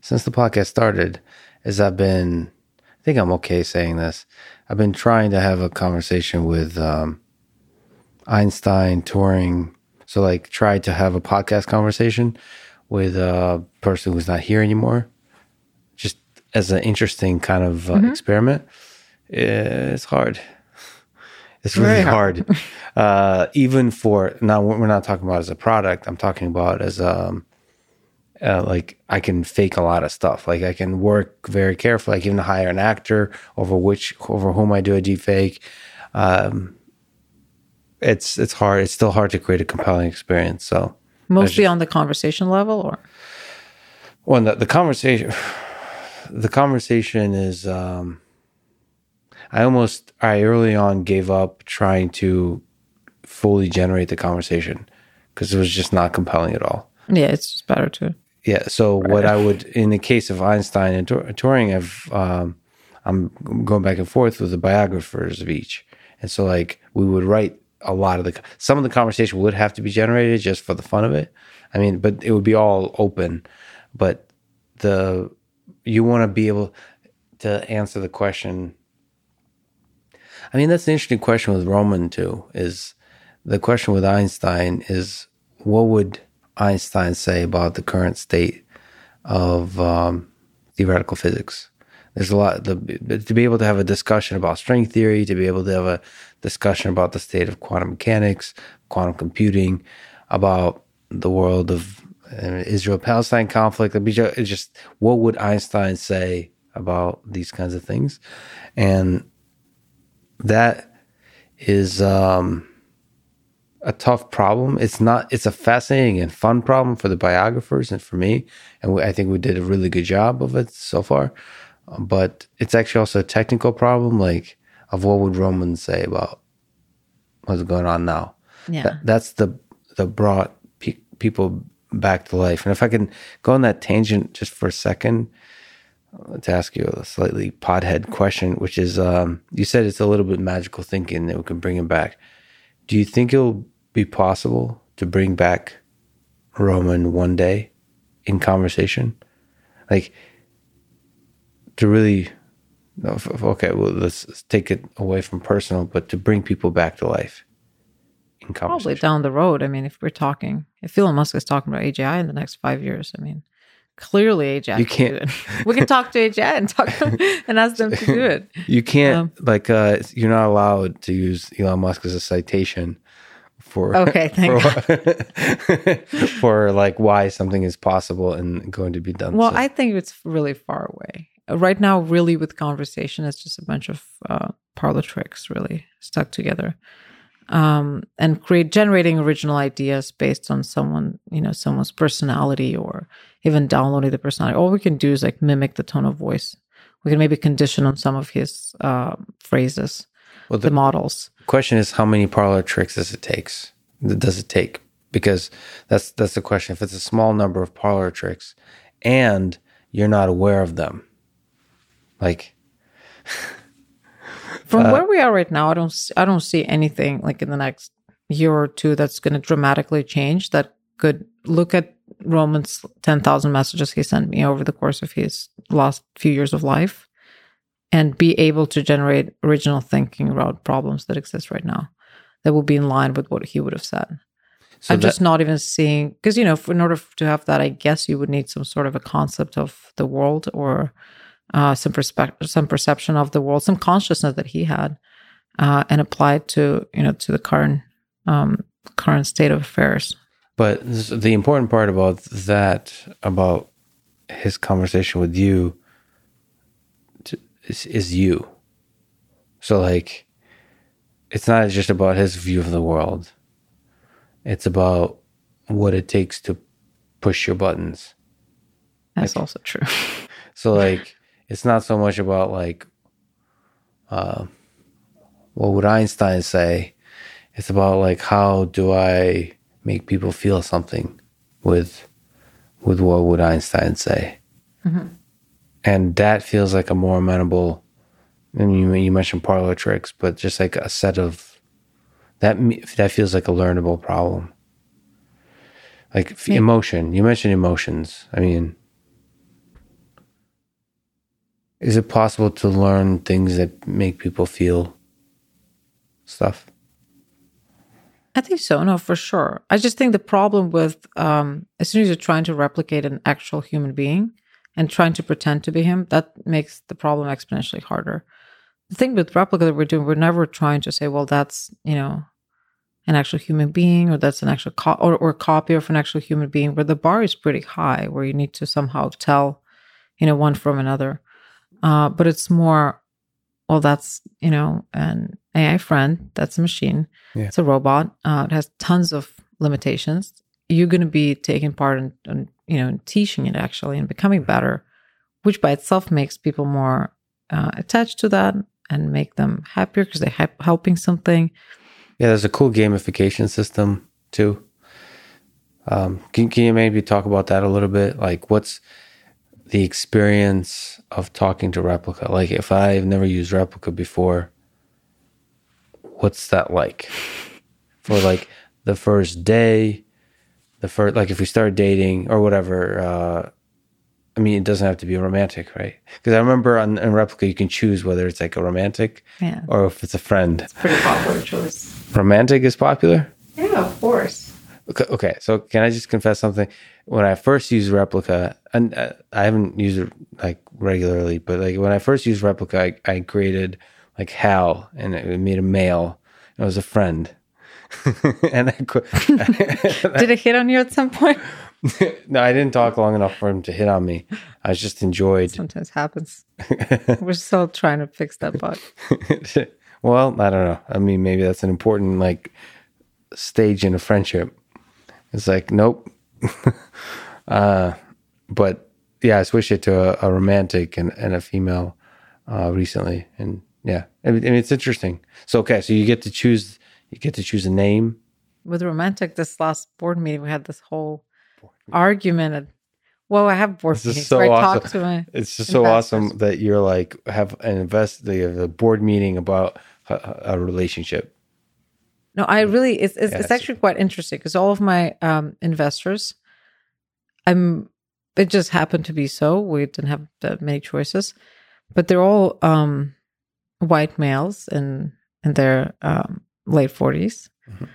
Speaker 1: since the podcast started is I've been I think I'm okay saying this. I've been trying to have a conversation with um, Einstein Turing. So like try to have a podcast conversation with a person who's not here anymore. Just as an interesting kind of uh, experiment. It's hard. It's really hard.
Speaker 2: hard.
Speaker 1: uh, even for now, we're not talking about as a product. I'm talking about as um, uh, like I can fake a lot of stuff. Like I can work very carefully. I can even hire an actor over which over whom I do a deep fake. Um, it's it's hard. It's still hard to create a compelling experience. So,
Speaker 2: Mostly on the conversation level, or
Speaker 1: well, the, the conversation, the conversation is. Um, I almost I early on gave up trying to fully generate the conversation because it was just not compelling at all.
Speaker 2: yeah, it's just better to.
Speaker 1: Yeah. So what I would, in the case of Einstein and Tur- Turing, I've um, I'm going back and forth with the biographers of each, and so like we would write a lot of the some of the conversation would have to be generated just for the fun of it. I mean, but it would be all open, but the you want to be able to answer the question. I mean, that's an interesting question with Roman too. Is the question with Einstein is what would Einstein say about the current state of um, theoretical physics? There's a lot the, to be able to have a discussion about string theory, to be able to have a discussion about the state of quantum mechanics, quantum computing, about the world of uh, Israel-Palestine conflict. It'd be ju- It's just what would Einstein say about these kinds of things, and that is. Um, a tough problem. It's not. It's a fascinating and fun problem for the biographers and for me, and we, I think we did a really good job of it so far. But it's actually also a technical problem, like of what would Romans say about what's going on now.
Speaker 2: Yeah.
Speaker 1: That, that's the the brought pe- people back to life. And if I can go on that tangent just for a second uh, to ask you a slightly podhead question, which is, um, you said it's a little bit magical thinking that we can bring him back. Do you think it'll be possible to bring back Roman one day in conversation? Like to really, no, f- f- okay, well, let's let's take it away from personal, but to bring people back to life in
Speaker 2: Probably down the road. I mean, if we're talking, if Elon Musk is talking about AGI in the next five years, I mean, clearly AGI.
Speaker 1: You
Speaker 2: can do
Speaker 1: can't-
Speaker 2: it. we can talk to AGI and talk and ask them to do it.
Speaker 1: You can't
Speaker 2: Um,
Speaker 1: like uh you're not allowed to use Elon Musk as a citation for
Speaker 2: Okay, thank
Speaker 1: for, for like why something is possible and going to be done.
Speaker 2: Well,
Speaker 1: So-
Speaker 2: I think it's really far away. Right now, really, with conversation, it's just a bunch of uh, parlor tricks, really stuck together, um, and create generating original ideas based on someone, you know, someone's personality, or even downloading the personality. All we can do is like mimic the tone of voice. We can maybe condition on some of his uh, phrases,
Speaker 1: well,
Speaker 2: the
Speaker 1: the
Speaker 2: models.
Speaker 1: question is how many parlor tricks does it takes? Does it take? Because that's that's the question. If it's a small number of parlor tricks and you're not aware of them, like
Speaker 2: From
Speaker 1: Uh,
Speaker 2: where we are right now, I don't I don't see anything like in the next year or two that's going to dramatically change. That could look at Roman's ten thousand messages he sent me over the course of his last few years of life, and be able to generate original thinking about problems that exist right now that will be in line with what he would have said.
Speaker 1: so
Speaker 2: I'm
Speaker 1: that-
Speaker 2: just not even seeing because you know, for, in order to have that, I guess you would need some sort of a concept of the world or uh, some perspective, some perception of the world, some consciousness that he had, uh, and applied to you know to the current um, current state of affairs.
Speaker 1: But the important part about that, about his conversation with you, is, is you. So, like, it's not just about his view of the world, it's about what it takes to push your buttons.
Speaker 2: That's also true.
Speaker 1: So, like, it's not so much about, like, uh, what would Einstein say? it's about like how do I make people feel something with with what would Einstein say, and that feels like a more amenable. I mean, you, you mentioned parlor tricks, but just like a set of that that feels like a learnable problem. Like
Speaker 2: Yeah.
Speaker 1: emotion, you mentioned emotions. I mean, is it possible to learn things that make people feel stuff?
Speaker 2: I think so. No, for sure. I just think the problem with um, as soon as you're trying to replicate an actual human being and trying to pretend to be him, that makes the problem exponentially harder. The thing with Replika that we're doing, we're never trying to say, well, that's you know, an actual human being, or that's an actual co- or, or copy of an actual human being, where the bar is pretty high, where you need to somehow tell, you know, one from another. Uh, but it's more, well, that's you know, an AI friend, that's a machine
Speaker 1: Yeah.
Speaker 2: it's a robot. Uh, it has tons of limitations. You're going to be taking part in, in, you know, in teaching it actually and becoming better, which by itself makes people more uh, attached to that and make them happier because they're hep- helping something.
Speaker 1: Yeah, there's a cool gamification system too. Um, can, can you maybe talk about that a little bit? Like, what's the experience of talking to Replika? Like, if I've never used Replika before, what's that like? For like the first day, the first, like if we start dating or whatever, uh, I mean, it doesn't have to be romantic, right? Because I remember on, on Replika, you can choose whether it's like a romantic
Speaker 2: Yeah,
Speaker 1: or if it's a friend.
Speaker 2: it's pretty popular choice.
Speaker 1: Romantic is popular?
Speaker 2: Yeah, of course.
Speaker 1: Okay, okay, so can I just confess something? When I first used Replika, and uh, I haven't used it like regularly, but like when I first used Replika, I, I created like Hal, and it made a male. It was a friend, and I
Speaker 2: Did it hit on you at some point?
Speaker 1: no, I didn't talk long enough for him to hit on me. I just enjoyed.
Speaker 2: Sometimes happens. We're still trying to fix that bug.
Speaker 1: well, I don't know. I mean, maybe that's an important like stage in a friendship. It's like, nope. uh, but yeah, I switched it to a, a romantic and, and a female uh, recently, and yeah, I mean, it's interesting. So okay, so you get to choose. You get to choose a name.
Speaker 2: with romantic this last board meeting we had this whole argument and well i have board
Speaker 1: This is
Speaker 2: meetings
Speaker 1: so
Speaker 2: where i
Speaker 1: awesome.
Speaker 2: talk to my
Speaker 1: It's just so awesome that you're like have an invest the, the board meeting about a, a relationship.
Speaker 2: No i really it's it's,
Speaker 1: Yeah,
Speaker 2: it's actually quite interesting because all of my um investors i'm it just happened to be so we didn't have that many choices but they're all um white males in in their um late 40s
Speaker 1: Mhm.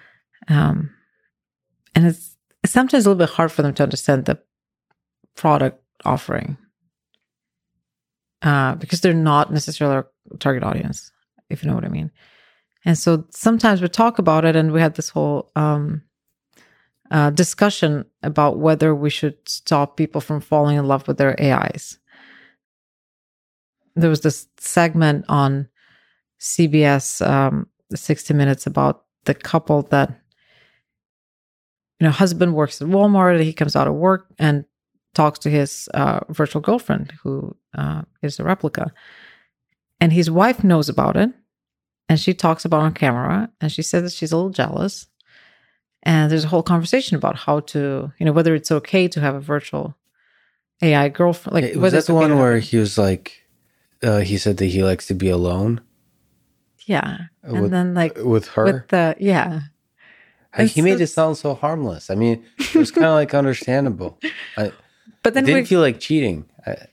Speaker 2: um and it's, it's sometimes a little bit hard for them to understand the product offering uh, because they're not necessarily our target audience, if you know what I mean. And so sometimes we talk about it, and we had this whole um, uh, discussion about whether we should stop people from falling in love with their AIs. There was this segment on CBS, um, 60 Minutes, about the couple that, you know, husband works at Walmart, and he comes out of work and talks to his uh, virtual girlfriend, who uh, is a replica. And his wife knows about it. And she talks about on camera. And she says that she's a little jealous. And there's a whole conversation about how to, you know, whether it's okay to have a virtual AI girlfriend. Like,
Speaker 1: eh,
Speaker 2: was
Speaker 1: that the
Speaker 2: okay
Speaker 1: one where he was like, uh, he said that he likes to be alone
Speaker 2: yeah. Uh, and
Speaker 1: with,
Speaker 2: then, like, uh,
Speaker 1: with her?
Speaker 2: with the, yeah.
Speaker 1: Like, he
Speaker 2: and
Speaker 1: made it sound so harmless. I mean, it was kind of like understandable. I,
Speaker 2: But
Speaker 1: it
Speaker 2: then
Speaker 1: didn't feel like cheating. I,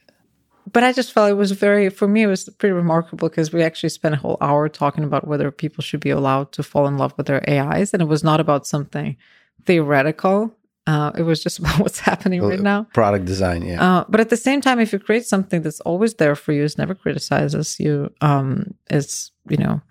Speaker 2: but I just felt it was very, for me, it was pretty remarkable because we actually spent a whole hour talking about whether people should be allowed to fall in love with their AIs. And it was not about something theoretical. Uh, it was just about what's happening right now.
Speaker 1: Product design, yeah.
Speaker 2: Uh, but at the same time, if you create something that's always there for you, is never criticizes you, um, is you know,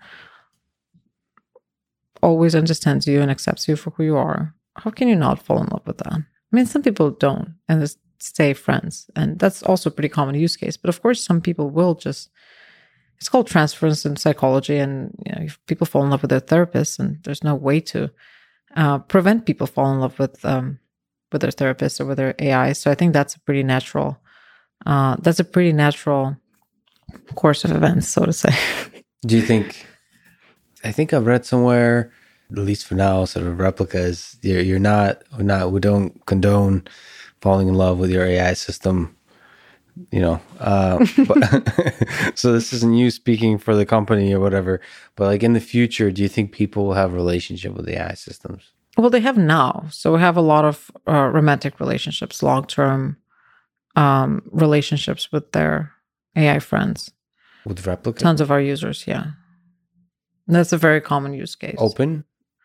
Speaker 2: always understands you and accepts you for who you are. How can you not fall in love with that? I mean, some people don't and just stay friends, and that's also a pretty common use case. But of course, some people will just. It's called transference in psychology, and you know, people fall in love with their therapist, and there's no way to uh, prevent people falling in love with um, with their therapist or with their AI. So I think that's a pretty natural. Uh, that's a pretty natural course of events, so to say.
Speaker 1: Do you think? I think I've read somewhere at least for now, sort of replicas, you're, you're not, not, we don't condone falling in love with your AI system, you know. Uh, but, so this isn't you speaking for the company or whatever, but like in the future, do you think people will have a relationship with AI systems?
Speaker 2: Well, they have now. So we have a lot of uh, romantic relationships, long term um, relationships with their AI friends.
Speaker 1: With Replika?
Speaker 2: Tons of our users, yeah. And that's a very common use case.
Speaker 1: Open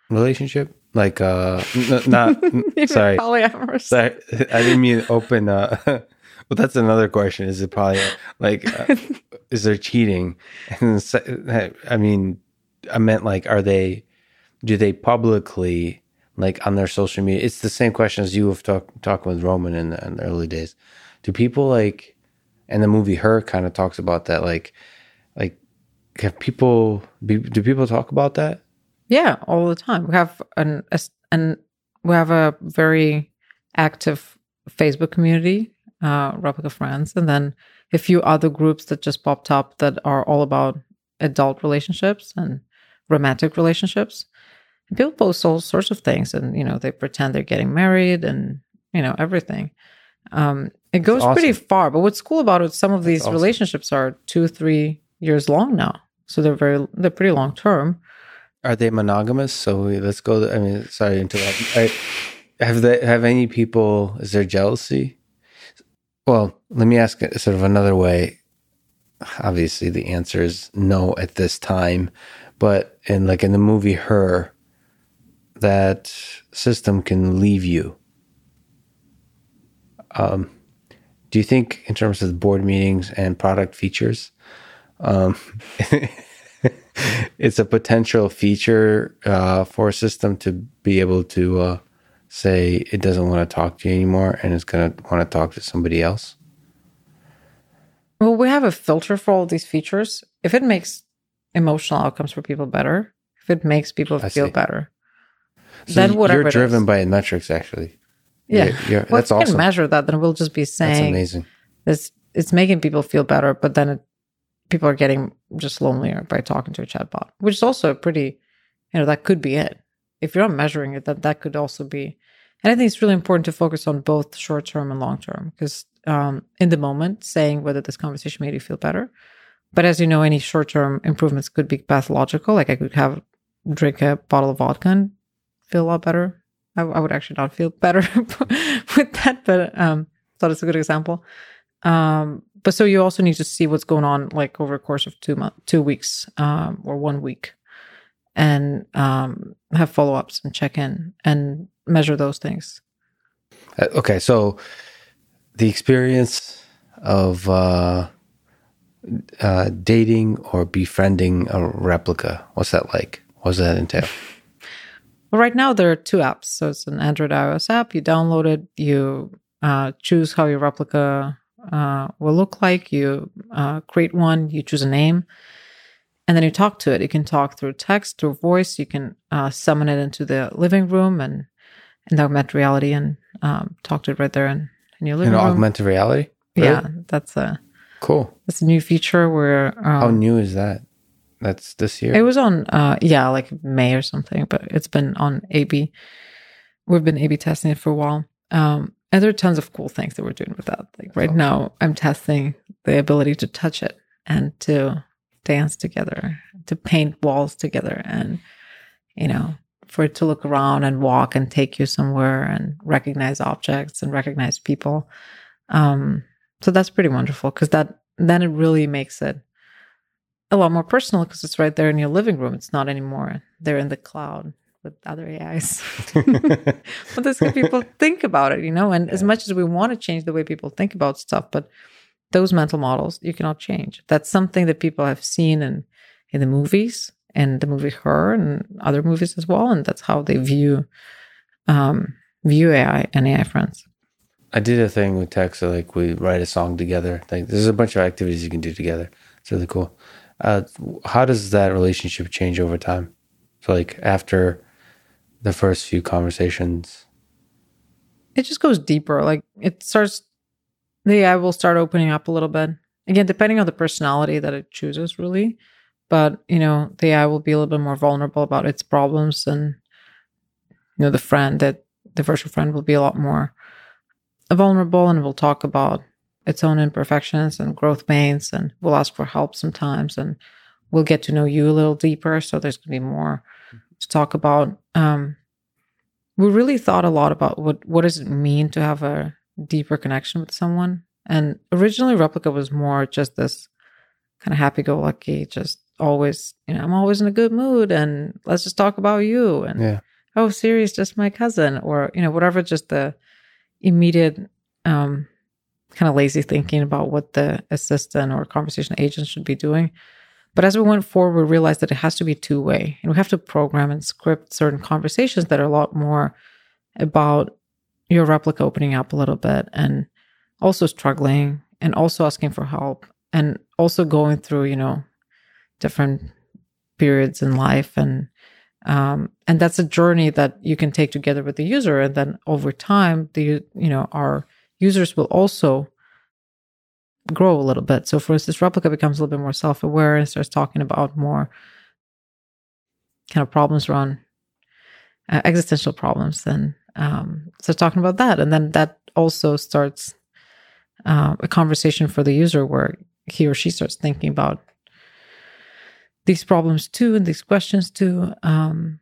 Speaker 1: relationship? Like, uh, n- not, sorry.
Speaker 2: Polyamorous.
Speaker 1: Sorry, I didn't mean open. Uh, well, that's another question. Is it probably like, uh, is there cheating? And I mean, I meant like, are they, do they publicly, like on their social media? It's the same question as you have talked talking with Roman in the, in the early days. Do people like, and the movie Her kind of talks about that, like, like, have people, be, do people talk about that?
Speaker 2: Yeah, all the time. We have an and we have a very active Facebook community, uh, Replika Friends, and then a few other groups that just popped up that are all about adult relationships and romantic relationships. And people post all sorts of things, and you know they pretend they're getting married and you know everything. Um, it goes
Speaker 1: awesome.
Speaker 2: pretty far. But what's cool about it, some of these
Speaker 1: awesome.
Speaker 2: relationships are two, three years long now, so they're very they're pretty long term.
Speaker 1: Are they monogamous? So let's go. I mean, sorry to interrupt. Have they have any people? Is there jealousy? Well, let me ask it sort of another way. Obviously, the answer is no at this time, but in like in the movie Her, that system can leave you. Um, do you think, in terms of the board meetings and product features, um, it's a potential feature uh, for a system to be able to uh, say it doesn't want to talk to you anymore and it's going to want to talk to somebody else?
Speaker 2: Well, we have a filter for all these features. If it makes emotional outcomes for people better, if it makes people
Speaker 1: I
Speaker 2: feel
Speaker 1: see.
Speaker 2: better,
Speaker 1: So
Speaker 2: then whatever
Speaker 1: you're driven
Speaker 2: is.
Speaker 1: by metrics, actually.
Speaker 2: yeah,
Speaker 1: You're- you're-
Speaker 2: well,
Speaker 1: that's
Speaker 2: if we
Speaker 1: awesome.
Speaker 2: can measure that, then we'll just be
Speaker 1: That's
Speaker 2: saying
Speaker 1: amazing.
Speaker 2: it's it's making people feel better, but then it, people are getting just lonelier by talking to a chatbot, which is also pretty, you know, that could be it. If you're not measuring it, that that could also be. And I think it's really important to focus on both short term and long term because um, in the moment, saying whether this conversation made you feel better. But as you know, any short term improvements could be pathological. Like I could have drink a bottle of vodka and feel a lot better. I, I would actually not feel better with that, but um, thought it's a good example. Um, but so you also need to see what's going on, like over a course of two months, two weeks, um, or one week, and um, have follow ups and check in and measure those things.
Speaker 1: Uh, okay, so the experience of uh, uh, dating or befriending a replica, what's that like? What does that entail?
Speaker 2: Well, right now there are two apps. So it's an Android iOS app. You download it. You uh, choose how your replica uh, will look like. You uh, create one. You choose a name, and then you talk to it. You can talk through text, through voice. You can uh, summon it into the living room and in the augmented reality and um, talk to it right there in, in your living
Speaker 1: In
Speaker 2: room.
Speaker 1: augmented reality?
Speaker 2: Yeah, that's a
Speaker 1: Cool.
Speaker 2: that's a new feature where um,
Speaker 1: How new is that? That's this year?
Speaker 2: It was on, uh, yeah, like May or something, but it's been on AB. We've been AB testing it for a while. Um, and there are tons of cool things that we're doing with that. Like right now, I'm testing the ability to touch it and to dance together, to paint walls together, and, you know, for it to look around and walk and take you somewhere and recognize objects and recognize people. Um, so that's pretty wonderful because that then it really makes it a lot more personal because it's right there in your living room. It's not anymore there in the cloud with other AIs. but that's what people think about it, you know. And as much as we want to change the way people think about stuff, but those mental models you cannot change. That's something that people have seen in in the movies and the movie Her and other movies as well, and that's how they view um, view AI and AI friends.
Speaker 1: I did a thing with text, like we write a song together. Like there's a bunch of activities you can do together. It's really cool. Uh, how does that relationship change over time? So like after the first few conversations,
Speaker 2: it just goes deeper. Like it starts, the AI will start opening up a little bit. Again, depending on the personality that it chooses, really. but you know the AI will be a little bit more vulnerable about its problems, and you know the friend that the virtual friend will be a lot more vulnerable, and will talk about its own imperfections and growth pains, and will ask for help sometimes, and we'll get to know you a little deeper. So there's going to be more to talk about. Um, we really thought a lot about what what does it mean to have a deeper connection with someone. And originally, Replika was more just this kind of happy go lucky, just always, you know, I'm always in a good mood and let's just talk about you. And
Speaker 1: Yeah.
Speaker 2: oh, Siri's just my cousin, or, you know, whatever, just the immediate um, kind of lazy thinking about what the assistant or conversation agent should be doing. But as we went forward, we realized that it has to be two way, and we have to program and script certain conversations that are a lot more about your replica opening up a little bit and also struggling and also asking for help and also going through, you know, different periods in life. And um, and that's a journey that you can take together with the user. And then over time the you know our users will also grow a little bit. So for instance Replika becomes a little bit more self-aware and starts talking about more kind of problems around uh, existential problems and um, so talking about that. And then that also starts uh, a conversation for the user where he or she starts thinking about these problems too and these questions too. Um,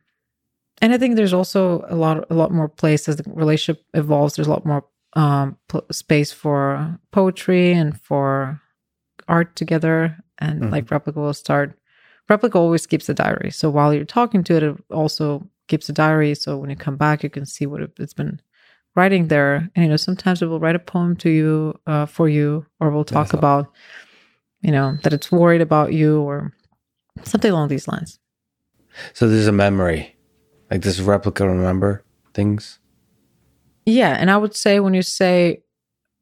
Speaker 2: and i think there's also a lot a lot more place as the relationship evolves. There's a lot more um, pl- space for poetry and for art together and
Speaker 1: Mhm.
Speaker 2: like replica will start replica always keeps a diary so while you're talking to it it also keeps a diary so when you come back you can see what it, it's been writing there and you know sometimes it will write a poem to you uh, for you or we'll talk
Speaker 1: all.
Speaker 2: about you know that it's worried about you or something along these lines
Speaker 1: So there's a memory. Like this replica remember things.
Speaker 2: Yeah and i would say when you say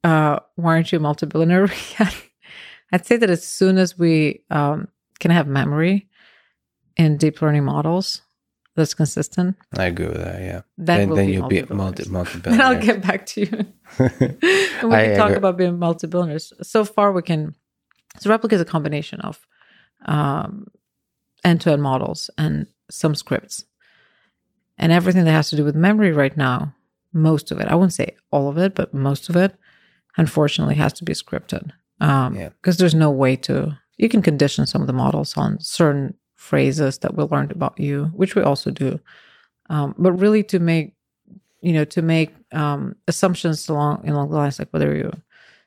Speaker 2: uh why aren't you multi-billionaire yet i'd say that as soon as we um can have memory in deep learning models that's consistent
Speaker 1: I agree with that. Yeah.
Speaker 2: then,
Speaker 1: then
Speaker 2: we'll
Speaker 1: then
Speaker 2: be
Speaker 1: you'll be multi multi
Speaker 2: then i'll get back to you and we
Speaker 1: I
Speaker 2: can talk
Speaker 1: agree.
Speaker 2: about being multi-billionaires. So far, we can. So Replika is a combination of um, end-to-end models and some scripts, and everything that has to do with memory right now. Most of it, I wouldn't say all of it, but most of it, unfortunately, has to be scripted. Um,
Speaker 1: Yeah.
Speaker 2: because there's no way to. You can condition some of the models on certain phrases that we learned about you, which we also do. Um, but really, to make you know to make um, assumptions along along the lines like whether you're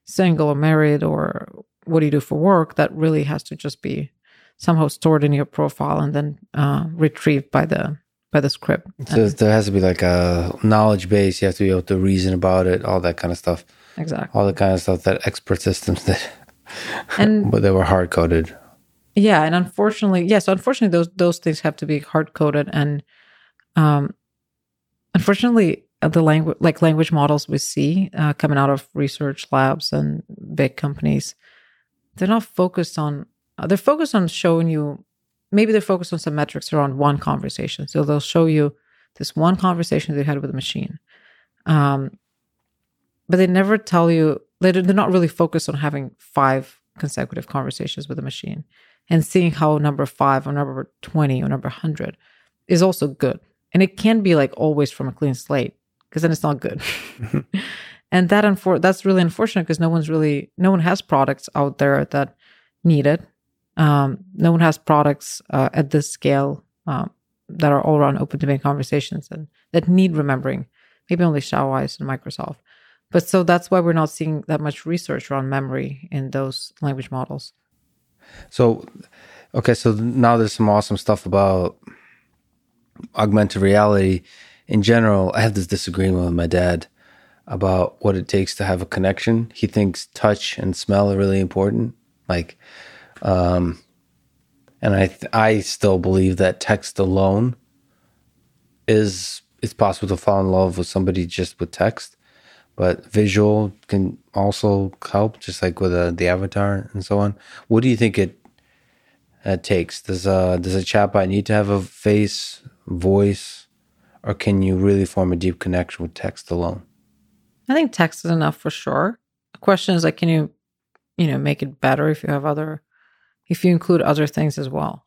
Speaker 2: single or married or what do you do for work that really has to just be somehow stored in your profile and then uh, retrieved by the by the script
Speaker 1: So there has to be like a knowledge base. You have to be able to reason about it, all that kind of stuff.
Speaker 2: exactly
Speaker 1: All the kind of stuff that expert systems that
Speaker 2: and
Speaker 1: but they were hard coded.
Speaker 2: yeah and unfortunately yes unfortunately those those things have to be hard coded and um unfortunately uh, the language like language models we see uh, coming out of research labs and big companies they're not focused on they're focused on showing you maybe they're focused on some metrics around one conversation. So they'll show you this one conversation they had with a machine. Um but they never tell you they- they're not really focused on having five consecutive conversations with a machine. And seeing how number five or number 20 or number 100 is also good. And it can be like always from a clean slate because then it's not good. And that unfor- that's really unfortunate because no one's really no one has products out there that need it um, no one has products uh, at this scale um, that are all around open domain conversations and that need remembering maybe only XiaoIce and microsoft but so that's why we're not seeing that much research around memory in those language models
Speaker 1: So, okay, so now there's some awesome stuff about augmented reality in general. I have this disagreement with my dad about what it takes to have a connection. He thinks touch and smell are really important. Like, um, and I th- I still believe that text alone is it's possible to fall in love with somebody just with text, but visual can also help, just like with uh, the avatar and so on. What do you think it uh, takes? Does uh does a chatbot need to have a face, voice, or can you really form a deep connection with text alone?
Speaker 2: I think text is enough for sure. The question is like, can you, you know, make it better if you have other, if you include other things as well?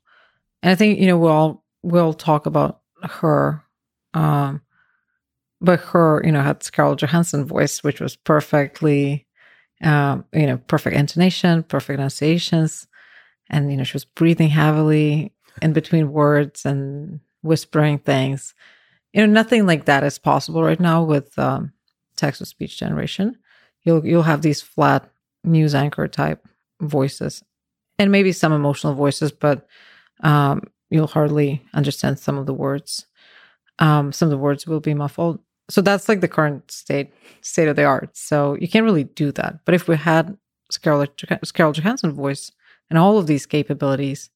Speaker 2: And I think, you know, we'll, we'll talk about her. Um, but her, you know, had Scarlett Johansson voice, which was perfectly, um, you know, perfect intonation, perfect enunciations. And, you know, she was breathing heavily in between words and whispering things. You know, nothing like that is possible right now with um, text to speech generation. You'll you'll have these flat news anchor type voices, and maybe some emotional voices, but um, you'll hardly understand some of the words. Um, some of the words will be muffled. So that's like the current state state of the art. So you can't really do that. But if we had Scarlett Scarlett Johansson voice and all of these capabilities,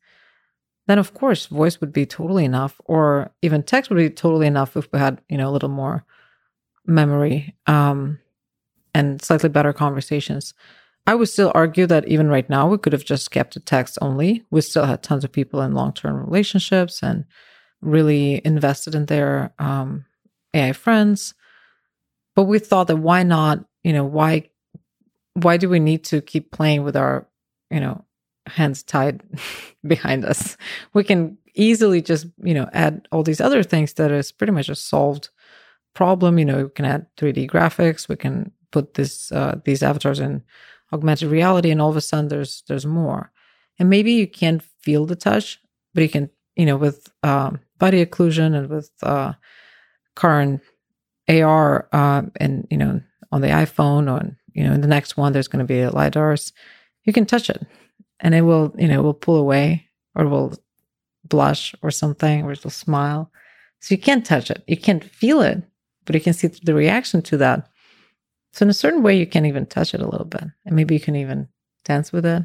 Speaker 2: then of course voice would be totally enough, or even text would be totally enough if we had you know a little more memory um, and slightly better conversations. I would still argue that even right now, we could have just kept it text only. We still had tons of people in long term relationships and really invested in their um, AI friends. But we thought that why not, you know, why why do we need to keep playing with our, you know, hands tied behind us? We can easily just, you know, add all these other things that is pretty much a solved problem. You know, we can add 3D graphics, we can put this uh, these avatars in augmented reality, and all of a sudden there's there's more. And maybe you can't feel the touch, but you can, you know, with um, body occlusion and with uh, current AR, uh, and you know, on the iPhone or you know, in the next one there's going to be a lidars. You can touch it, and it will, you know, will pull away or will blush or something, or it'll smile. So you can't touch it, you can't feel it, but you can see the reaction to that. So in a certain way, you can even touch it a little bit, and maybe you can even dance with it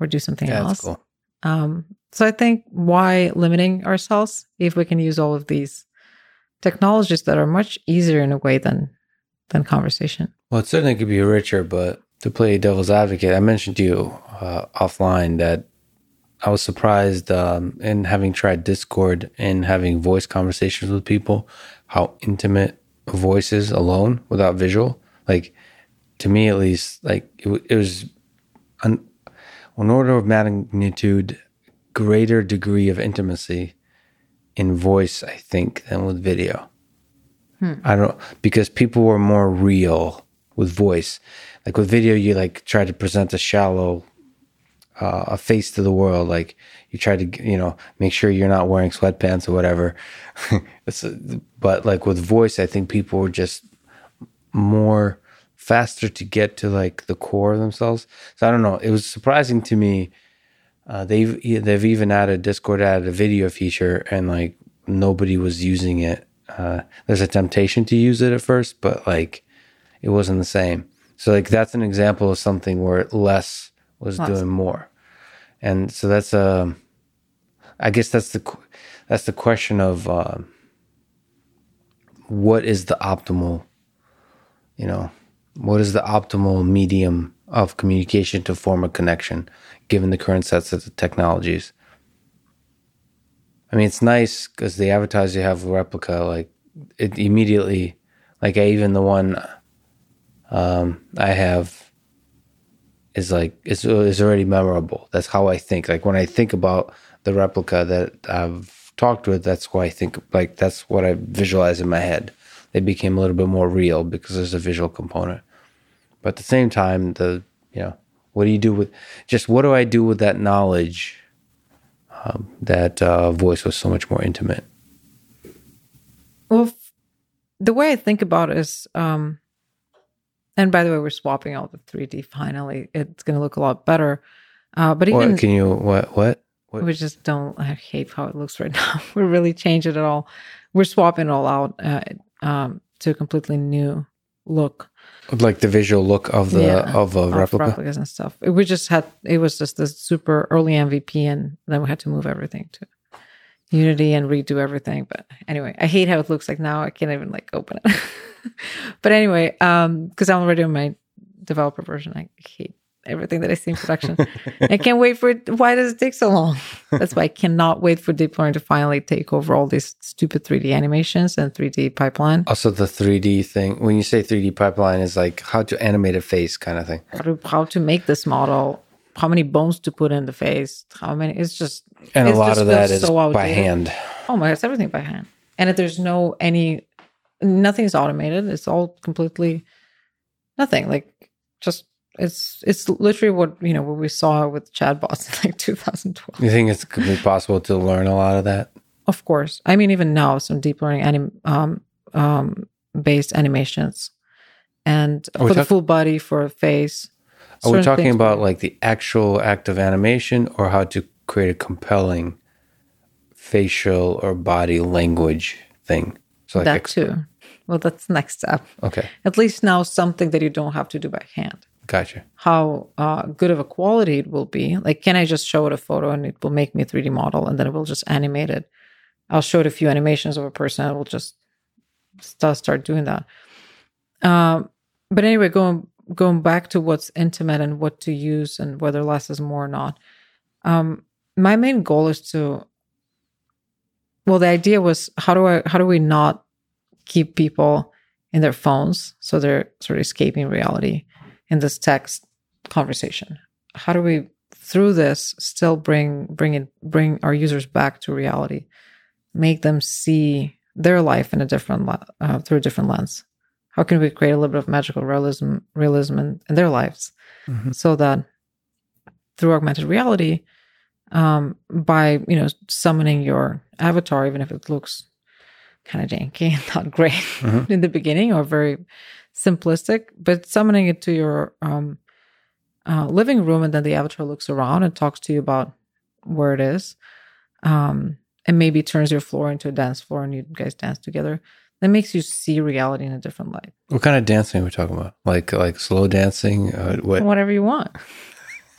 Speaker 2: or do something
Speaker 1: Yeah,
Speaker 2: else.
Speaker 1: cool.
Speaker 2: Um, so I think why limiting ourselves if we can use all of these technologies that are much easier in a way than than conversation.
Speaker 1: Well, it certainly could be richer, but to play devil's advocate, I mentioned to you uh, offline that I was surprised um, in having tried Discord and having voice conversations with people, how intimate voices alone without visual. Like, to me at least, like it, it was an, an order of magnitude greater degree of intimacy in voice, I think, than with video. I don't because people were more real with voice. Like with video, you like try to present a shallow, uh, a face to the world. Like you try to, you know, make sure you're not wearing sweatpants or whatever. A- but like with voice, I think people were just more faster to get to like the core of themselves. So I don't know. It was surprising to me. Uh, they've they've even added Discord added a video feature and like nobody was using it. Uh, there's a temptation to use it at first, but like it wasn't the same. So like that's an example of something where less was doing more, and so that's um, I guess that's the that's the question of um, what is the optimal, you know, what is the optimal medium of communication to form a connection, given the current sets of technologies. I mean, it's nice because the avatars you have with Replika, like it immediately, like I, even the one um, I have is like is is already memorable. That's how I think. Like when I think about the replica that I've talked with, that's why I think like that's what I visualize in my head. They became a little bit more real because there's a visual component. But at the same time, the you know, what do you do with just what do I do with that knowledge um, that uh, voice was so much more intimate?
Speaker 2: Well, f- the way I think about it is, um, and by the way, we're swapping out the 3D finally. It's going to look a lot better. Uh, but even
Speaker 1: What can you what what? what?
Speaker 2: we just don't I hate how it looks right now. we really changed it at all. We're swapping it all out uh, um, to a completely new look.
Speaker 1: Like the visual look of the
Speaker 2: Yeah,
Speaker 1: of a
Speaker 2: of
Speaker 1: Replika.
Speaker 2: replicas and stuff. We just had it was just this super early MVP, and then we had to move everything to Unity and redo everything. But anyway, I hate how it looks like now. I can't even like open it. but anyway, um, because I'm already on my developer version, I hate everything that I see in production. I can't wait for it. Why does it take so long? That's why I cannot wait for deep learning to finally take over all these stupid 3D animations and 3D pipeline.
Speaker 1: Also, the 3D thing. When you say 3D pipeline, is like how to animate a face kind of thing.
Speaker 2: how to, how to make this model how many bones to put in the face, how many. It's just
Speaker 1: And
Speaker 2: it
Speaker 1: a lot of that is
Speaker 2: so
Speaker 1: by hand.
Speaker 2: Oh my, it's everything by hand, and if there's no any, nothing is automated. It's all completely nothing. Like just it's it's literally what you know what we saw with chatbots in like 2012.
Speaker 1: You think it's could be possible to learn a lot of that?
Speaker 2: Of course. I mean, even now, some deep learning anim, um, um, based animations and for the full body, for a face.
Speaker 1: Are we talking
Speaker 2: things
Speaker 1: about like the actual act of animation or how to create a compelling facial or body language thing? So like
Speaker 2: that
Speaker 1: ex-
Speaker 2: too? Well, that's the next step.
Speaker 1: okay,
Speaker 2: At least now, something that you don't have to do by hand.
Speaker 1: Gotcha.
Speaker 2: How uh, good of a quality it will be. Like, can I just show it a photo and it will make me a 3D model and then it will just animate it? I'll show it a few animations of a person and it will just start doing that. Um, but anyway, going going back to what's intimate and what to use and whether less is more or not. Um, my main goal is to. Well, the idea was how do I how do we not keep people in their phones so they're sort of escaping reality in this text conversation? How do we through this still bring bring it bring our users back to reality, make them see their life in a different uh, through a different lens? How can we create a little bit of magical realism realism in, in their lives
Speaker 1: Mhm.
Speaker 2: so that through augmented reality, um, by you know summoning your avatar, even if it looks kind of janky and not great
Speaker 1: Mhm.
Speaker 2: in the beginning or very simplistic, but summoning it to your um, uh, living room, and then the avatar looks around and talks to you about where it is, um, and maybe turns your floor into a dance floor, and you guys dance together. That makes you see reality in a different light.
Speaker 1: What kind of dancing are we talking about? Like like slow dancing? Uh, what?
Speaker 2: Whatever you want.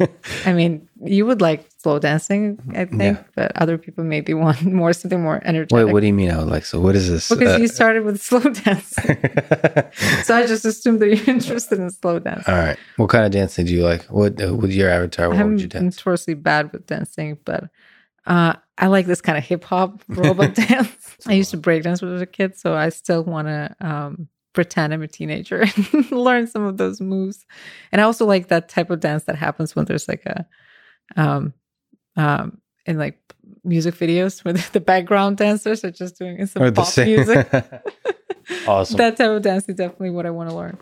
Speaker 2: I mean, you would like slow dancing, I think,
Speaker 1: Yeah.
Speaker 2: but other people maybe want more something more energetic.
Speaker 1: Wait, what do you mean? I would like so. What is this?
Speaker 2: because
Speaker 1: Uh,
Speaker 2: you started with slow dancing. so I just assumed that you're interested in slow dancing.
Speaker 1: All right. What kind of dancing do you like? What uh, with your avatar? What
Speaker 2: I'm
Speaker 1: would you dance?
Speaker 2: notoriously bad with dancing, but uh, I like this kind of hip hop robot dance. I used to break dance when I was a kid, so I still want to um, pretend I'm a teenager and learn some of those moves. And I also like that type of dance that happens when there's like a, um, um, in like music videos where the, background dancers are just doing some
Speaker 1: Or
Speaker 2: pop
Speaker 1: same.
Speaker 2: music.
Speaker 1: awesome.
Speaker 2: that type of dance is definitely what I want to learn.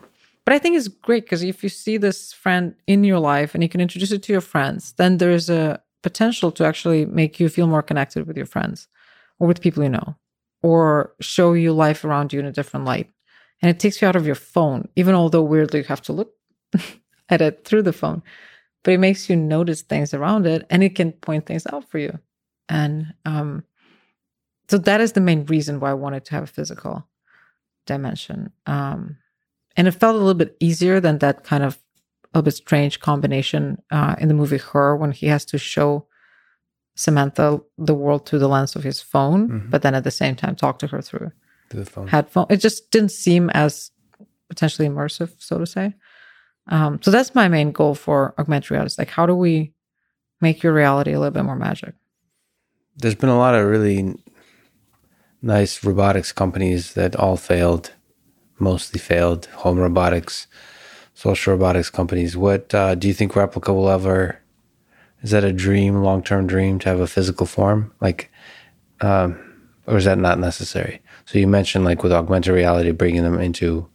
Speaker 2: But I think it's great because if you see this friend in your life and you can introduce it to your friends, then there's a potential to actually make you feel more connected with your friends or with people you know, or show you life around you in a different light. And it takes you out of your phone, even although weirdly you have to look at it through the phone. But it makes you notice things around it and it can point things out for you. And um, so that is the main reason why I wanted to have a physical dimension. Um, and it felt a little bit easier than that kind of a little bit strange combination uh, in the movie Her when he has to show Samantha the world through the lens of his phone,
Speaker 1: Mhm.
Speaker 2: but then at the same time talk to her through
Speaker 1: the phone.
Speaker 2: headphone. It just didn't seem as potentially immersive, so to say. Um, so that's my main goal for augmented reality. It's like, how do we make your reality a little bit more magic?
Speaker 1: There's been a lot of really nice robotics companies that all failed, mostly failed. Home robotics, social robotics companies. What uh, do you think Replika will ever? Is that a dream, long term dream to have a physical form? Like, um, or is that not necessary? So you mentioned like with augmented reality, bringing them into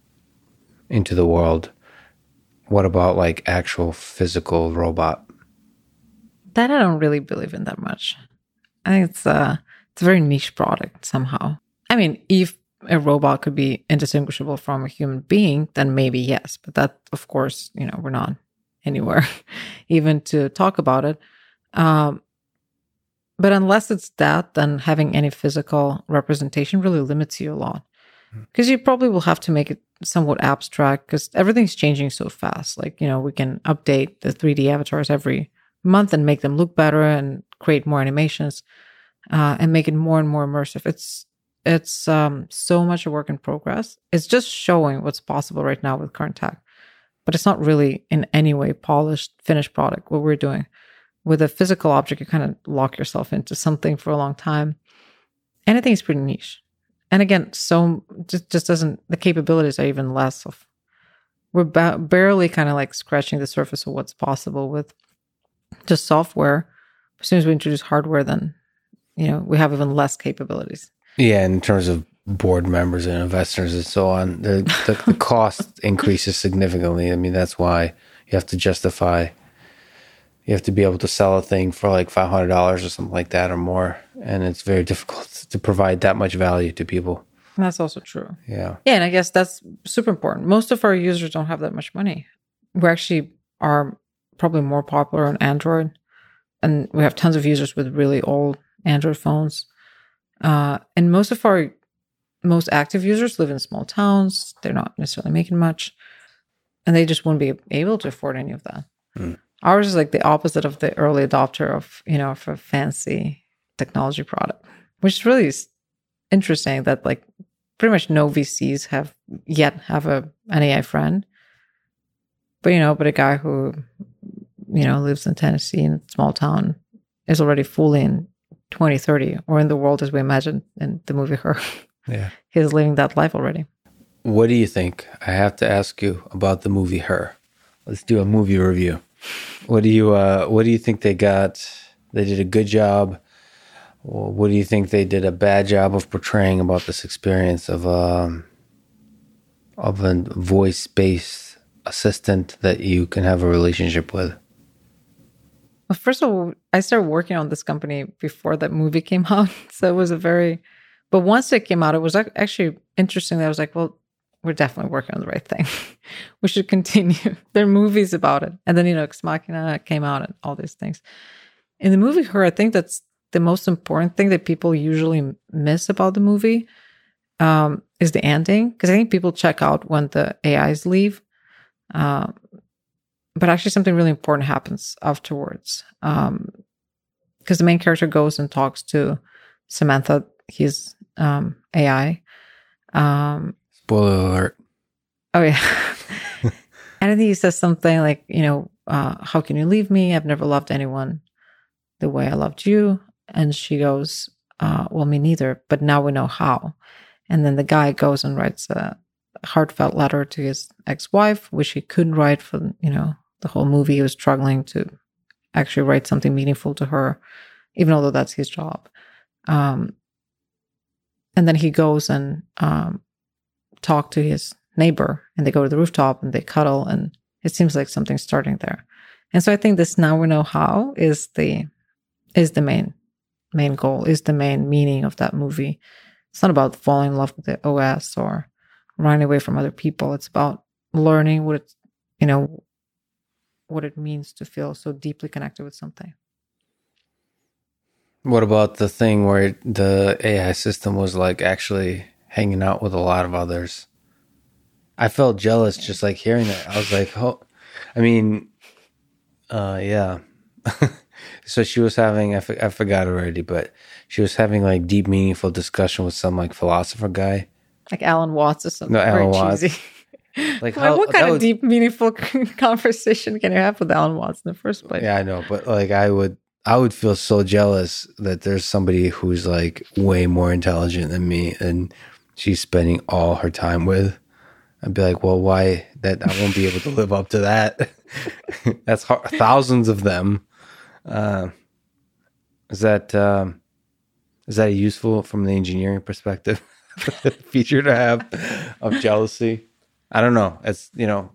Speaker 1: into the world. What about like actual physical robot?
Speaker 2: That I don't really believe in that much. I think it's a it's a very niche product somehow. I mean, if a robot could be indistinguishable from a human being, then maybe yes. But that, of course, you know, we're not anywhere even to talk about it. Um, but unless it's that, then having any physical representation really limits you a lot. Because you probably will have to make it somewhat abstract because everything's changing so fast. Like, you know, we can update the 3D avatars every month and make them look better and create more animations uh, and make it more and more immersive. It's it's um, so much a work in progress. It's just showing what's possible right now with current tech, but it's not really in any way polished, finished product. What we're doing with a physical object, you kind of lock yourself into something for a long time. Anything is pretty niche, and again, so just just doesn't the capabilities are even less of. We're ba- barely kind of like scratching the surface of what's possible with just software. As soon as we introduce hardware, then you know we have even less capabilities.
Speaker 1: Yeah, in terms of board members and investors and so on, the the, the cost increases significantly. I mean, that's why you have to justify. You have to be able to sell a thing for like five hundred dollars or something like that or more, and it's very difficult to provide that much value to people.
Speaker 2: That's also true.
Speaker 1: Yeah.
Speaker 2: Yeah, and I guess that's super important. Most of our users don't have that much money. We actually are probably more popular on Android, and we have tons of users with really old Android phones. Uh, and most of our most active users live in small towns. They're not necessarily making much, and they just wouldn't be able to afford any of that.
Speaker 1: Mm.
Speaker 2: Ours is like the opposite of the early adopter of you know of a fancy technology product, which is really interesting that like pretty much no VCs have yet have a an AI friend. But you know, but a guy who you know lives in Tennessee in a small town is already fully in 2030 or in the world as we imagine in the movie Her.
Speaker 1: Yeah.
Speaker 2: He's living that life already.
Speaker 1: What do you think? I have to ask you about the movie Her. Let's do a movie review. What do you uh what do you think they got? They did a good job. What do you think they did a bad job of portraying about this experience of um of a voice based assistant that you can have a relationship with?
Speaker 2: Well, first of all, I started working on this company before that movie came out. So it was a very, but once it came out, it was actually interesting I was like, well, we're definitely working on the right thing. we should continue. there are movies about it. And then, you know, Ex Machina came out and all these things. In the movie Her, I think that's the most important thing that people usually miss about the movie um, is the ending. Because I think people check out when the AIs leave. Um, but actually, something really important happens afterwards. Um, because the main character goes and talks to Samantha, his um, AI.
Speaker 1: Spoiler alert.
Speaker 2: Oh yeah. and I think he says something like, you know, uh, how can you leave me? I've never loved anyone the way I loved you. And she goes, uh, well, me neither, but now we know how. And then the guy goes and writes a heartfelt letter to his ex-wife, which he couldn't write for, you know, the whole movie. He was struggling to actually write something meaningful to her, even though that's his job. Um, and then he goes and um, talk to his neighbor and they go to the rooftop and they cuddle and it seems like something's starting there. And so i think this now we know how is the is the main main goal is the main meaning of that movie. It's not about falling in love with the os or running away from other people. It's about learning what it's you know what it means to feel so deeply connected with something.
Speaker 1: What about the thing where the AI system was like actually hanging out with a lot of others? I felt jealous just like hearing that. I was like, oh, I mean, uh, yeah. so she was having, I, f- I forgot already, but she was having like deep, meaningful discussion with some like philosopher guy.
Speaker 2: like alan watts or something
Speaker 1: No,
Speaker 2: very
Speaker 1: Alan Watts.
Speaker 2: cheesy
Speaker 1: Like,
Speaker 2: Like, what kind of
Speaker 1: was-
Speaker 2: deep meaningful conversation can you have with alan watts in the first place
Speaker 1: Yeah, I know, but like I would I would feel so jealous that there's somebody who's like way more intelligent than me and she's spending all her time with. I'd be like, well, why that I won't be able to live up to that. That's hard, thousands of them. Uh, is that um, is that useful from the engineering perspective feature to have of jealousy? I don't know. It's you know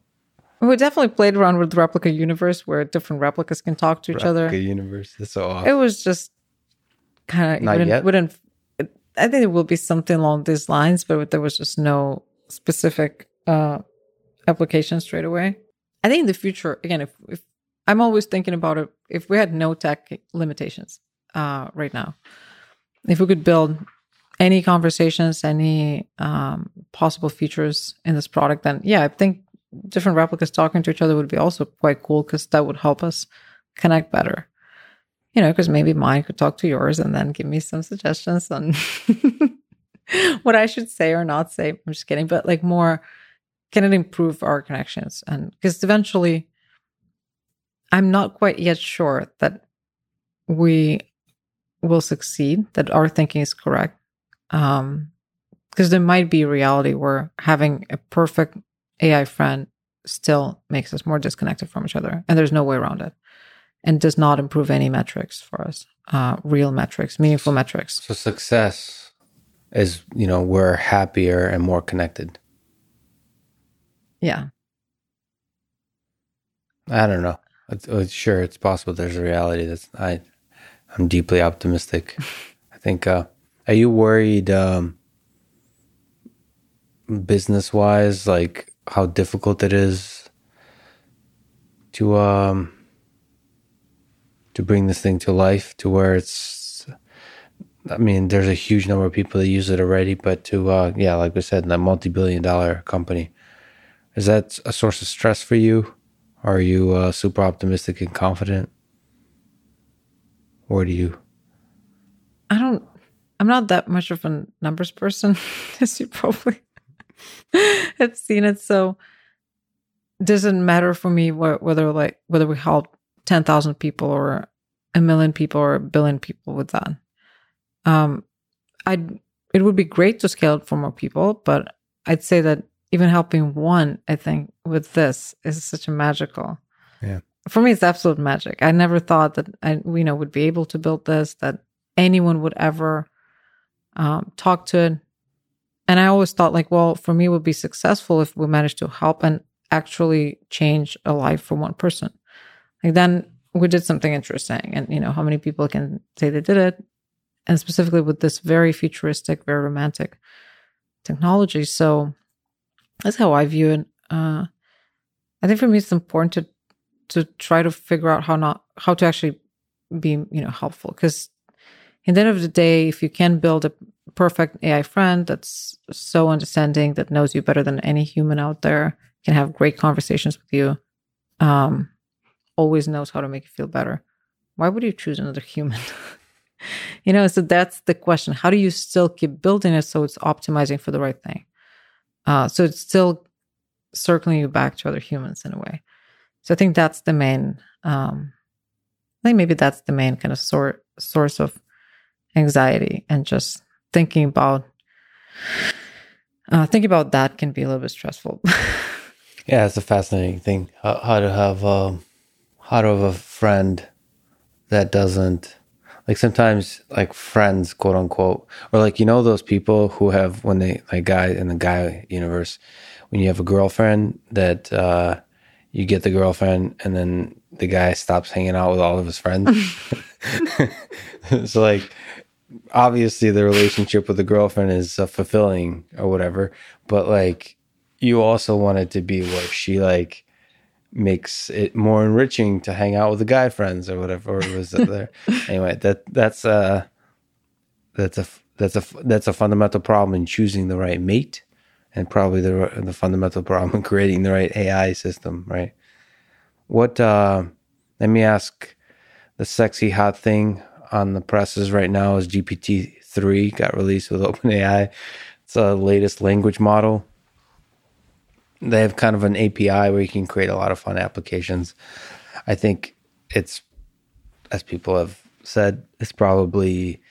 Speaker 2: We definitely played around with Replika universe where different Replikas can talk to each
Speaker 1: Replika
Speaker 2: other.
Speaker 1: universe. That's so awesome.
Speaker 2: It was just kind of wouldn't, wouldn't. I think it will be something along these lines, but there was just no specific uh, application straight away. I think in the future, again, if, if I'm always thinking about it, if we had no tech limitations uh, right now, if we could build any conversations, any um, possible features in this product, then yeah, I think different Replikas talking to each other would be also quite cool because that would help us connect better. You know, because maybe mine could talk to yours and then give me some suggestions on what I should say or not say. I'm just kidding, but like more, can it improve our connections? And because eventually, I'm not quite yet sure that we will succeed, that our thinking is correct. Um, because there might be a reality where having a perfect AI friend still makes us more disconnected from each other, and there's no way around it. And does not improve any metrics for us, uh, real metrics, meaningful metrics.
Speaker 1: So success is, you know, we're happier and more connected.
Speaker 2: Yeah.
Speaker 1: I don't know. It's, it's, sure, it's possible. There's a reality that's I, I'm deeply optimistic. I think. Uh, are you worried, um, business wise, like how difficult it is to um to bring this thing to life to where it's I mean, there's a huge number of people that use it already, but to uh yeah, like we said, in a multi-billion dollar company. Is that a source of stress for you? Are you uh, super optimistic and confident? Or do you?
Speaker 2: I don't. I'm not that much of a numbers person, as you probably have seen it. So doesn't matter for me whether like whether we help ten thousand people or a million people or a billion people with that. Um, I it would be great to scale it for more people, but I'd say that even helping one, I think, with this is such a magical.
Speaker 1: Yeah.
Speaker 2: For me, it's absolute magic. I never thought that I, you know, would be able to build this, that anyone would ever um, talk to it. And I always thought, like, well, for me, it would be successful if we managed to help and actually change a life for one person. Like, then we did something interesting. And, you know, how many people can say they did it? And specifically with this very futuristic, very romantic technology. So, that's how I view it. Uh, I think for me, it's important to to try to figure out how not how to actually be you know helpful because in the end of the day, if you can build a perfect AI friend that's so understanding that knows you better than any human out there, can have great conversations with you, um, always knows how to make you feel better. Why would you choose another human? you know, so that's the question. How do you still keep building it so it's optimizing for the right thing? Uh, so it's still circling you back to other humans in a way. So I think that's the main. Um, I think maybe that's the main kind of sort source of anxiety and just thinking about uh, thinking about that can be a little bit stressful.
Speaker 1: yeah, it's a fascinating thing. How, how to have um, how to have a friend that doesn't like sometimes like friends quote unquote or like you know those people who have when they like guy in the guy universe when you have a girlfriend that uh you get the girlfriend and then the guy stops hanging out with all of his friends? So like obviously the relationship with the girlfriend is uh, fulfilling or whatever but like you also want it to be where she like makes it more enriching to hang out with the guy friends or whatever or was there. anyway, that that's uh that's a that's a that's a fundamental problem in choosing the right mate, and probably the the fundamental problem in creating the right AI system. Right? What? uh Let me ask. The sexy hot thing on the presses right now is GPT three got released with OpenAI. It's a latest language model they have kind of an API where you can create a lot of fun applications. I think it's, as people have said, it's probably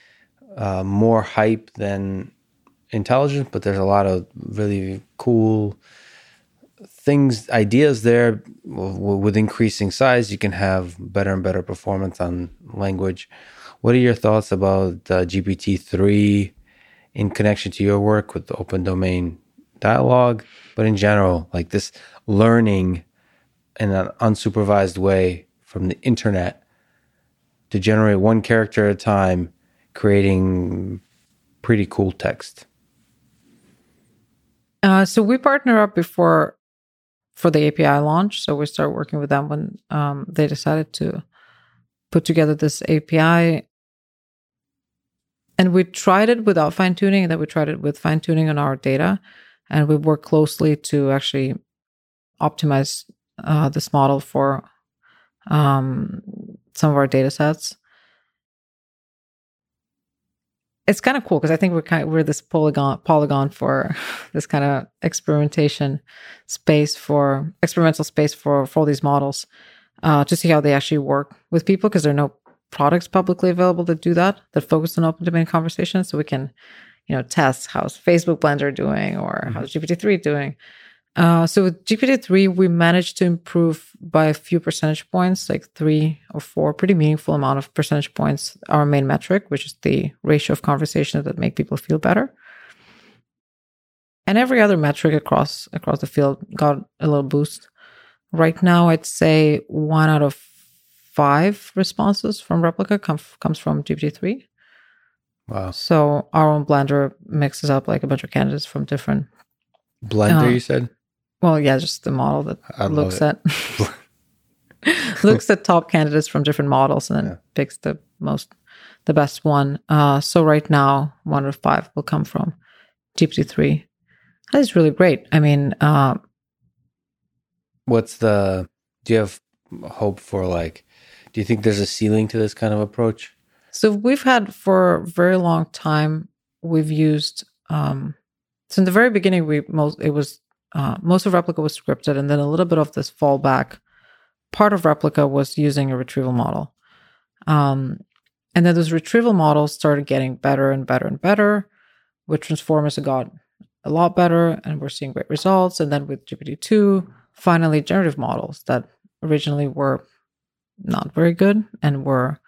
Speaker 1: uh, more hype than intelligence, but there's a lot of really cool things, ideas there. With increasing size, you can have better and better performance on language. What are your thoughts about uh, GPT three in connection to your work with the open domain dialogue, but in general, like this learning in an unsupervised way from the internet to generate one character at a time, creating pretty cool text.
Speaker 2: Uh, so we partner up before for the API launch. So we started working with them when um, they decided to put together this API. And we tried it without fine tuning, and then we tried it with fine tuning on our data and we work closely to actually optimize uh, this model for um, some of our data sets. It's kind of cool because I think we're kind of, we're this polygon polygon for this kind of experimentation space for experimental space for for all these models uh, to see how they actually work with people because there are no products publicly available that do that that focus on open domain conversations so we can you know, test how's Facebook Blender doing or mm-hmm. how's GPT-3 doing. Uh, so with GPT-3, we managed to improve by a few percentage points, like three or four, pretty meaningful amount of percentage points, our main metric, which is the ratio of conversations that make people feel better. And every other metric across across the field got a little boost. Right now, I'd say one out of five responses from Replika come, comes from GPT-3.
Speaker 1: Wow.
Speaker 2: So our own blender mixes up like a bunch of candidates from different.
Speaker 1: Blender,
Speaker 2: Uh,
Speaker 1: you said?
Speaker 2: Well, yeah, just the model that
Speaker 1: I
Speaker 2: looks at looks at top candidates from different models and then
Speaker 1: Yeah.
Speaker 2: picks the most the best one. Uh, so right now, one of five will come from GPT-3. That is really great. I mean, uh,
Speaker 1: What's the, do you have hope for like, do you think there's a ceiling to this kind of approach?
Speaker 2: So we've had for a very long time. We've used um, in the very beginning. We most it was uh, most of Replika was scripted, and then a little bit of this fallback part of Replika was using a retrieval model. Um, and then those retrieval models started getting better and better and better. With Transformers, it got a lot better, and we're seeing great results. And then with GPT two, finally generative models that originally were not very good and were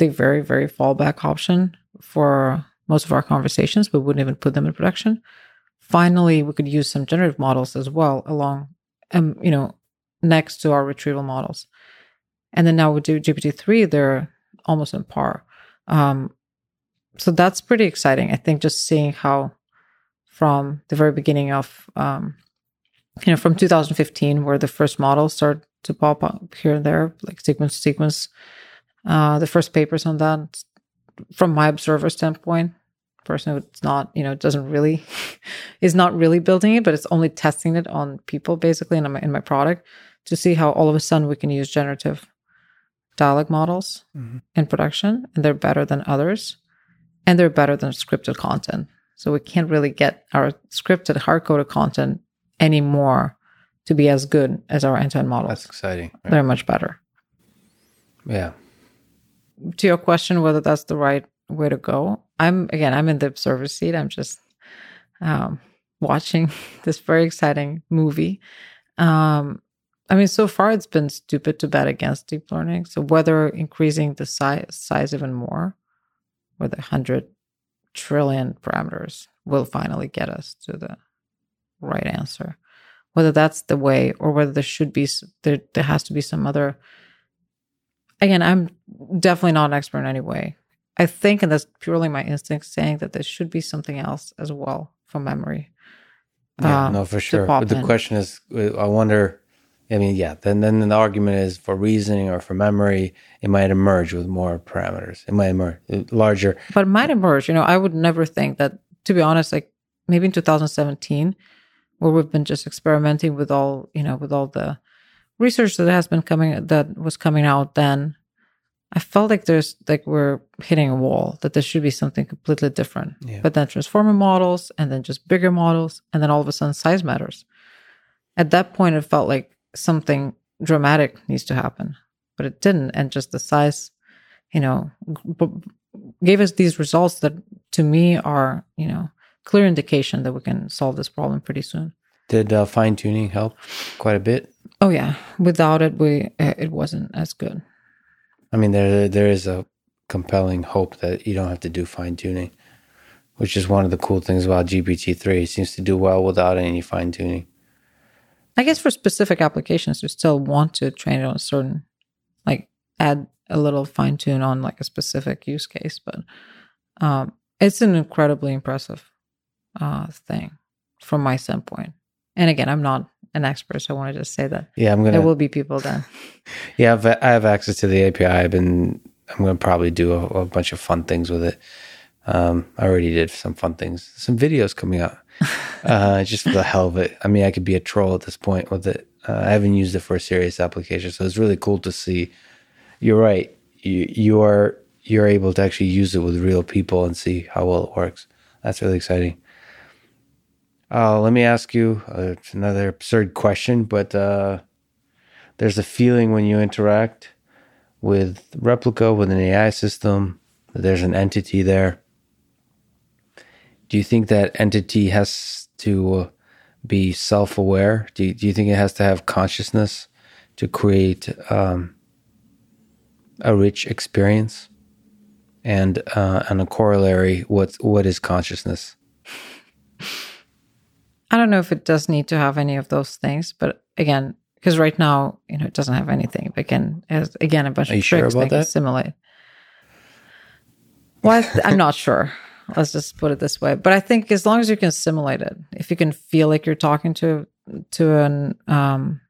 Speaker 2: the very, very fallback option for most of our conversations, but wouldn't even put them in production. Finally, we could use some generative models as well along, um, you know, next to our retrieval models. And then now we do GPT-3, they're almost on par. Um, so that's pretty exciting. I think just seeing how from the very beginning of, um, you know, from 2015, where the first models started to pop up here and there, like sequence to sequence, uh, the first papers on that from my observer standpoint person who's not you know doesn't really is not really building it but it's only testing it on people basically in my, in my product to see how all of a sudden we can use generative dialogue models
Speaker 1: Mhm.
Speaker 2: in production and they're better than others and they're better than scripted content so we can't really get our scripted hard-coded content anymore to be as good as our end-to-end models
Speaker 1: That's exciting. right?
Speaker 2: they're much better
Speaker 1: Yeah.
Speaker 2: To your question whether that's the right way to go i'm again i'm in the observer seat. I'm just um, watching this very exciting movie. Um, i mean so far it's been stupid to bet against deep learning. So whether increasing the size size even more with a 100 trillion parameters will finally get us to the right answer. Whether that's the way or whether there should be there, there has to be some other again, I'm definitely not an expert in any way. I think, and that's purely my instinct, saying that there should be something else as well for memory.
Speaker 1: Yeah,
Speaker 2: uh,
Speaker 1: no, for sure. But the
Speaker 2: in.
Speaker 1: question is, uh, I wonder. I mean, yeah. Then, then the argument is for reasoning or for memory, it might emerge with more parameters. It might emerge uh, larger.
Speaker 2: But it might emerge. You know, I would never think that. To be honest, like maybe in 2017, where we've been just experimenting with all, you know, with all the research that has been coming that was coming out then. I felt like there's like we're hitting a wall that there should be something completely different.
Speaker 1: Yeah.
Speaker 2: But then transformer models and then just bigger models and then all of a sudden size matters. At that point it felt like something dramatic needs to happen, but it didn't and just the size, you know, gave us these results that to me are, you know, clear indication that we can solve this problem pretty soon.
Speaker 1: Did uh, fine tuning help quite a bit?
Speaker 2: Oh yeah, without it we uh, it wasn't as good.
Speaker 1: I mean, there there is a compelling hope that you don't have to do fine tuning, which is one of the cool things about GPT three. It seems to do well without any fine tuning.
Speaker 2: I guess for specific applications, you still want to train it on a certain, like add a little fine tune on like a specific use case, but um, it's an incredibly impressive uh, thing from my standpoint. And again, I'm not an expert, so I want to just say that
Speaker 1: Yeah, I'm gonna.
Speaker 2: there will be people that
Speaker 1: Yeah, I've, I have access to the API. I've been. I'm to probably do a, a bunch of fun things with it. Um, I already did some fun things. Some videos coming out, uh, just for the hell of it. I mean, I could be a troll at this point with it. Uh, I haven't used it for a serious application, so it's really cool to see. You're right. You you are you're able to actually use it with real people and see how well it works. That's really exciting. Uh, let me ask you uh, another absurd question, but uh, there's a feeling when you interact with Replika with an AI system that there's an entity there. Do you think that entity has to uh, be self-aware? Do you, do you think it has to have consciousness to create um, a rich experience? And uh, and a corollary, what what is consciousness?
Speaker 2: I don't know if it does need to have any of those things, but again, because right now, you know, it doesn't have anything. But again, has again a bunch
Speaker 1: Are you
Speaker 2: of
Speaker 1: sure
Speaker 2: tricks
Speaker 1: about
Speaker 2: that can simulate. Well, th- I'm not sure. Let's just put it this way. But I think as long as you can simulate it, if you can feel like you're talking to to an um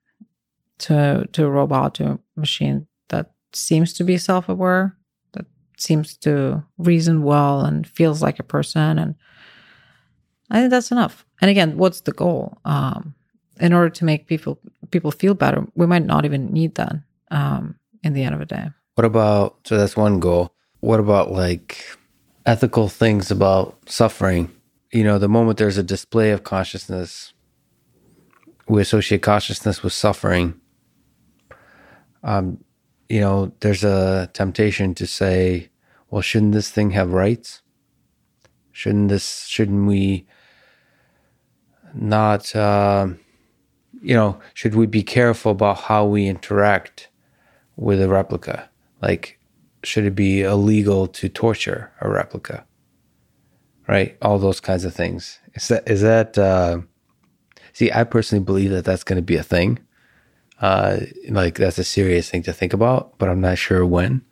Speaker 2: to to a robot, to a machine that seems to be self aware, that seems to reason well and feels like a person, and I think that's enough. And again, what's the goal? Um, in order to make people people feel better, we might not even need that um, in the end of the day.
Speaker 1: What about so that's one goal. What about like ethical things about suffering? You know, the moment there's a display of consciousness, we associate consciousness with suffering. Um, you know, there's a temptation to say, well, shouldn't this thing have rights? Shouldn't this shouldn't we not um you know, should we be careful about how we interact with a Replika? Like, should it be illegal to torture a Replika? Right? All those kinds of things. Is that, is that, uh, see, I personally believe that that's going to be a thing. Uh, like, that's a serious thing to think about, but I'm not sure when.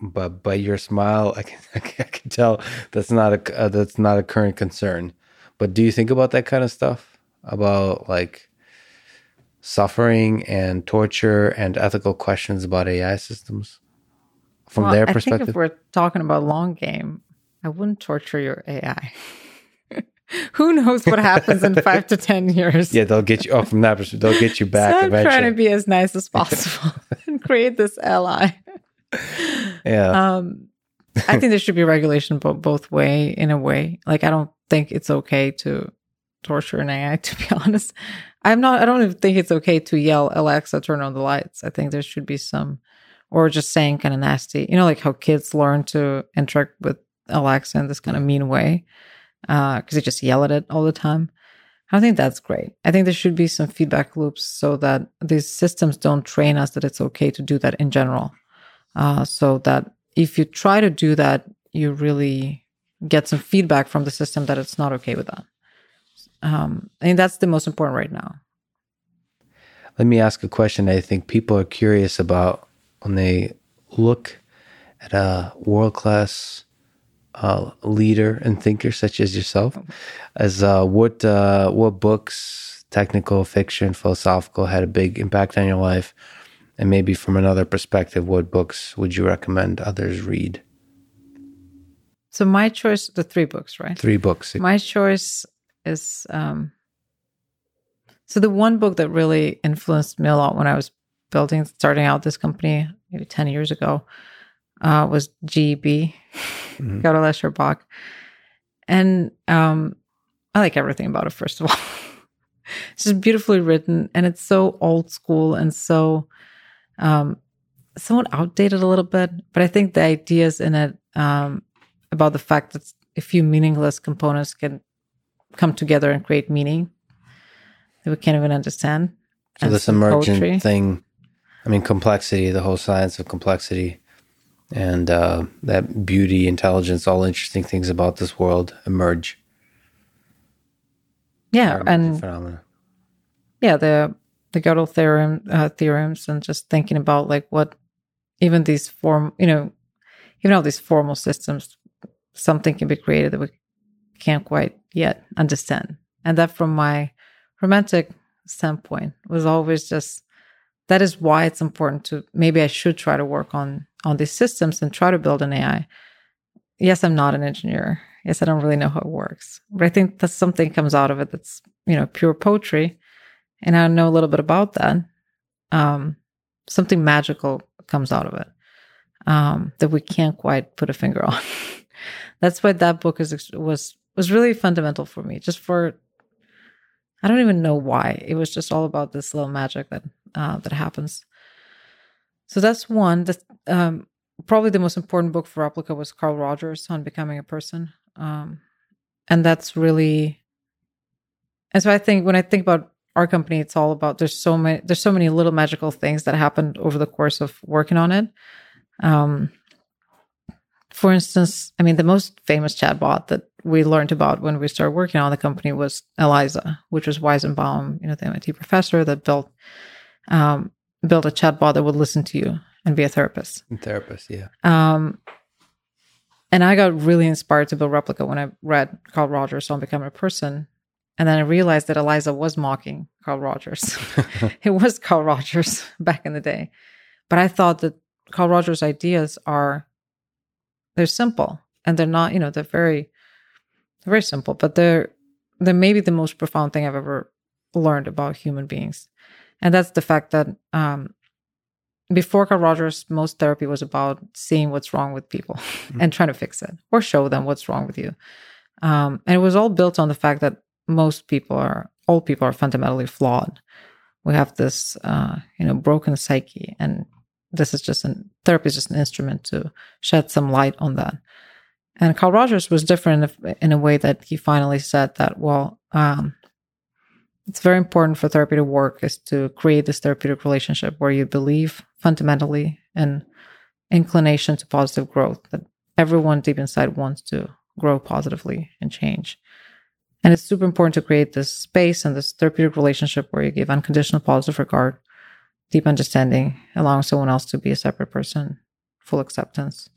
Speaker 1: But by your smile, I can, I can tell that's not a, uh, that's not a current concern. But do you think about that kind of stuff? About like, suffering and torture and ethical questions about AI systems from
Speaker 2: Well,
Speaker 1: their
Speaker 2: I think
Speaker 1: perspective?
Speaker 2: if we're talking about long game, I wouldn't torture your AI. Who knows what happens in five to ten years?
Speaker 1: yeah, they'll get you. Oh, from that perspective, they'll get you back
Speaker 2: so I'm
Speaker 1: eventually.
Speaker 2: trying to be as nice as possible and create this ally.
Speaker 1: yeah,
Speaker 2: Um, I think there should be regulation bo- both way in a way. Like I don't think it's okay to torture an AI. To be honest, I'm not. I don't even think it's okay to yell Alexa, turn on the lights. I think there should be some, or just saying kind of nasty. You know, like how kids learn to interact with Alexa in this kind of mean way because they just yell at it all the time. I think that's great. I think there should be some feedback loops so that these systems don't train us that it's okay to do that in general. Uh, so that if you try to do that, you really get some feedback from the system that it's not okay with that. Um, think that's the most important right now.
Speaker 1: let me ask a question. I think people are curious about when they look at a world class uh, leader and thinker such as yourself. As uh, what uh, what books, technical fiction, philosophical, had a big impact on your life, and maybe from another perspective, what books would you recommend others read?
Speaker 2: So my choice, the three books, right?
Speaker 1: Three books.
Speaker 2: My choice is um so the one book that really influenced me a lot when I was building starting out this company maybe 10 years ago uh was GB
Speaker 1: Mhm.
Speaker 2: Escher Bach. And um I like everything about it first of all. it's just beautifully written and it's so old school and so um somewhat outdated a little bit, but I think the ideas in it um about the fact that a few meaningless components can come together and create meaning that we can't even understand.
Speaker 1: So
Speaker 2: and
Speaker 1: this emergent
Speaker 2: poetry.
Speaker 1: thing, I mean, complexity, the whole science of complexity, and uh, that beauty, intelligence, all interesting things about this world emerge.
Speaker 2: Yeah, and
Speaker 1: phenomena.
Speaker 2: yeah, the the Gödel theorem uh, theorems, and just thinking about like what even these form, you know, even all these formal systems, something can be created that we can't quite yet understand, and that from my romantic standpoint was always just that is why it's important to maybe I should try to work on on these systems and try to build an AI. Yes, I'm not an engineer. Yes, I don't really know how it works, but I think that something comes out of it that's you know pure poetry, and I know a little bit about that. Um, something magical comes out of it um, that we can't quite put a finger on. That's why that book is was was really fundamental for me. Just for I don't even know why. It was just all about this little magic that uh, that happens. So that's one. That's um, probably the most important book for Replica was Carl Rogers on becoming a person, um, and that's really And so I think when I think about our company, it's all about there's so many there's so many little magical things that happened over the course of working on it. Um, for instance, I mean, the most famous chatbot that we learned about when we started working on the company was Eliza, which was Weizenbaum, you know, the MIT professor that built um, built a chatbot that would listen to you and be a therapist.
Speaker 1: Therapist, yeah.
Speaker 2: Um, and I got really inspired to build Replika when I read Carl Rogers on Becoming a Person. And then I realized that Eliza was mocking Carl Rogers. it was Carl Rogers back in the day. But I thought that Carl Rogers' ideas are they're simple and they're not, you know, they're very very simple, but they're they're maybe the most profound thing I've ever learned about human beings. And that's the fact that um, before Carl Rogers, most therapy was about seeing what's wrong with people mm-hmm. and trying to fix it or show them what's wrong with you. Um, and it was all built on the fact that most people are, all people are fundamentally flawed. We have this, uh, you know, broken psyche, and this is just an therapy is just an instrument to shed some light on that. And Carl Rogers was different in a way that he finally said that, well, um, it's very important for therapy to work is to create this therapeutic relationship where you believe fundamentally in inclination to positive growth that everyone deep inside wants to grow positively and change and it's super important to create this space and this therapeutic relationship where you give unconditional positive regard deep understanding allowing someone else to be a separate person full acceptance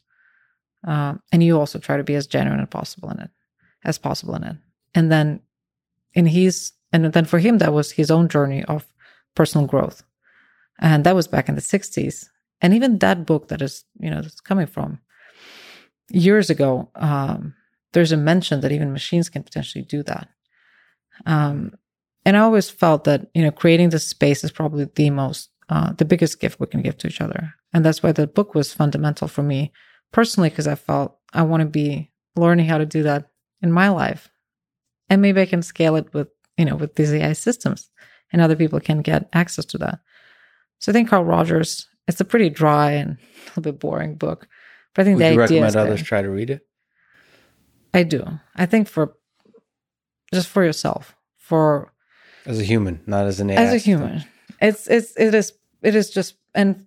Speaker 2: um, and you also try to be as genuine as possible in it as possible in it and then in his and then for him, that was his own journey of personal growth. And that was back in the 60s. And even that book that is, you know, that's coming from years ago, um, there's a mention that even machines can potentially do that. Um, and I always felt that, you know, creating this space is probably the most, uh, the biggest gift we can give to each other. And that's why the book was fundamental for me personally, because I felt I want to be learning how to do that in my life. And maybe I can scale it with you know, with these AI systems, and other people can get access to that. So I think Carl Rogers, it's a pretty dry and a little bit boring book, but I think
Speaker 1: Would
Speaker 2: the
Speaker 1: you
Speaker 2: idea
Speaker 1: recommend others try to read it?
Speaker 2: I do. I think for just for yourself, for
Speaker 1: as a human, not as an AI.
Speaker 2: As a human, it's it's it is it is just and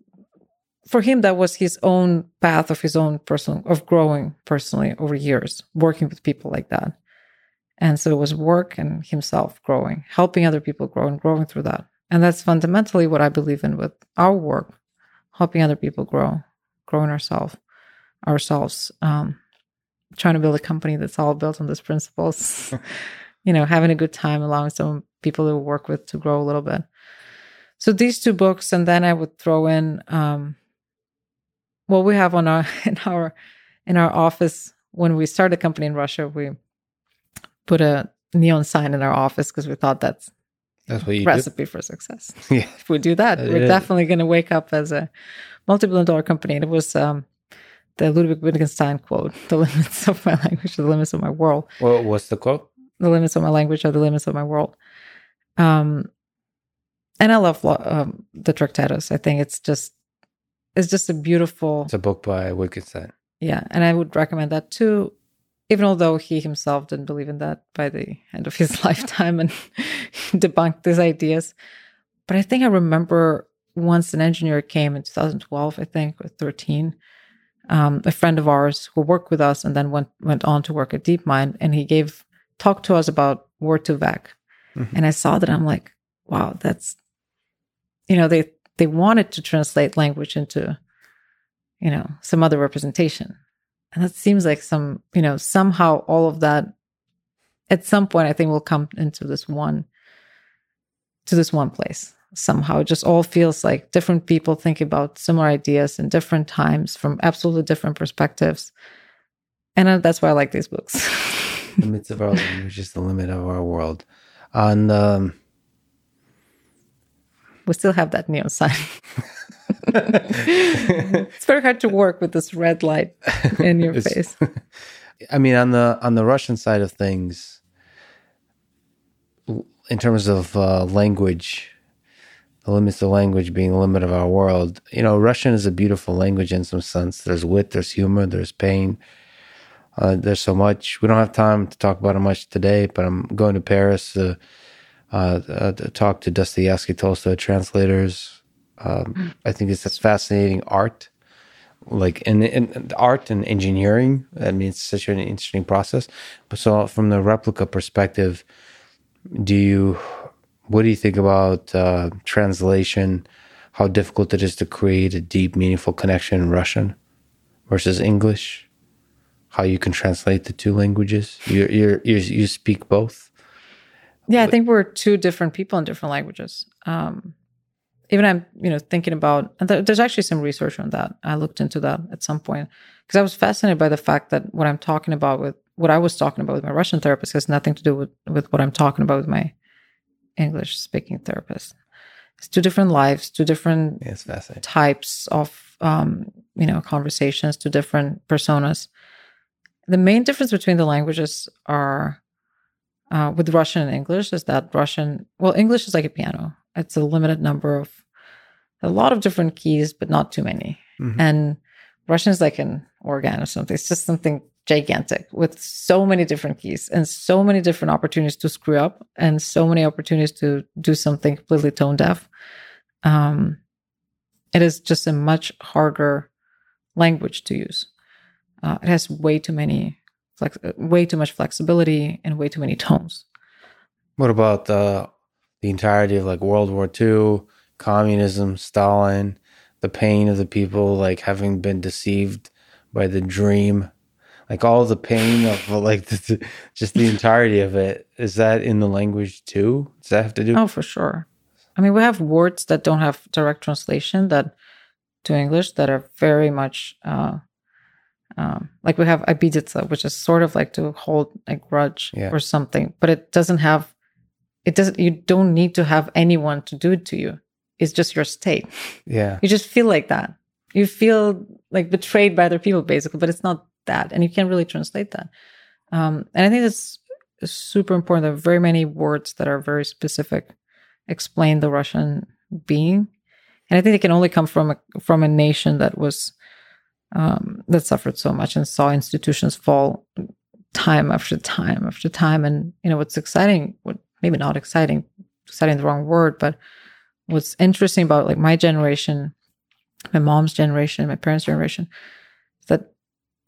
Speaker 2: for him that was his own path of his own personal of growing personally over years, working with people like that. And so it was work and himself growing, helping other people grow and growing through that. And that's fundamentally what I believe in with our work, helping other people grow, growing ourselves, ourselves, um, trying to build a company that's all built on these principles, you know, having a good time, allowing some people to work with to grow a little bit. So these two books, and then I would throw in um, what we have on our in our in our office when we started a company in Russia. We put a neon sign in our office because we thought that's
Speaker 1: that's what you
Speaker 2: recipe
Speaker 1: do?
Speaker 2: for success.
Speaker 1: Yeah.
Speaker 2: If we do that, we're definitely going to wake up as a multi-billion dollar company. And it was um, the Ludwig Wittgenstein quote: "The limits of my language are the limits of my world."
Speaker 1: Well, what's the quote?
Speaker 2: The limits of my language are the limits of my world. Um, and I love um, the Tractatus. I think it's just it's just a beautiful.
Speaker 1: It's a book by Wittgenstein.
Speaker 2: Yeah, and I would recommend that too even although he himself didn't believe in that by the end of his lifetime and debunked these ideas. But I think I remember once an engineer came in 2012, I think, or 13, um, a friend of ours who worked with us and then went went on to work at DeepMind, and he gave talked to us about Word2Vec, mm-hmm. and I saw that I'm like, wow, that's, you know, they they wanted to translate language into, you know, some other representation, and that seems like some, you know, somehow all of that at some point I think will come into this one to this one place. Somehow it just all feels like different people think about similar ideas in different times from absolutely different perspectives. And uh, that's why I like these books.
Speaker 1: the limits of our language is the limit of our world. On um,
Speaker 2: we still have that neon sign. it's very hard to work with this red light in your face.
Speaker 1: I mean, on the on the Russian side of things, in terms of uh, language, the limits of language being the limit of our world. You know, Russian is a beautiful language in some sense. There's wit, there's humor, there's pain. Uh, there's so much. We don't have time to talk about it much today, but I'm going to Paris uh, uh, uh, talk to Dostoevsky, Tolstoy translators. Um, I think it's a fascinating art, like in, in art and engineering. I mean, it's such an interesting process. But so, from the Replika perspective, do you what do you think about uh, translation? How difficult it is to create a deep, meaningful connection in Russian versus English? How you can translate the two languages? You you you speak both.
Speaker 2: Yeah, I think we're two different people in different languages. Um, even I'm, you know, thinking about. there's actually some research on that. I looked into that at some point because I was fascinated by the fact that what I'm talking about with what I was talking about with my Russian therapist has nothing to do with with what I'm talking about with my English speaking therapist. It's two different lives, two different types of um, you know conversations, two different personas. The main difference between the languages are uh, with Russian and English is that Russian, well, English is like a piano. It's a limited number of a lot of different keys, but not too many. Mm-hmm. And Russian is like an organ or something. It's just something gigantic with so many different keys and so many different opportunities to screw up and so many opportunities to do something completely tone deaf. Um, it is just a much harder language to use. Uh, it has way too many, flex- way too much flexibility and way too many tones.
Speaker 1: What about the the entirety of like World War II, communism, Stalin, the pain of the people like having been deceived by the dream? Like all the pain of like the, just the entirety of it is that in the language too? Does that have to do
Speaker 2: oh for sure. I mean we have words that don't have direct translation that to english that are very much uh um, like we have ibidica, which is sort of like to hold a grudge yeah. or something, but it doesn't have, it doesn't, you don't need to have anyone to do it to you. It's just your state.
Speaker 1: Yeah.
Speaker 2: You just feel like that. You feel like betrayed by other people, basically, but it's not that. And you can't really translate that. Um, and I think that's super important. There are very many words that are very specific, explain the Russian being. And I think it can only come from a, from a nation that was um, that suffered so much and saw institutions fall time after time after time and you know what's exciting what maybe not exciting exciting the wrong word but what's interesting about like my generation my mom's generation my parents generation is that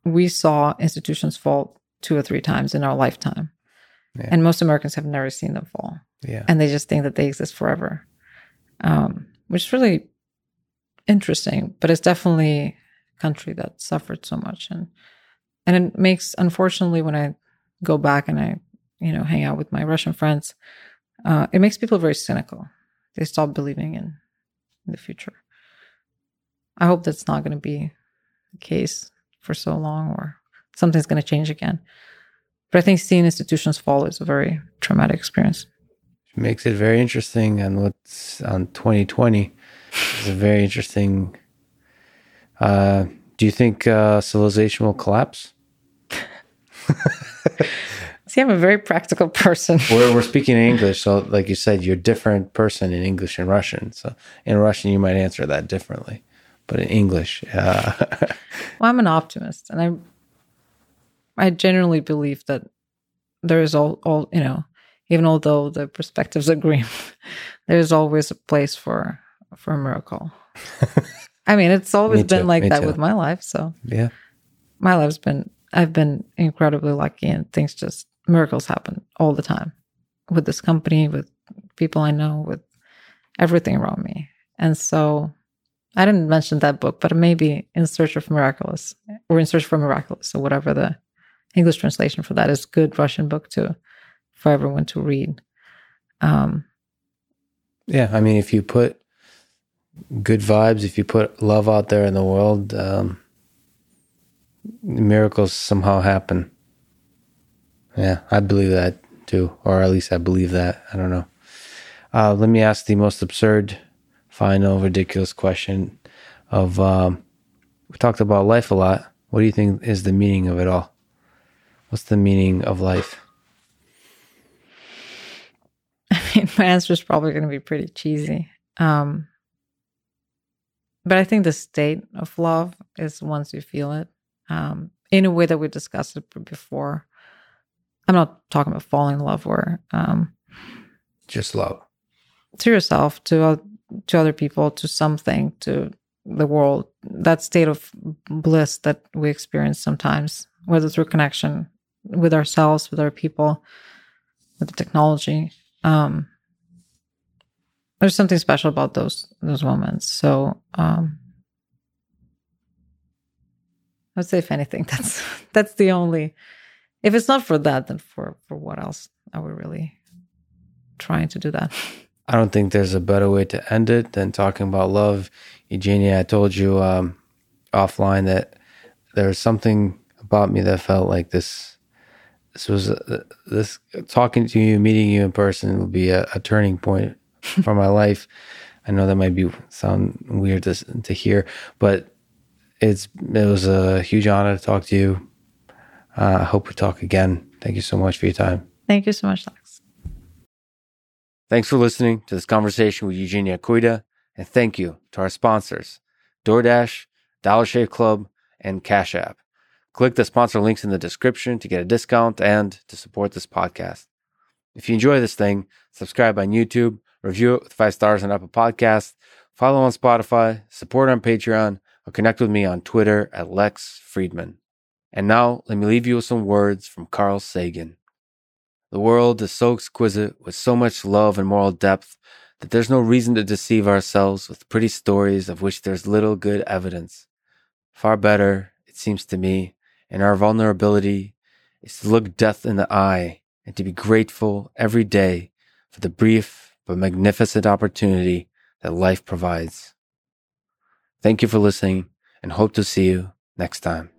Speaker 2: we saw institutions fall two or three times in our lifetime. Yeah. And most Americans have never seen them fall.
Speaker 1: Yeah.
Speaker 2: And they just think that they exist forever, um, which is really interesting. But it's definitely country that suffered so much. And, and it makes, unfortunately, when I go back and I, you know, hang out with my Russian friends, uh, it makes people very cynical. They stop believing in, in the future. I hope that's not going to be the case for so long or something's going to change again. But I think seeing institutions fall is a very traumatic experience.
Speaker 1: Makes it very interesting. And what's on 2020 is a very interesting. Uh, do you think uh, civilization will collapse?
Speaker 2: See, I'm a very practical person.
Speaker 1: we're, we're speaking in English. So, like you said, you're a different person in English and Russian. So, in Russian, you might answer that differently but in English. Uh,
Speaker 2: well, I'm an optimist, and I I generally believe that there is all all you know, even although the perspectives are grim, there is always a place for for a miracle. I mean, it's always been too, like that too. with my life. So
Speaker 1: yeah,
Speaker 2: my life's been I've been incredibly lucky, and things just miracles happen all the time with this company, with people I know, with everything around me, and so I didn't mention that book, but maybe In Search of Miraculous or In Search for Miraculous or whatever the English translation for that is good Russian book too for everyone to read. Um,
Speaker 1: yeah, I mean, if you put good vibes, if you put love out there in the world, um, miracles somehow happen. Yeah, I believe that too, or at least I believe that. I don't know. Uh, let me ask the most absurd final ridiculous question of um, we talked about life a lot. What do you think is the meaning of it all? What's the meaning of life?
Speaker 2: I mean, my answer is probably going to be pretty cheesy. Um, but I think the state of love is once you feel it um, in a way that we discussed it before. I'm not talking about falling in love where um,
Speaker 1: Just love.
Speaker 2: to yourself, to uh, to other people, to something, to the world. That state of bliss that we experience sometimes, whether through connection with ourselves, with our people, with the technology. Um, there's something special about those those moments. So um, I'd say, if anything, that's that's the only. If it's not for that, then for for what else are we really trying to do that?
Speaker 1: I don't think there's a better way to end it than talking about love. Eugenia, I told you um, offline that there's something about me that felt like this. This was uh, this talking to you, meeting you in person will be a, a turning point for my life. I know that might be sound weird to to hear, but it's it was a huge honor to talk to you. Uh, I hope we talk again. Thank you so much for your time.
Speaker 2: Thank you so much, Lex.
Speaker 1: Thanks for listening to this conversation with Eugenia Kuyda, and thank you to our sponsors, DoorDash, Dollar Shave Club, and Cash App. Click the sponsor links in the description to get a discount and to support this podcast. If you enjoy this thing, subscribe on YouTube, review it with five stars on Apple Podcasts, follow on Spotify, support on Patreon, or connect with me on Twitter at Lex Fridman. And now, let me leave you with some words from Carl Sagan. The world is so exquisite with so much love and moral depth that there's no reason to deceive ourselves with pretty stories of which there's little good evidence. Far better, it seems to me, in our vulnerability is to look death in the eye and to be grateful every day for the brief but magnificent opportunity that life provides. Thank you for listening and hope to see you next time.